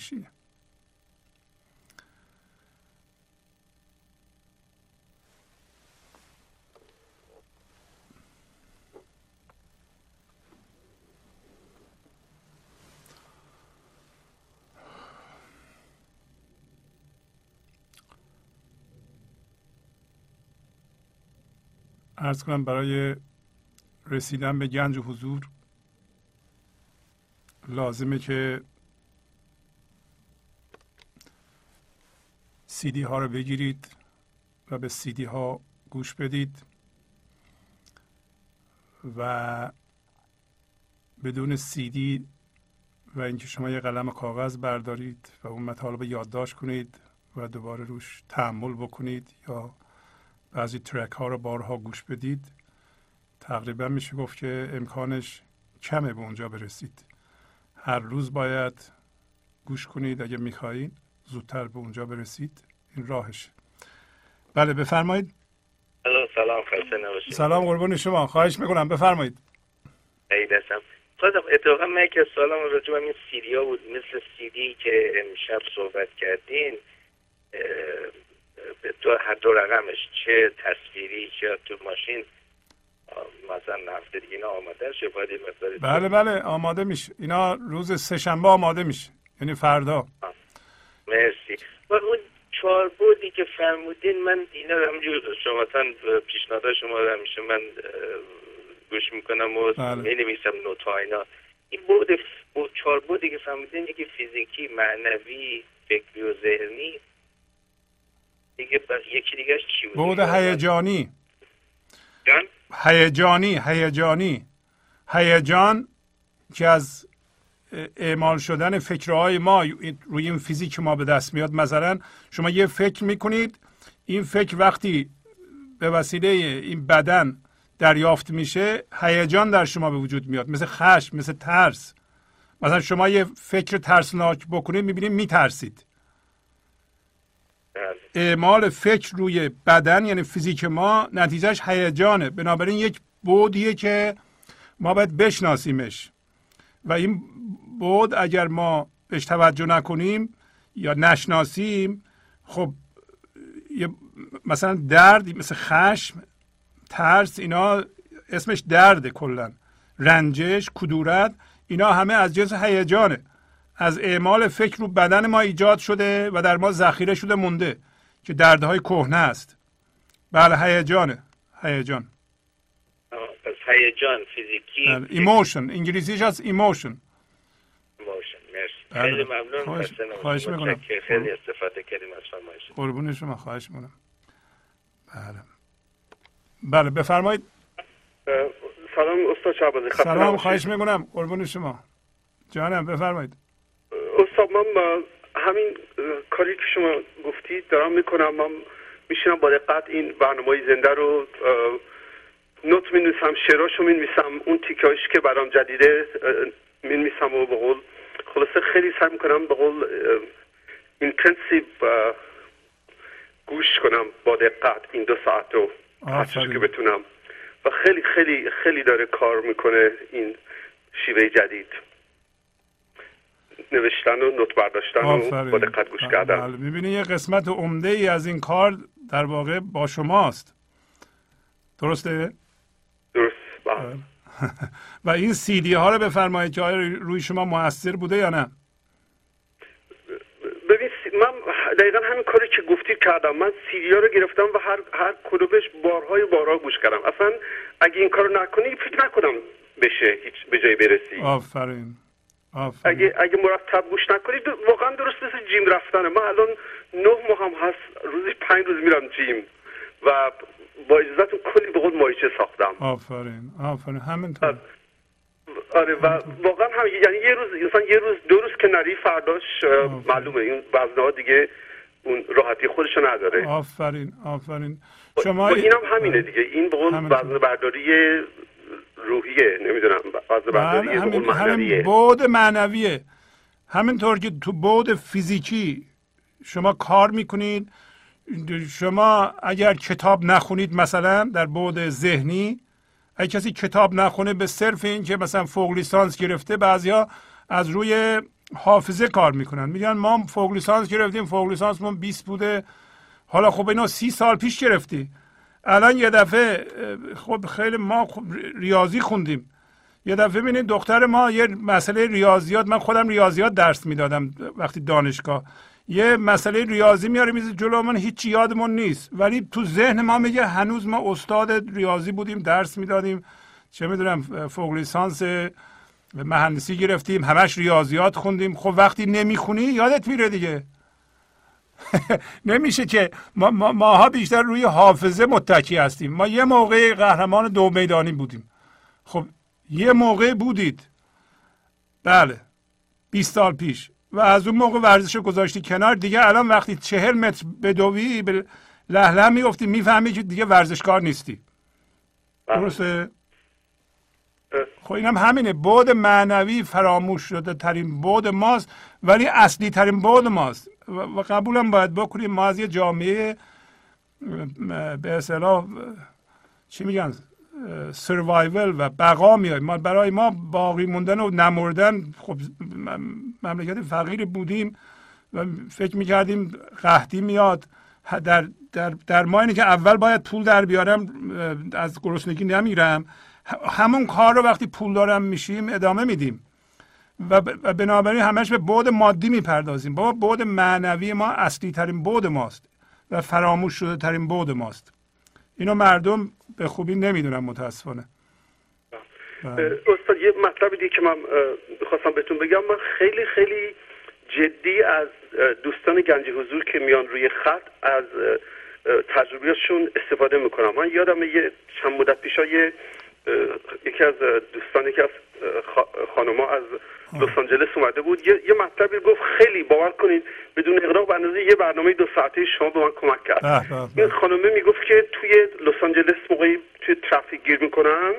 [SPEAKER 1] ارز کنم برای رسیدن به گنج و حضور لازمه که سیدی ها رو بگیرید و به سیدی ها گوش بدید و بدون سیدی و اینکه شما یه قلم کاغذ بردارید و اون مطالب یادداشت کنید و دوباره روش تحمل بکنید یا بعضی ترک ها رو بارها گوش بدید. تقریبا میشه گفت که امکانش کمه به اونجا برسید. هر روز باید گوش کنید اگه می‌خواهید. زودتر به اونجا برسید. این راهش بله بفرمایید.
[SPEAKER 5] سلام خسته نباشید.
[SPEAKER 1] سلام قربان شما. خواهش می‌کنم. بفرمایید.
[SPEAKER 5] ایدستم خواستم اتفاقا من که سالم راجع این سیدی ها بود. مثل سیدی که امشب صحبت کردین تو هر دو رقمش چه تصویری چه تو ماشین مثلا هفته دیگه اینا آماده شه باید
[SPEAKER 1] بله بله آماده میشه. اینا روز سهشنبه آماده میشه. یعنی فردا.
[SPEAKER 5] مرسی. و اون چهار بودی که فرمودین من اینا همجور شما پیشنهاد شما رو همیشه من گوش می‌کنم و بله. می نویسم نوتا اینا. این بود بود چهار بودی که فرمودین یکی فیزیکی معنوی فکری و ذهنی. دیگه یکی دیگه چی بود؟
[SPEAKER 1] بود هیجانی. هیجانی هیجانی. هیجان که از اعمال شدن فکرهای ما روی این فیزیک ما به دست میاد. مثلا شما یه فکر می‌کنید این فکر وقتی به وسیله این بدن دریافت میشه هیجان در شما به وجود میاد. مثل خشم مثل ترس. مثلا شما یه فکر ترسناک بکنید می‌بینید میترسید. اعمال فکر روی بدن یعنی فیزیک ما نتیجهش هیجانه. بنابراین یک بودیه که ما باید بشناسیمش. و این بود اگر ما بهش توجه نکنیم یا نشناسیم خب مثلا درد مثل خشم ترس اینا اسمش درده کلا. رنجش کدورت اینا همه از جنس هیجانه. از اعمال فکر رو بدن ما ایجاد شده و در ما ذخیره شده مونده که دردهای کهنه است. بله هیجانه هیجان.
[SPEAKER 5] پس هیجان فیزیکی
[SPEAKER 1] emotion انگلیسیش از emotion.
[SPEAKER 5] emotion مرسی. بله. خیلی ممنون
[SPEAKER 1] خواهش, خواهش می‌کنم.
[SPEAKER 5] خیلی استفاده کردیم از فرمایش.
[SPEAKER 1] قربون شما خواهش می‌کنم. بله. بله بفرمایید.
[SPEAKER 6] سلام استاد شعبازی
[SPEAKER 1] سلام خواهش می‌کنم. قربون شما. جانم بفرمایید.
[SPEAKER 6] من همین کاری که شما گفتید دارم می‌کنم. من میشینم با دقت این برنامه زنده رو نوت می نویسم شعراشو می نویسم اون تیکایش که برام جدیده می نویسم و به قول خلاصه خیلی سعی می‌کنم به قول intensive گوش کنم با دقت این دو ساعت رو که بتونم. و خیلی خیلی خیلی داره کار می‌کنه این شیوه جدید. نوشتن و note برداشتن و با دقت گوش کردن.
[SPEAKER 1] بله. می‌بینی یه قسمت عمده ای از این کار در واقع با شماست. درسته؟
[SPEAKER 6] درست بله.
[SPEAKER 1] و این سی دی ها رو بفرمایید که آیا روی شما موثر بوده یا نه؟
[SPEAKER 6] ببین من دقیقا همین کاری که گفتی کردم. من سی ها رو گرفتم و هر هر کدومش بارهای بارها گوش کردم. اصلا اگه این کارو نکنی فکر نکنم بشه هیچ به جای برسی.
[SPEAKER 1] آفرین.
[SPEAKER 6] اگه اگه مرتب گوش نکنید واقعا درست مثل جیم رفتنه. من الان نه ماه هم هست روزی پنج روز میرم جیم و با اجازتون کلی به خود مایچه ساختم.
[SPEAKER 1] آفرین آفرین. همینطور.
[SPEAKER 6] آره و واقعا هم یعنی یه روز انسان یه روز دو روز که نری فرداش معلومه. این وزنه دیگه اون راحتی خودشو نداره.
[SPEAKER 1] آفرین آفرین. شما
[SPEAKER 6] این هم همینه دیگه. این به وزن برداری روحیه نمی‌دونم
[SPEAKER 1] بله، همین, همین بود معنویه. همینطور که تو بود فیزیکی شما کار می‌کنید شما اگر کتاب نخونید مثلا در بود ذهنی اگر کسی کتاب نخونه به صرف این که مثلا فوق لیسانس گرفته بعضیا از روی حافظه کار می‌کنن. میگن ما فوق لیسانس گرفتیم فوق لیسانس ما 20 بوده. حالا خب اینا سی سال پیش گرفتی. الان یه دفعه خب خیلی ما ریاضی خوندیم. یه دفعه ببینید دختر ما یه مسئله ریاضیات من خودم ریاضیات درس می‌دادم وقتی دانشگاه. یه مسئله ریاضی میاره میز جلو من هیچی یادمون نیست. ولی تو ذهن ما میگه هنوز ما استاد ریاضی بودیم درس می‌دادیم. چه می‌دونم فوق لیسانس مهندسی گرفتیم همش ریاضیات خوندیم. خب وقتی نمی‌خونی یادت میره دیگه. نمیشه که ما ماها بیشتر روی حافظه متکی هستیم. ما یه موقع قهرمان دو میدانی بودیم. خب یه موقع بودید. بله 20 سال پیش. و از اون موقع ورزش رو گذاشتی کنار. دیگه الان وقتی چهل متر بدوی به لهله می‌گفتی می‌فهمی که دیگه ورزشکار نیستی. بله. درسته؟ خب اینم همینه. بود معنوی فراموش شده ترین بود ماست ولی اصلی ترین بود ماست. و قبولم باید بکنیم. ما از یه جامعه به اصطلاح چی میگن؟ سروایول و بقا میایم. ما برای ما باقی موندن و نمردن خب مملکت فقیر بودیم و فکر می‌کردیم قحطی میاد. در, در, در ما اینه که اول باید پول در بیارم از گرسنگی نمیرم. همون کار رو وقتی پول دارم میشیم ادامه میدیم. و بنابراین همش به بود مادی می‌پردازیم. بابا بود معنوی ما اصلی ترین بود ماست و فراموش شده ترین بود ماست. اینو مردم به خوبی نمی‌دونن متاسفانه.
[SPEAKER 6] بله. استاد یه مطلبی دیگه که من خواستم بهتون بگم. من خیلی خیلی جدی از دوستان گنج حضور که میان روی خط از تجربیاتشون استفاده می‌کنم. من یادم یه چند مدت پیش یکی از دوستان یکی از خانما از لس آنجلس اومده بود. یه, یه مطلبی گفت خیلی باور کنید بدون اغراق به اندازه یه برنامه دو ساعته شما به من کمک کرد. این خانمه می‌گفت که توی لس آنجلس موقعی توی ترافیک گیر می‌کنن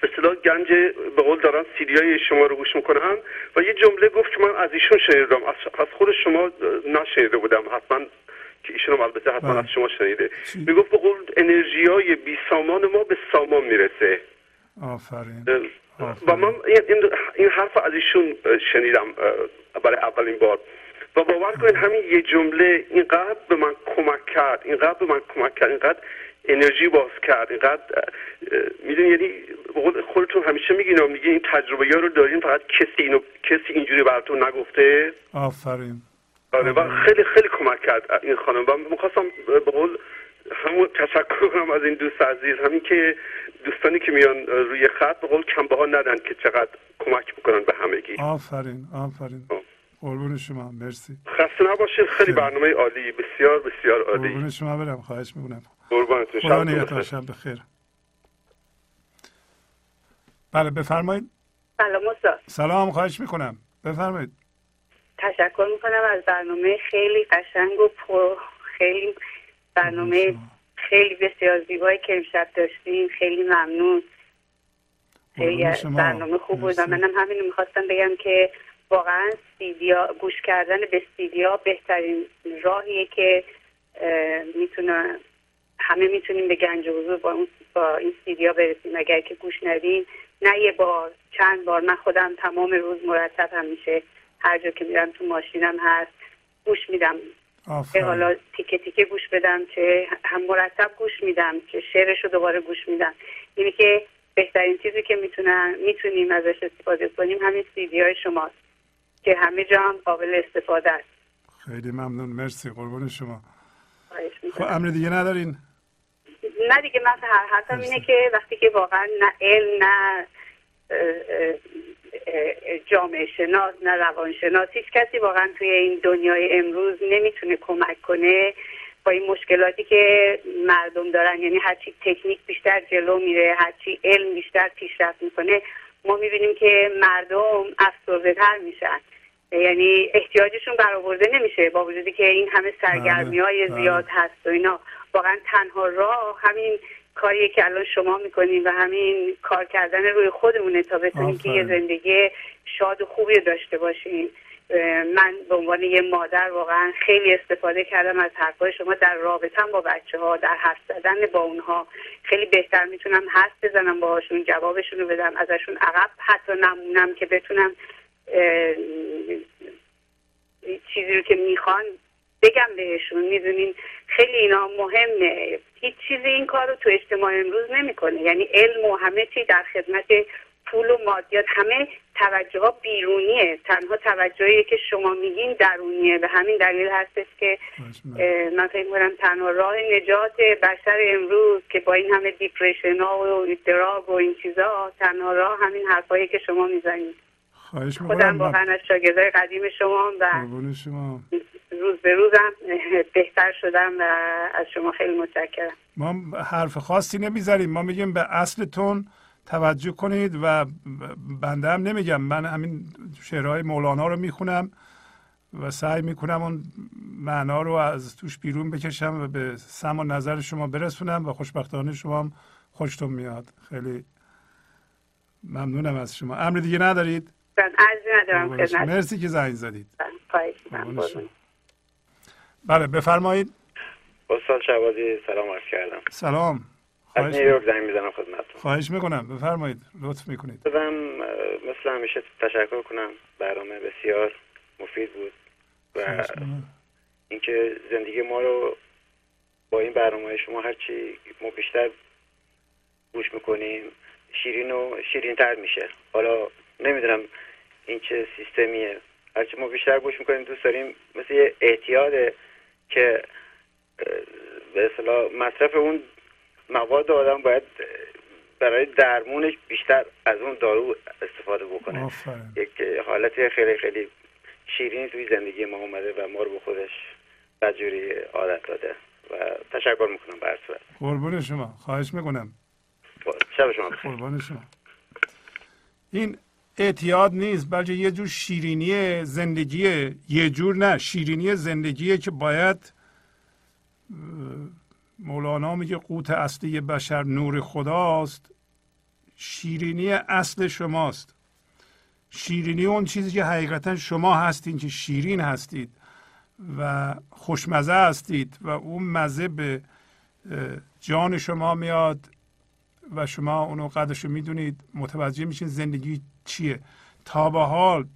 [SPEAKER 6] به اصطلاح گنج به قول دارن سیدی شما رو گوش می‌کنن و یه جمله گفت که من از ایشون شنیدم از خود شما نشنیده بودم حتما که ایشون هم البته حتما از شما شنیده. می‌گفت به قول انرژی های بی سامان ما به سامان می‌رسه.
[SPEAKER 1] آفرین.
[SPEAKER 6] و من این, این حرف از ایشون شنیدم برای اولین بار. و باور کنید همین یه جمله اینقدر به من کمک کرد اینقدر به من کمک کرد اینقدر انرژی باز کرد اینقدر می‌دونی یعنی خودتون همیشه میگین میگه این تجربه ها رو دارین فقط کسی اینو کسی اینجوری براتون نگفته.
[SPEAKER 1] آفرین.
[SPEAKER 6] آره و خیلی خیلی کمک کرد این خانم. و می‌خواستم به قول همون تشکر کنم از این دوست عزیز همین که دوستانی که میان روی خط به قول کمبه ها ندن که چقدر کمک می‌کنن به همگی.
[SPEAKER 1] آفرین آفرین. خب. قربون شما مرسی.
[SPEAKER 6] خسته نباشید خیلی برنامه عالی بسیار بسیار عالی.
[SPEAKER 1] قربون شما برم خواهش می‌کنم.
[SPEAKER 6] قربانتون
[SPEAKER 1] خدا نگهدار شب بخیر. بله بفرمایید.
[SPEAKER 7] سلام استاد.
[SPEAKER 1] سلام خواهش می‌کنم. بفرمایید.
[SPEAKER 7] تشکر می‌کنم. از برنامه خیلی قشنگ و پر خیلی برنامه خیلی بسیار زیبایی که امشب داشتیم. خیلی ممنون. خیلی برنامه خوب بود. منم همینو می‌خواستم بگم که واقعا سیدیا گوش کردن به سیدیا بهترین راهیه که می‌تونه همه می‌تونیم به گنج حضور با, اون با این سیدیا برسیم. اگر که گوش ندیم نه یه بار چند بار. من خودم تمام روز مرتب همیشه هر جا که میرم تو ماشینم هست گوش میدم. به حالا تیکه تیکه گوش بدم که هم مرتب گوش میدم که شعرش رو دوباره گوش میدم. اینی که بهترین چیزی که می‌تونن می‌تونیم ازش استفاده کنیم همین سیدی های شماست که همه جا هم قابل استفاده است.
[SPEAKER 1] خیلی ممنون. مرسی. قربون شما. خب امر دیگه ندارین؟
[SPEAKER 7] نه دیگه من هر حرفم اینه که وقتی که واقعا نه علم نه جامعه شناس نه روانشناس. هیچ کسی واقعا توی این دنیای امروز نمی‌تونه کمک کنه با این مشکلاتی که مردم دارن. یعنی هرچی تکنیک بیشتر جلو میره هرچی علم بیشتر پیشرفت می‌کنه ما می‌بینیم که مردم افسرده تر میشن. یعنی احتیاجشون برآورده نمیشه با وجودی که این همه سرگرمی های بله، زیاد بله. هست و اینا. واقعا تنها راه همین کاریه که الان شما می‌کنیم و همین کار کردن روی خودمونه تا بتونیم که یه زندگی شاد و خوبی داشته باشیم من به عنوان یه مادر واقعا خیلی استفاده کردم از حرفای شما در رابطم با بچه ها در حرف زدن با اونها. خیلی بهتر می‌تونم حرف بزنم باهاشون جوابشون رو بدم ازشون عقب حتی نمونم که بتونم چیزی رو که می‌خوان بگم بهشون. می‌دونین خیلی اینا مهمه. هیچ چیزی این کار رو تو اجتماع امروز نمی‌کنه. یعنی علم و همه چی در خدمت پول و مادیات همه توجه ها بیرونیه. تنها توجهی که شما میگین درونیه. به همین دلیل هستش که من فکر می‌کنم تنها راه نجات بشر امروز که با این همه دیپریشن ها و ادراگ و این چیزا تنها راه همین حرفایی که شما می‌زنید.
[SPEAKER 1] خواهش
[SPEAKER 7] خودم واقعا از شاگردای قدیم شما و
[SPEAKER 1] شما.
[SPEAKER 7] روز به روزم بهتر شدم و از شما خیلی متشکرم.
[SPEAKER 1] ما حرف خاصی نمی‌ذاریم. ما میگیم به اصلتون توجه کنید و بنده هم نمیگم. من همین شعرهای مولانا رو می‌خونم و سعی می‌کنم اون معنا رو از توش بیرون بکشم و به سم و نظر شما برسونم و خوشبختانه شما هم خوشتون میاد. خیلی ممنونم از شما. امر دیگه ندارید؟
[SPEAKER 7] ندارم
[SPEAKER 1] مرسی که زنگ زدید.
[SPEAKER 7] بله،
[SPEAKER 1] بله بفرمایید.
[SPEAKER 8] استاد شبازی سلام عرض کردم.
[SPEAKER 1] سلام.
[SPEAKER 8] از نیویورک زنگ می‌زنم خدمتتون.
[SPEAKER 1] خواهش می‌کنم. بفرمایید. لطف می‌کنید.
[SPEAKER 8] بزنم مثل همیشه تشکر کنم. برنامه بسیار مفید بود و اینکه زندگی ما رو با این برنامه شما هرچی ما بیشتر گوش می‌کنیم شیرین و شیرین تر میشه. حالا نمی‌دونم این چه سیستمیه. هرچی ما بیشتر گوش می‌کنیم دوست داریم مثل یه احتیاطه که به اصطلاح مصرف اون مواد آدم باید برای درمونش بیشتر از اون دارو استفاده بکنه. یک حالت خیلی خیلی شیرین توی زندگی ما اومده و ما رو به خودش بدجوری عادت داده و تشکر می‌کنم صورت.
[SPEAKER 1] قربون شما. خواهش می‌کنم.
[SPEAKER 8] شب شما
[SPEAKER 1] قربان شما. این اعتیاد نیست بلکه یه جور شیرینی زندگیه. یه جور نه شیرینی زندگیه که باید مولانا میگه قوت اصلی بشر نور خداست. شیرینی اصل شماست. شیرینی اون چیزی که حقیقتا شما هستین که شیرین هستید و خوشمزه هستید و اون مزه به جان شما میاد و شما اونو قدرشو می‌دونید متوجه میشین زندگی چیه؟ تا به حال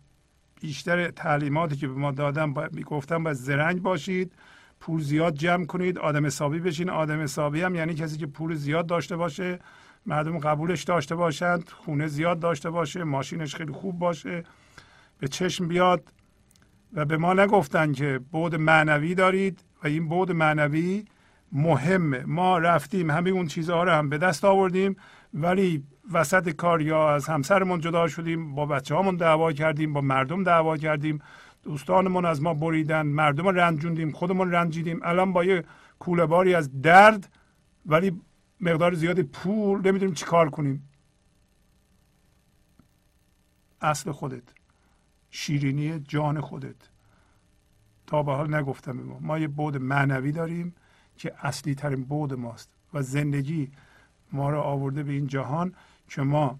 [SPEAKER 1] بیشتر تعلیماتی که به ما دادن می‌گفتن باید زرنگ باشید پول زیاد جمع کنید آدم حسابی بشین. آدم حسابی هم یعنی کسی که پول زیاد داشته باشه مردم قبولش داشته باشند خونه زیاد داشته باشه ماشینش خیلی خوب باشه به چشم بیاد و به ما نگفتن که بود معنوی دارید و این بود معنوی مهمه. ما رفتیم همه اون چیزها رو هم به دست آوردیم ولی وسط کار یا از همسرمون جدا شدیم با بچه هامون دعوا کردیم با مردم دعوا کردیم. دوستانمون از ما بریدن مردم رنجوندیم خودمون رنجیدیم. الان با یه کوله باری از درد ولی مقدار زیادی پول نمی‌دونیم چی کار کنیم. اصل خودت شیرینی جان خودت. تا به حال نگفتم ما ما یه بود معنوی داریم که اصلی ترین بود ماست و زندگی ما رو آورده به این جهان. که ما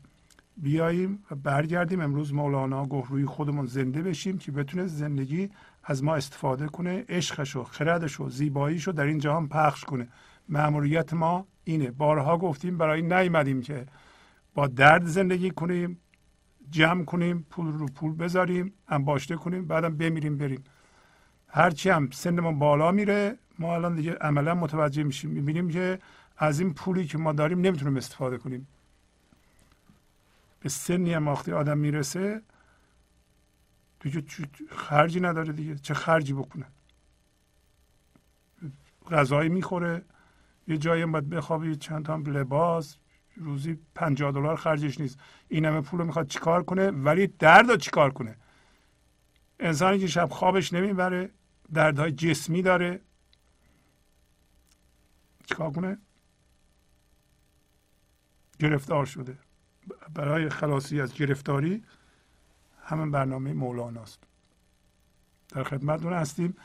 [SPEAKER 1] بیاییم و برگردیم. امروز مولانا گفت روی خودمون زنده بشیم که بتونه زندگی از ما استفاده کنه عشقش و خردش و زیباییش رو در این جهان پخش کنه. معمولیت ما اینه. بارها گفتیم برای این نیومدیم که با درد زندگی کنیم جمع کنیم پول رو پول بذاریم انباشته کنیم بعدم بمیریم بریم. هرچی هم سنمون بالا میره ما الان دیگه عملا متوجه میشیم می‌بینیم که از این پولی که ما داریم نمی‌تونیم استفاده کنیم. به سنی هم وقتی آدم می‌رسه دیگه خرجی نداره دیگه. چه خرجی بکنه؟ غذایی می‌خوره یه جایی باید بخوابه چند تا لباس روزی 50 دلار خرجش نیست. این همه پول می‌خواد چیکار کنه؟ ولی درد رو چیکار کنه؟ انسانی که شب خوابش نمی‌بره دردهای جسمی داره. چیکار کنه؟ گرفتار شده. برای خلاصی از گرفتاری همین برنامه مولاناست. در خدمتتون هستیم.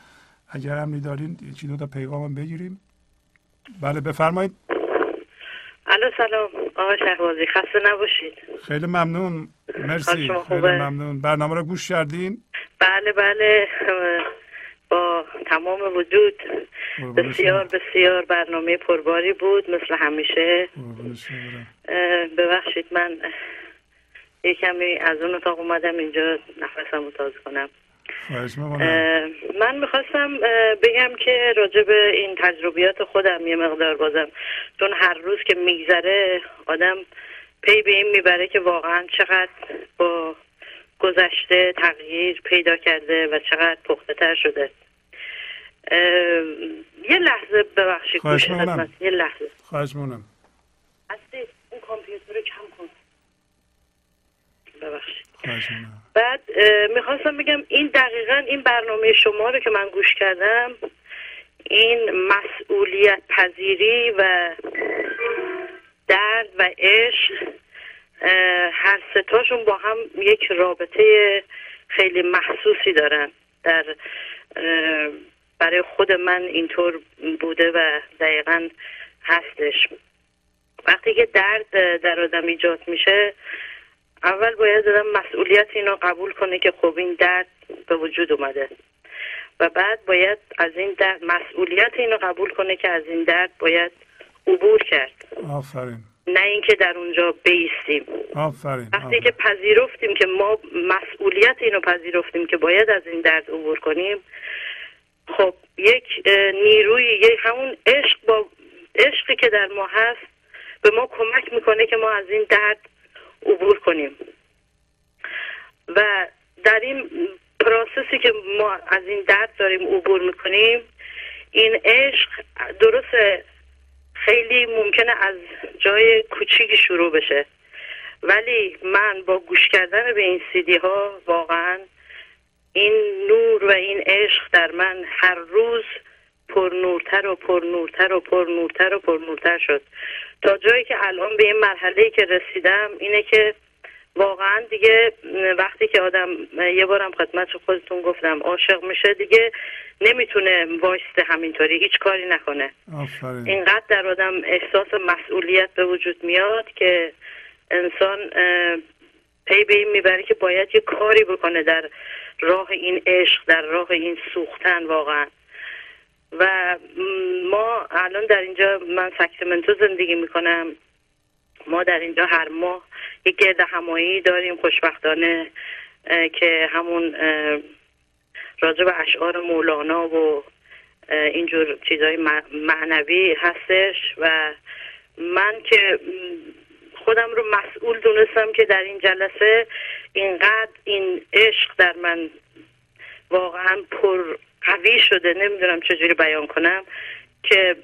[SPEAKER 1] اگر هم دارین یکی دو تا پیغام بگیریم. بله بفرمایید.
[SPEAKER 9] الو سلام. آقا شهبازی خسته نباشید.
[SPEAKER 1] خیلی ممنون. مرسی. خیلی ممنون. برنامه رو گوش کردین؟
[SPEAKER 9] بله بله. با تمام وجود. بسیار بسیار برنامه پرباری بود مثل همیشه. ببخشید من یه کمی از اون اتاق اومدم اینجا نفسم رو تازه کنم. من می‌خواستم بگم که راجع به این تجربیات خودم یه مقدار بازم چون هر روز که میگذره آدم پی به این می‌بره که واقعا چقدر با گذشته تغییر پیدا کرده و چقدر پخته تر شده یه لحظه ببخشید
[SPEAKER 1] خواهش
[SPEAKER 9] یه لحظه.
[SPEAKER 1] خواهش مونم
[SPEAKER 9] اون کامپیوتر رو کم کن. ببخشید.
[SPEAKER 1] خواهش
[SPEAKER 9] بعد می‌خواستم بگم این دقیقا این برنامه شما رو که من گوش کردم این مسئولیت پذیری و درد و عشق هر ستاشون با هم یک رابطه خیلی محسوسی دارن. در برای خود من اینطور بوده و دقیقا هستش. وقتی که درد در آدم ایجاد میشه اول باید آدم مسئولیت اینو قبول کنه که خب این درد به وجود اومده. و بعد باید از این درد مسئولیت اینو قبول کنه که از این درد باید عبور کرد.
[SPEAKER 1] آفرین.
[SPEAKER 9] نه اینکه در اونجا بیستیم.
[SPEAKER 1] آفرین
[SPEAKER 9] وقتی که پذیرفتیم که ما مسئولیت اینو پذیرفتیم که باید از این درد عبور کنیم خب یک نیروی یک همون عشق با عشقی که در ما هست به ما کمک می‌کنه که ما از این درد عبور کنیم. و در این پراسسی که ما از این درد داریم عبور می‌کنیم این عشق درست خیلی ممکنه از جای کوچیکی شروع بشه. ولی من با گوش کردن به این سیدی ها واقعا این نور و این عشق در من هر روز پر نورتر و پر نورتر و پر نورتر و پر نورتر شد. تا جایی که الان به این مرحله که رسیدم اینه که واقعا دیگه وقتی که آدم یه بارم خدمت خودتون گفتم عاشق میشه دیگه نمی‌تونه وایسته همینطوری هیچ کاری نکنه.
[SPEAKER 1] آفرین.
[SPEAKER 9] اینقدر در آدم احساس مسئولیت به وجود میاد که انسان پی به این می‌بره که باید یه کاری بکنه در راه این عشق در راه این سوختن واقعا. و ما الان در اینجا من ساکرامنتو زندگی می‌کنم. ما در اینجا هر ماه یک گرد همایی داریم خوشبختانه که همون راجع به اشعار مولانا و اینجور چیزهای معنوی هستش و من که خودم رو مسئول دونستم که در این جلسه اینقدر این عشق در من واقعا پر قوی شده. نمی‌دونم چجوری بیان کنم. که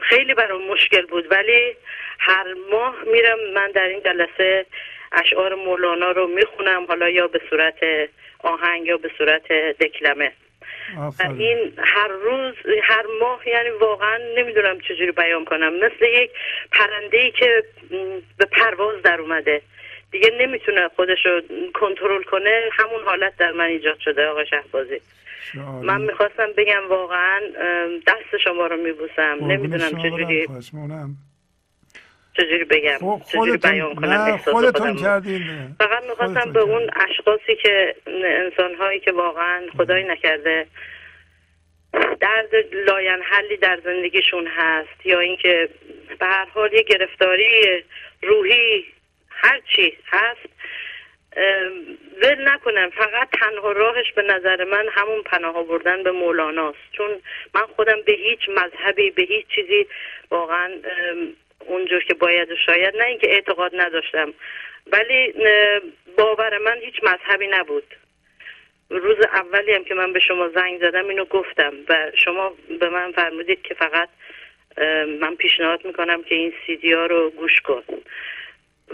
[SPEAKER 9] خیلی برام مشکل بود. ولی هر ماه میرم من در این جلسه اشعار مولانا رو می‌خونم حالا یا به صورت آهنگ یا به صورت دکلمه. این هر روز هر ماه یعنی واقعا نمی‌دونم چجوری بیان کنم. مثل یک پرنده ای که به پرواز در اومده. دیگه نمی‌تونه خودش رو کنترل کنه. همون حالت در من ایجاد شده آقا شهبازی. من می‌خواستم بگم واقعا دست شما رو میبوسم. نمی‌دونم چجوری چجوری بگم؟
[SPEAKER 1] خب، چجوری بیان کنم خودتون کردین.
[SPEAKER 9] فقط می‌خواستم به اون اشخاصی که انسان هایی که واقعا خدایی نکرده درد لاینحلی در زندگیشون هست یا اینکه به هر حال یه گرفتاری روحی هرچی هست ول نکنم. فقط تنها راهش به نظر من همون پناه آوردن به مولاناست. چون من خودم به هیچ مذهبی به هیچ چیزی واقعا اونجور که باید و شاید نه اینکه اعتقاد نداشتم. ولی باور من هیچ مذهبی نبود. روز اولی هم که من به شما زنگ زدم اینو گفتم و شما به من فرمودید که فقط من پیشنهاد می‌کنم که این سیدی ها رو گوش کن.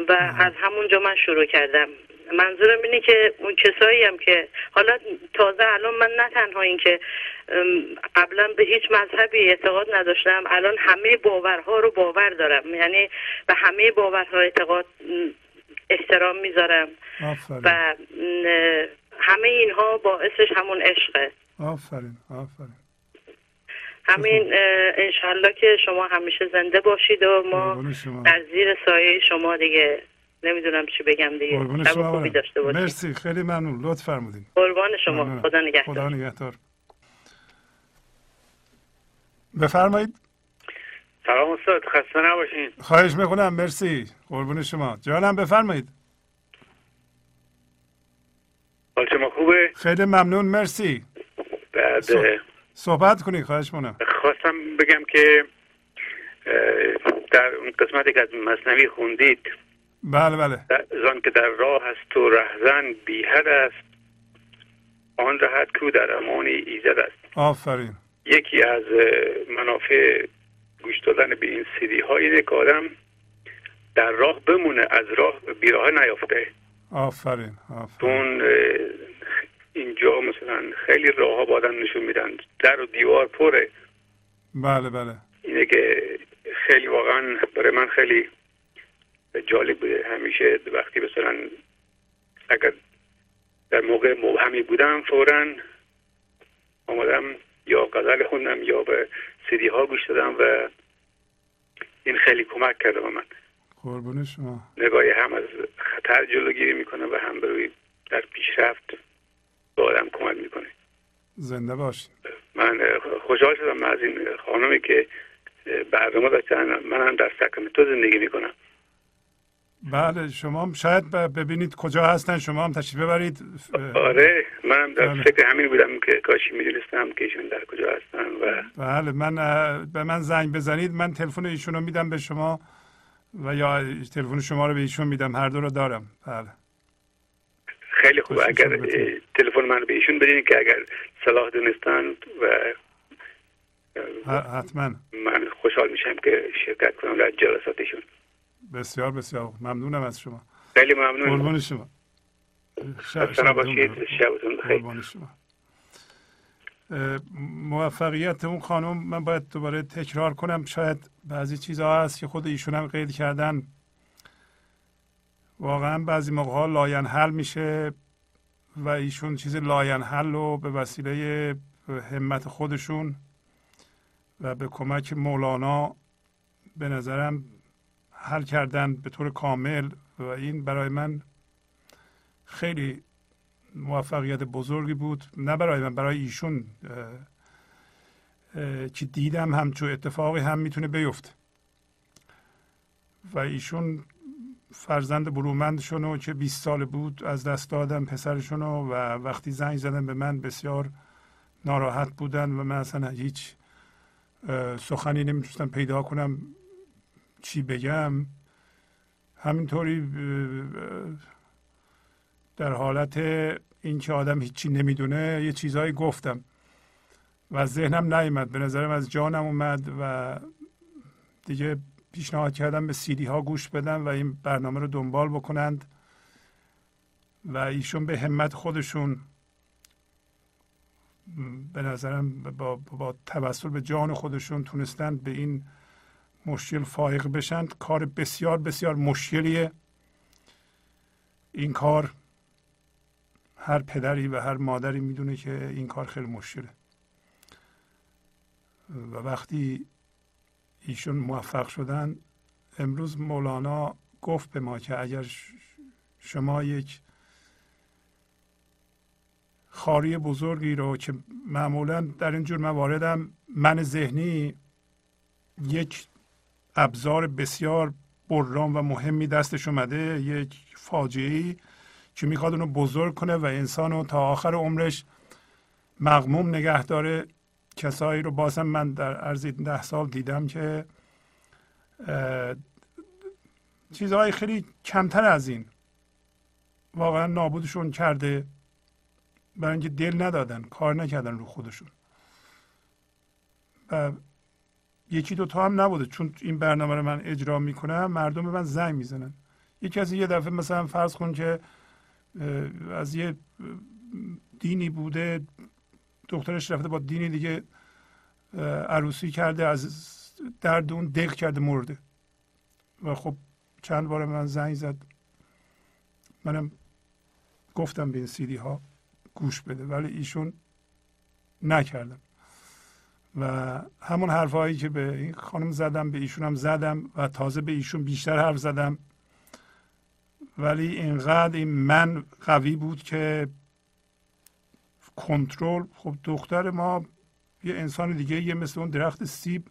[SPEAKER 9] و از همونجا من شروع کردم. منظورم اینه که اون کسایی هم که حالا تازه الان من نه تنها این که قبلا به هیچ مذهبی اعتقاد نداشتم الان همه باورها رو باور دارم. یعنی به همه باورها اعتقاد احترام می‌ذارم و همه اینها باعثش همون عشقه.
[SPEAKER 1] آفرین آفرین.
[SPEAKER 9] همین انشالله که شما همیشه زنده باشید و ما در زیر سایه شما دیگه نمی‌دونم چی بگم دیگه. خوبی داشته باشید.
[SPEAKER 1] مرسی خیلی ممنون. لطف فرمودین.
[SPEAKER 9] قربان شما. خدا نگهدار. خدا
[SPEAKER 1] نگهدار. بفرمایید.
[SPEAKER 10] سلام استاد خسته نباشین.
[SPEAKER 1] خواهش می‌کنم مرسی. قربون شما. جانم بفرمایید.
[SPEAKER 10] حال شما خوبه؟
[SPEAKER 1] خیلی ممنون مرسی.
[SPEAKER 10] بعد
[SPEAKER 1] صحبت کنید خواهش مونم
[SPEAKER 10] خواستم بگم که در اون قسمتی که از مصنوی خوندید
[SPEAKER 1] بله بله.
[SPEAKER 10] زان که در راه است و رهزن بیهد است آن رهد کو در امان ایزد است.
[SPEAKER 1] آفرین.
[SPEAKER 10] یکی از منافع گوش دادن به این سیدی ها اینه که آدم در راه بمونه از راه بیراه نیافته.
[SPEAKER 1] آفرین آفرین.
[SPEAKER 10] اینجا مثلا خیلی راه ها بادن نشون میدن. در و دیوار پره.
[SPEAKER 1] بله بله.
[SPEAKER 10] اینه که خیلی واقعا برای من خیلی جالب بوده. همیشه وقتی مثلا اگر در موقع مبهمی بودم فورا آمدم یا غزل خوندم یا به سیدی ها گوش دادم و این خیلی کمک کرده به من.
[SPEAKER 1] قربون شما.
[SPEAKER 10] نگاهی هم از خطر جلوگیری می‌کنه و هم بروی در پیشرفت به آدم کمک می‌کنه.
[SPEAKER 1] زنده باش.
[SPEAKER 10] من خوشحال شدم از این خانمی که برنامه داشتن. من هم در سکرمنتو زندگی می‌کنم.
[SPEAKER 1] بله شما شاید ببینید کجا هستن شما هم تشریف ببرید.
[SPEAKER 10] آره منم در بله. فکر همین بودم که کاشی می‌دونستم که ایشون در کجا هستن و
[SPEAKER 1] بله من به من زنگ بزنید من تلفن ایشون رو میدم به شما و یا تلفن شما رو به ایشون میدم هر دو رو دارم. بله.
[SPEAKER 10] خیلی خوب اگر تلفن من به ایشون بدین که اگر صلاح دونستن و
[SPEAKER 1] حتما.
[SPEAKER 10] من خوشحال میشم که شرکت کنم در جلساتشون.
[SPEAKER 1] بسیار بسیار ممنونم از شما.
[SPEAKER 10] خیلی ممنون.
[SPEAKER 1] قربان شما.
[SPEAKER 10] شب شبتون بخیر.
[SPEAKER 1] شما. موفقیت اون خانم من باید دوباره تکرار کنم. شاید بعضی چیزها هست که خود ایشون هم قید کردن. واقعا بعضی موقع ها لاینحل میشه و ایشون چیز لاینحل رو به وسیله همت خودشون و به کمک مولانا به نظرم حل کردن به طور کامل و این برای من خیلی موفقیت بزرگی بود. نه برای من برای ایشون که دیدم همچون اتفاقی هم می‌تونه بیفته. و ایشون فرزند برومندشون که 20 سال بود از دست دادم پسرشون و وقتی زنگ زدن به من بسیار ناراحت بودن و من اصلا هیچ سخنی نمی‌تونستم پیدا کنم. چی بگم همینطوری در حالت اینکه آدم هیچی نمی‌دونه یه چیزهایی گفتم و ذهنم نیومد. به نظرم از جانم اومد و دیگه پیشنهاد کردم به سیدی ها گوش بدن و این برنامه رو دنبال بکنند و ایشون به همت خودشون به نظرم با, با توسل به جان خودشون تونستند به این مشکل فائق بشن کار بسیار بسیار مشکلیه. این کار هر پدری و هر مادری می‌دونه که این کار خیلی مشکله. و وقتی ایشون موفق شدن امروز مولانا گفت به ما که اگر شما یک خاری بزرگی رو که معمولا در این جور مواردم من ذهنی یک ابزار بسیار برام و مهمی دستش اومده. یک فاجعه که می‌خواد اونو بزرگ کنه و انسان رو تا آخر عمرش مغموم نگه داره. کسایی رو بازم من در عرض ده سال دیدم که چیزهای خیلی کمتر از این واقعا نابودشون کرده. برای اینکه دل ندادن کار نکردن رو خودشون. و یکی دو تا هم نبوده. چون این برنامه رو من اجرا می‌کنم مردم به من زنگ می‌زنن. یکی کسی یه دفعه مثلا فرض کن که از یه دینی بوده دخترش رفته با دینی دیگه عروسی کرده از درد اون دق کرده مرده. و خب چند بار من زنگ زد. منم گفتم به این سیدی ها گوش بده ولی ایشون نکردم. و همون حرفهایی که به این خانم زدم به ایشون هم زدم و تازه به ایشون بیشتر حرف زدم. ولی اینقدر این من قوی بود که کنترل خب دختر ما یه انسان دیگه یه مثل اون درخت سیب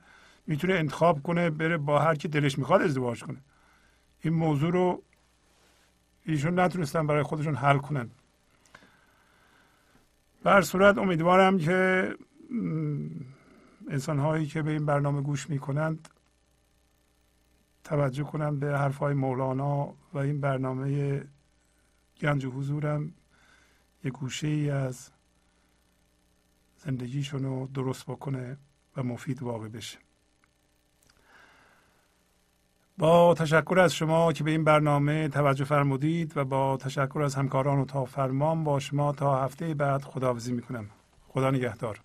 [SPEAKER 1] می‌تونه انتخاب کنه بره با هر کی دلش می‌خواد ازدواج کنه. این موضوع رو ایشون نتونستن برای خودشون حل کنن. بر صورت امیدوارم که انسان هایی که به این برنامه گوش می‌کنند توجه کنند به حرف های مولانا و این برنامه گنج و حضورم یه گوشه ای از زندگیشون رو درست بکنه و مفید واقع بشه. با تشکر از شما که به این برنامه توجه فرمودید و با تشکر از همکاران و تا فرمان با شما تا هفته بعد خداحافظی می‌کنم. خدا نگهدار.